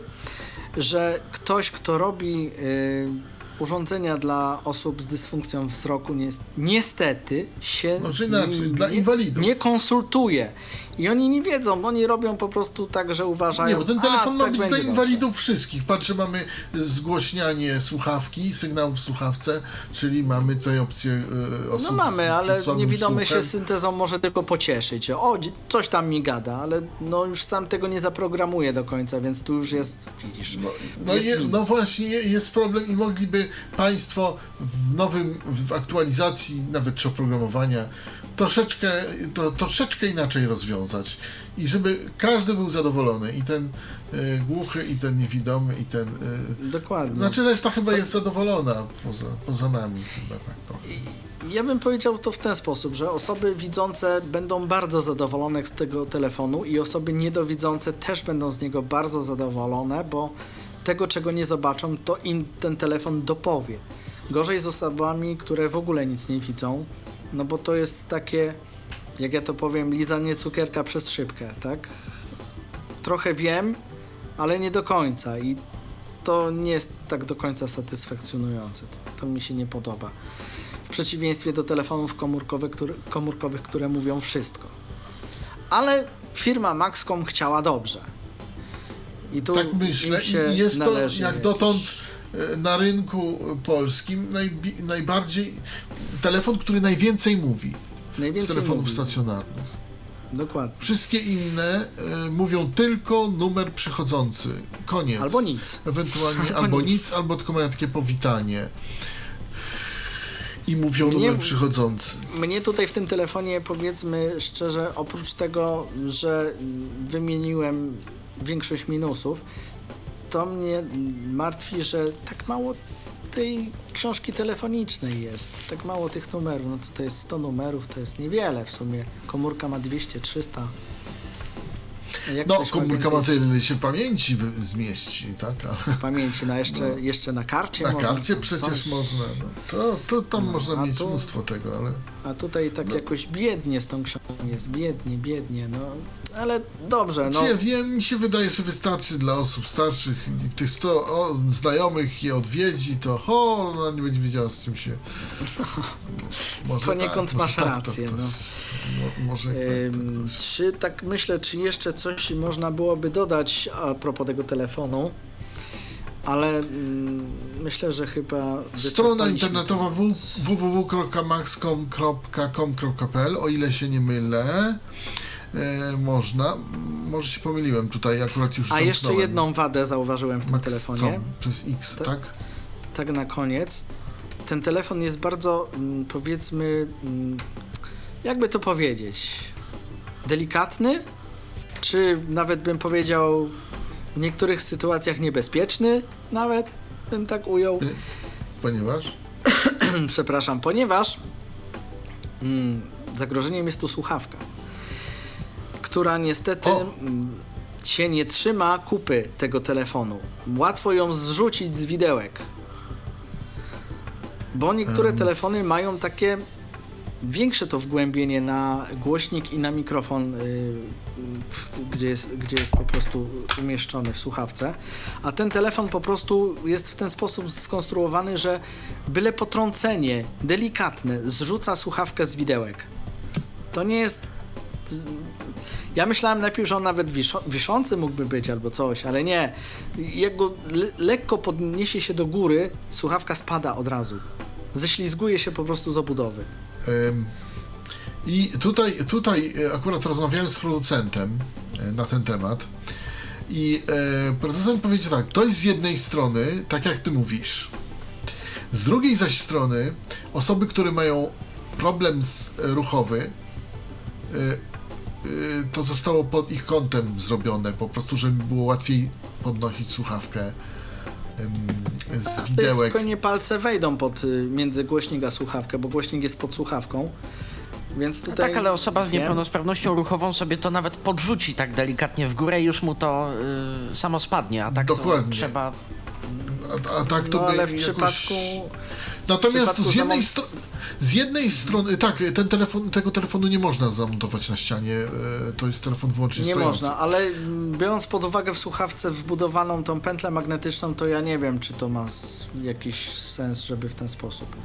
że ktoś, kto robi y, urządzenia dla osób z dysfunkcją wzroku, ni niestety się Znaczy z nimi inaczej, dla nie, inwalidów. nie konsultuje. I oni nie wiedzą, oni robią po prostu tak, że uważają. Nie, bo ten telefon ma tak być dla inwalidów wszystkich. Patrzę, mamy zgłośnianie słuchawki, sygnał w słuchawce, czyli mamy tutaj opcję e, osób No mamy, ale niewidomy się słuchem. syntezą może tylko pocieszyć. O, coś tam mi gada, ale no już sam tego nie zaprogramuje do końca, więc tu już jest, widzisz, No, no, jest je, no właśnie jest problem i mogliby Państwo w nowym, w aktualizacji nawet czy oprogramowania troszeczkę, to, troszeczkę inaczej rozwiązać i żeby każdy był zadowolony i ten e, głuchy, i ten niewidomy, i ten... E, Dokładnie. znaczy reszta chyba jest zadowolona poza, poza nami chyba tak trochę. Ja bym powiedział to w ten sposób, że osoby widzące będą bardzo zadowolone z tego telefonu i osoby niedowidzące też będą z niego bardzo zadowolone, bo tego, czego nie zobaczą, to im ten telefon dopowie. Gorzej z osobami, które w ogóle nic nie widzą, no bo to jest takie, jak ja to powiem, lizanie cukierka przez szybkę, tak? Trochę wiem, ale nie do końca i to nie jest tak do końca satysfakcjonujące. To, to mi się nie podoba. W przeciwieństwie do telefonów komórkowych, które, komórkowych, które mówią wszystko. Ale firma Maxcom chciała dobrze. I tu Tak myślę się i jest to jak dotąd e, na rynku polskim najbardziej telefon, który najwięcej mówi z Najwięcej telefonów mówi. stacjonarnych. Dokładnie. Wszystkie inne e, mówią tylko numer przychodzący. Koniec. Albo nic. Ewentualnie albo, Albo nic. nic. albo tylko mają takie powitanie. I mówią Mnie- numer przychodzący. Mnie tutaj w tym telefonie, powiedzmy szczerze, oprócz tego, że wymieniłem większość minusów, to mnie martwi, że tak mało tej książki telefonicznej jest. Tak mało tych numerów. No to, jest 100 numerów, to jest niewiele w sumie. Komórka ma 200, 300. Jak No, komórka ma tyle się w pamięci wy- zmieści, tak? Ale w pamięci, no jeszcze, jeszcze na karcie na można, karcie przecież coś. można. No. To, to tam No, można mieć tu- mnóstwo tego, ale... A tutaj tak jakoś biednie z tą książką jest, biednie, biednie, no. Ale dobrze, no. Czy ja wiem, mi się wydaje, że wystarczy dla osób starszych, i tych 100 o, znajomych je odwiedzi, to o, ona nie będzie wiedziała z czym się... Może Poniekąd może masz to rację, no. Mo, może tak Ym, ktoś... czy tak myślę, czy jeszcze coś można byłoby dodać a propos tego telefonu? ale mm, myślę, że chyba Strona internetowa w- myślę, że chyba Strona wyczerpaliśmy internetowa w- www.maxcom.com.pl o ile się nie mylę. E, można. Może się pomyliłem tutaj, akurat już A jeszcze jedną wadę zauważyłem w tym Maxcom telefonie. Przez X, tak? Tak na koniec. Ten telefon jest bardzo, mm, powiedzmy, mm, jakby to powiedzieć, delikatny, czy nawet bym powiedział w niektórych sytuacjach niebezpieczny, nawet bym tak ujął. Ponieważ? Przepraszam, ponieważ mm, zagrożeniem jest tu słuchawka, która niestety O. się nie trzyma kupy tego telefonu. Łatwo ją zrzucić z widełek. Bo niektóre telefony mają takie większe to wgłębienie na głośnik i na mikrofon, y, w, gdzie, jest, gdzie jest po prostu umieszczony w słuchawce. A ten telefon po prostu jest w ten sposób skonstruowany, że byle potrącenie delikatne zrzuca słuchawkę z widełek. To nie jest. Ja myślałem najpierw, że on nawet wiszący mógłby być albo coś, ale nie. Jak go le, lekko podniesie się do góry, słuchawka spada od razu. Ześlizguje się po prostu z obudowy. Ym, I tutaj, tutaj e, akurat rozmawiałem z producentem e, na ten temat. I e, producent powiedział tak, to jest z jednej strony, tak jak ty mówisz. Z drugiej zaś strony, osoby, które mają problem z, e, ruchowy, e, to zostało pod ich kątem zrobione, po prostu, żeby było łatwiej podnosić słuchawkę z To jest widełek. spokojnie palce wejdą pod y, między głośnik a słuchawkę, bo głośnik jest pod słuchawką. Więc No tutaj. tak, ale osoba z niepełnosprawnością ruchową sobie to nawet podrzuci tak delikatnie w górę i już mu to y, samo spadnie, a tak Dokładnie. to trzeba... A, a tak to No by ale w jakoś... przypadku. Natomiast przypadku z jednej, zamont- stro... z jednej strony, tak, ten telefon, tego telefonu nie można zamontować na ścianie, e, to jest telefon wyłącznie Nie stojący. można, ale biorąc pod uwagę w słuchawce wbudowaną tą pętlę magnetyczną, to ja nie wiem, czy to ma jakiś sens, żeby w ten sposób.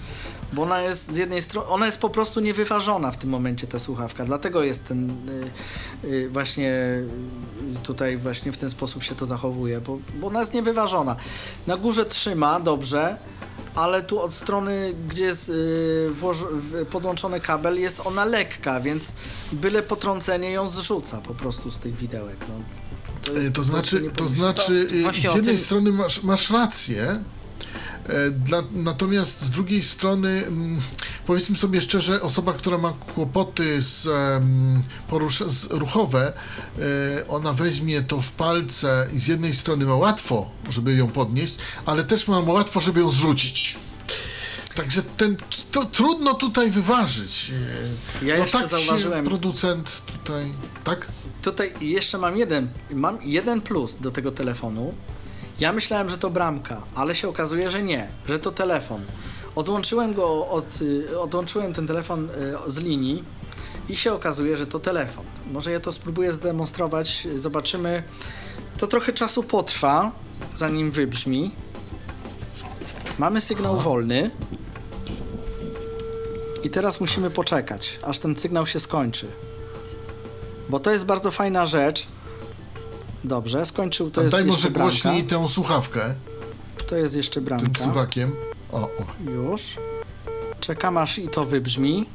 Bo ona jest z jednej strony, ona jest po prostu niewyważona w tym momencie, ta słuchawka. Dlatego jest ten y, y, właśnie tutaj właśnie w ten sposób się to zachowuje, bo, bo ona jest niewyważona. Na górze trzyma dobrze, ale tu od strony, gdzie jest y, włoż- w- podłączony kabel, jest ona lekka, więc byle potrącenie ją zrzuca po prostu z tych widełek. No, E, To po prostu znaczy, to znaczy e, właśnie z jednej tym- strony masz, masz rację, e, dla, natomiast z drugiej strony, mm, powiedzmy sobie szczerze, osoba, która ma kłopoty z, em, porusza, z ruchowe, e, ona weźmie to w palce i z jednej strony ma łatwo, żeby ją podnieść, ale też ma łatwo, żeby ją zrzucić. Także ten, to trudno tutaj wyważyć. E, Ja jeszcze tak zauważyłem- producent tutaj, tak? Tutaj jeszcze mam jeden, mam jeden plus do tego telefonu. Ja myślałem, że to bramka, ale się okazuje, że nie, że to telefon. Odłączyłem go od, y, odłączyłem ten telefon y, z linii i się okazuje, że to telefon. Może ja to spróbuję zdemonstrować, zobaczymy. To trochę czasu potrwa, zanim wybrzmi. Mamy sygnał wolny. I teraz musimy poczekać, aż ten sygnał się skończy. Bo to jest bardzo fajna rzecz. Dobrze, skończył, to jest Daj może bramka. głośniej tę słuchawkę To jest jeszcze tym bramka. suwakiem. O, o. Już. Czekam aż i to wybrzmi.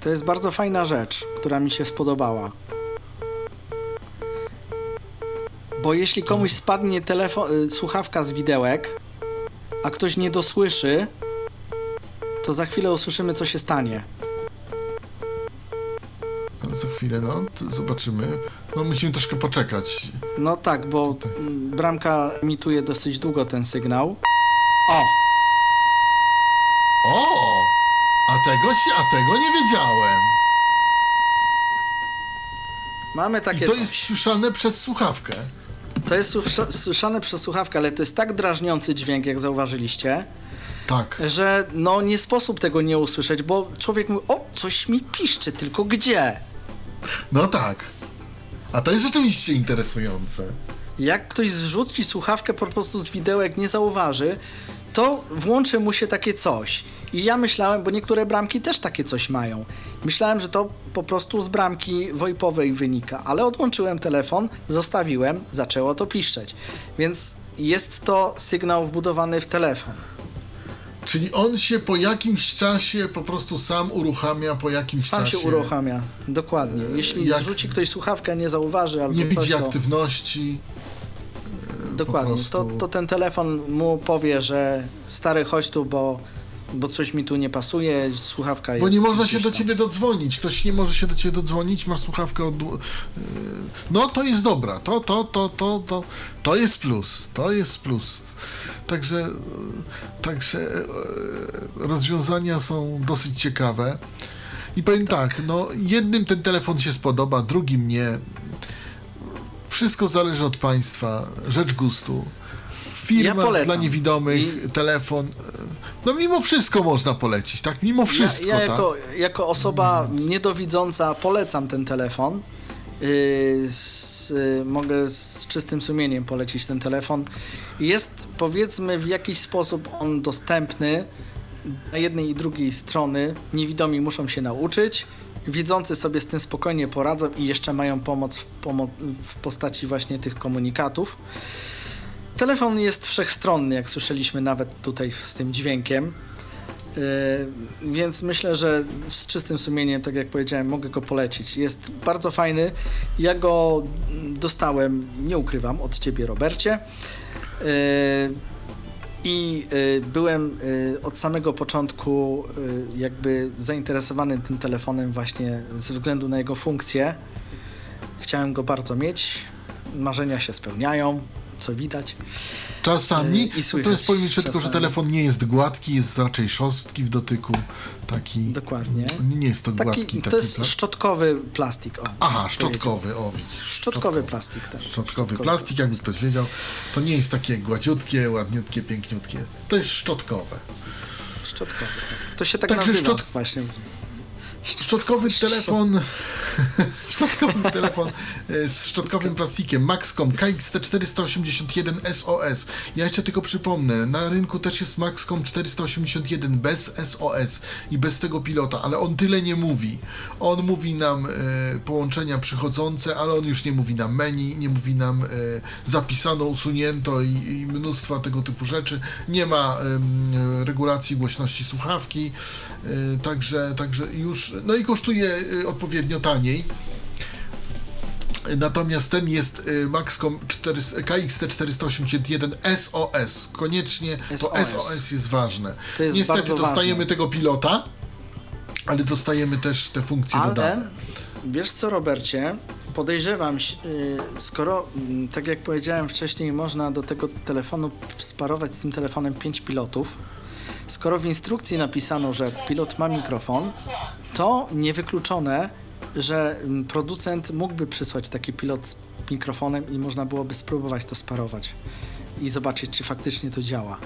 To jest bardzo fajna rzecz, która mi się spodobała. Bo jeśli komuś spadnie telefon, y, słuchawka z widełek, a ktoś nie dosłyszy, to za chwilę usłyszymy, co się stanie. Za chwilę, no, to zobaczymy. No, musimy troszkę poczekać. No tak, bo mm, bramka emituje dosyć długo ten sygnał. O! O! A tego, się, a tego nie wiedziałem. Mamy takie I to coś. jest słyszane przez słuchawkę. To jest słysza- słyszane przez słuchawkę, ale to jest tak drażniący dźwięk, jak zauważyliście, Tak. że no nie sposób tego nie usłyszeć, bo człowiek mówi, o, coś mi piszczy, tylko gdzie? No tak. A to jest rzeczywiście interesujące. Jak ktoś zrzuci słuchawkę po prostu z widełek, nie zauważy, to włączy mu się takie coś. I ja myślałem, bo niektóre bramki też takie coś mają. Myślałem, że to po prostu z bramki VoIPowej wynika, ale odłączyłem telefon, zostawiłem, zaczęło to piszczeć. Więc jest to sygnał wbudowany w telefon. Czyli on się po jakimś czasie po prostu sam uruchamia po jakimś Sam czasie. się uruchamia, dokładnie. Jeśli jak- zrzuci ktoś słuchawkę, nie zauważy albo Nie widzi to... aktywności. Dokładnie. prostu- To, to ten telefon mu powie, że stary, chodź tu, bo, bo coś mi tu nie pasuje, słuchawka jest... Bo nie można się do ciebie dodzwonić. Ktoś nie może się do ciebie dodzwonić, masz słuchawkę od. yy, No to jest dobra. To, to, to, to, to, to jest plus. To jest plus. Także, yy, także yy, rozwiązania są dosyć ciekawe. I powiem tak, no jednym ten telefon się spodoba, drugim nie. Wszystko zależy od państwa, rzecz gustu. Firma polecam. dla niewidomych, I- telefon. No mimo wszystko można polecić, tak? Mimo wszystko, Ja, ja tak? jako, jako osoba niedowidząca polecam ten telefon. Yy, z, yy, mogę z czystym sumieniem polecić ten telefon. Jest powiedzmy w jakiś sposób on dostępny na jednej i drugiej strony. Niewidomi muszą się nauczyć. Widzący sobie z tym spokojnie poradzą i jeszcze mają pomoc w, pomo- w postaci właśnie tych komunikatów. Telefon jest wszechstronny, jak słyszeliśmy nawet tutaj z tym dźwiękiem. Yy, więc myślę, że z czystym sumieniem, tak jak powiedziałem, mogę go polecić. Jest bardzo fajny. Ja go dostałem, nie ukrywam, od ciebie, Robercie. Yy, I yy, byłem od samego początku jakby zainteresowany tym telefonem właśnie ze względu na jego funkcję. Chciałem go bardzo mieć. Marzenia się spełniają, co widać. Czasami, Yy, i słychać natomiast powiem jeszcze tylko, że telefon nie jest gładki, jest raczej szorstki w dotyku, taki, Dokładnie. nie jest to Taki, gładki taki to jest plastik. szczotkowy plastik. O, Aha, powiedział. szczotkowy, o widzisz. Szczotkowy plastik też. Szczotkowy plastik, jakby ktoś wiedział, to nie jest takie gładziutkie, ładniutkie, piękniutkie, to jest szczotkowe. Szczotkowy. Tak. To się tak Także nazywa szczot- właśnie. Szczotkowy telefon, szczotkowy telefon e, z szczotkowym plastikiem Maxcom KXT481 SOS. Ja jeszcze tylko przypomnę, na rynku też jest Maxcom 481 bez SOS i bez tego pilota, ale on tyle nie mówi. On mówi nam e, połączenia przychodzące, ale on już nie mówi nam menu, nie mówi nam e, zapisano, usunięto i, i mnóstwa tego typu rzeczy. Nie ma regulacji głośności słuchawki, także, także już, no i kosztuje e, odpowiednio taniej. Natomiast ten jest y, Maxcom 4, KXT481 SOS. Koniecznie to SOS. SOS jest ważne. Jest Niestety dostajemy ważne. tego pilota, ale dostajemy też te funkcje Ale dodane. wiesz co, Robercie? Podejrzewam, y, skoro, mm, tak jak powiedziałem wcześniej, można do tego telefonu sparować z tym telefonem 5 pilotów, skoro w instrukcji napisano, że pilot ma mikrofon, to niewykluczone, że mm, producent mógłby przysłać taki pilot z mikrofonem i można byłoby spróbować to sparować i zobaczyć, czy faktycznie to działa.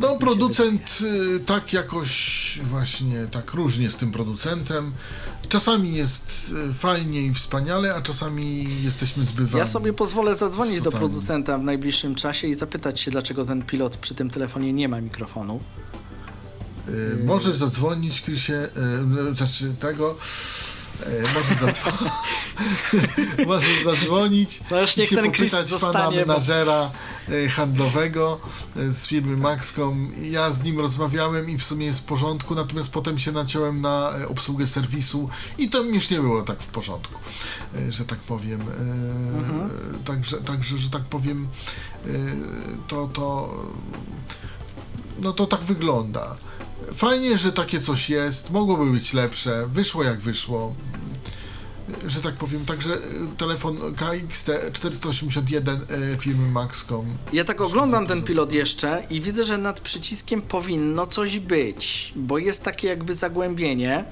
No, producent y, tak jakoś właśnie tak różnie z tym producentem. Czasami jest y, fajnie i wspaniale, a czasami jesteśmy zbywani. Ja sobie pozwolę zadzwonić do producenta w najbliższym czasie i zapytać się, dlaczego ten pilot przy tym telefonie nie ma mikrofonu. Y, możesz zadzwonić, Krysie, y, znaczy tego. Możesz, zadzwonić. możesz zadzwonić No już niech się ten Chris popytać pana zostanie, bo- menadżera y, handlowego y, z firmy Maxcom. Ja z nim rozmawiałem i w sumie jest w porządku, natomiast potem się naciąłem na y, obsługę serwisu i to już nie było tak w porządku, że tak powiem. Mhm. Także, także, że tak powiem, to, to no to tak wygląda. Fajnie, że takie coś jest, mogłoby być lepsze, wyszło jak wyszło. Że tak powiem, także y, telefon KXT 481 y, firmy Maxcom. Ja tak oglądam ten pilot jeszcze i widzę, że nad przyciskiem powinno coś być, bo jest takie jakby zagłębienie.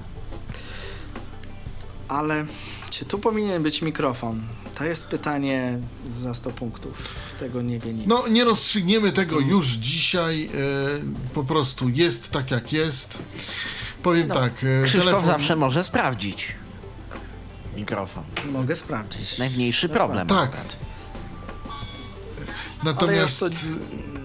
Ale czy tu powinien być mikrofon? To jest pytanie za 100 punktów. Tego nie wie nikt. No, nie rozstrzygniemy tego już dzisiaj, y, po prostu jest tak jak jest. Powiem tak, y, Krzysztof telefon... zawsze może sprawdzić mikrofon. Mogę sprawdzić. Najmniejszy problem Tak. akurat. Ale już Natomiast to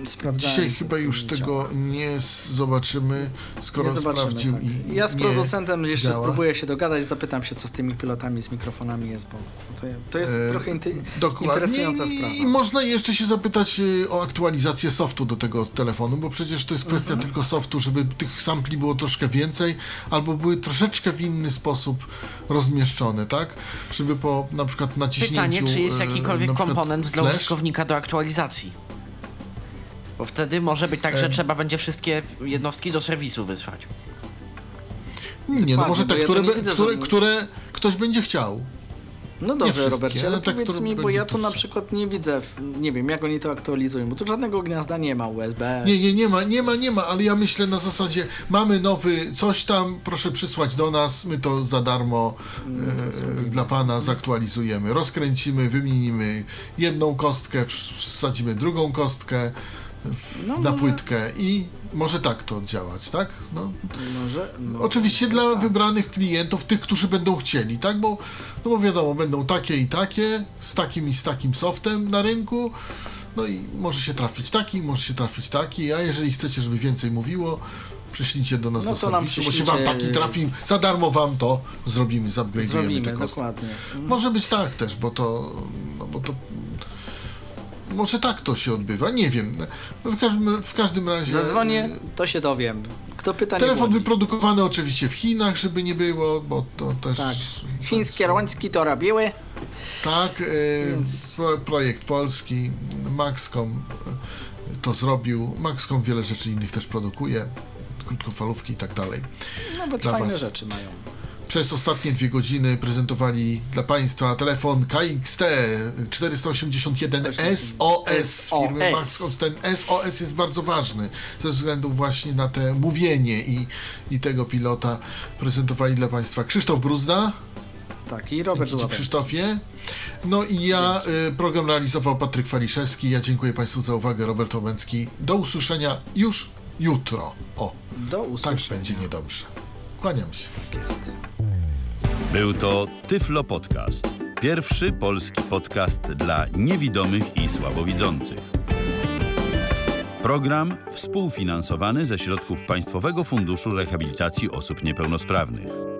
sprawdzałem. Dzisiaj chyba już tego nie zobaczymy, skoro Nie zobaczymy, sprawdził tak. i Ja z nie producentem jeszcze działa. spróbuję się dogadać, zapytam się, co z tymi pilotami, z mikrofonami jest, bo to, to jest E, trochę Dokładnie. interesująca I- sprawa. I można jeszcze się zapytać y, o aktualizację softu do tego telefonu, bo przecież to jest kwestia Mhm. tylko softu, żeby tych sampli było troszkę więcej, albo były troszeczkę w inny sposób rozmieszczone, tak? Żeby po na przykład naciśnięciu... Pytanie, czy jest y, jakikolwiek komponent dla flash, użytkownika do aktualizacji? Bo wtedy może być tak, że Em. trzeba będzie wszystkie jednostki do serwisu wysłać. Nie, no może te, ja które, be- widzę które, żadnych- które ktoś będzie chciał. No dobrze, Robercie, ale tak, powiedz mi, bo ja tu to na przykład nie widzę, nie wiem, jak oni to aktualizują, bo tu żadnego gniazda nie ma USB. Nie, nie, nie ma, nie ma, nie ma, ale ja myślę na zasadzie, mamy nowy coś tam, proszę przysłać do nas, my to za darmo No, e, dla pana zaktualizujemy, rozkręcimy, wymienimy jedną kostkę, wsadzimy drugą kostkę w, No, na może- płytkę i może tak to działać, tak? No, Może, no, Oczywiście dla tak. wybranych klientów, tych, którzy będą chcieli, tak? Bo, no bo wiadomo, będą takie i takie, z takim i z takim softem na rynku. No i może się trafić taki, może się trafić taki, a jeżeli chcecie, żeby więcej mówiło, przyślijcie do nas No do to serwisu, bo się wam taki trafi, za darmo wam to zrobimy, zupgrade'ujemy te dokładnie. Może być tak też, bo to, no bo to może tak to się odbywa, nie wiem. No w, każdym, w każdym razie... Zadzwonię, to się dowiem. Kto pyta, Telefon wyprodukowany oczywiście w Chinach, żeby nie było, bo to też... Tak, chińskie rączki to robiły. Tak, e, Więc- pro, projekt polski, Maxcom e, to zrobił. Maxcom wiele rzeczy innych też produkuje, krótkofalówki i tak dalej. Nawet Dla fajne was. rzeczy mają. Przez ostatnie dwie godziny prezentowali dla Państwa telefon KXT 481 SOS firmy SOS. Maxcom. Ten SOS jest bardzo ważny ze względu właśnie na te mówienie i, i tego pilota prezentowali dla Państwa Krzysztof Bruzda. Tak, i Robert Dzięki. Krzysztofie. No i ja, y, program realizował Patryk Waliszewski. Ja dziękuję Państwu za uwagę, Robert Łabęcki. Do usłyszenia już jutro. O, Do tak usłyszenia. będzie niedobrze. Kłaniam się. Jest. Był to Tyflo Podcast. Pierwszy polski podcast dla niewidomych i słabowidzących. Program współfinansowany ze środków Państwowego Funduszu Rehabilitacji Osób Niepełnosprawnych.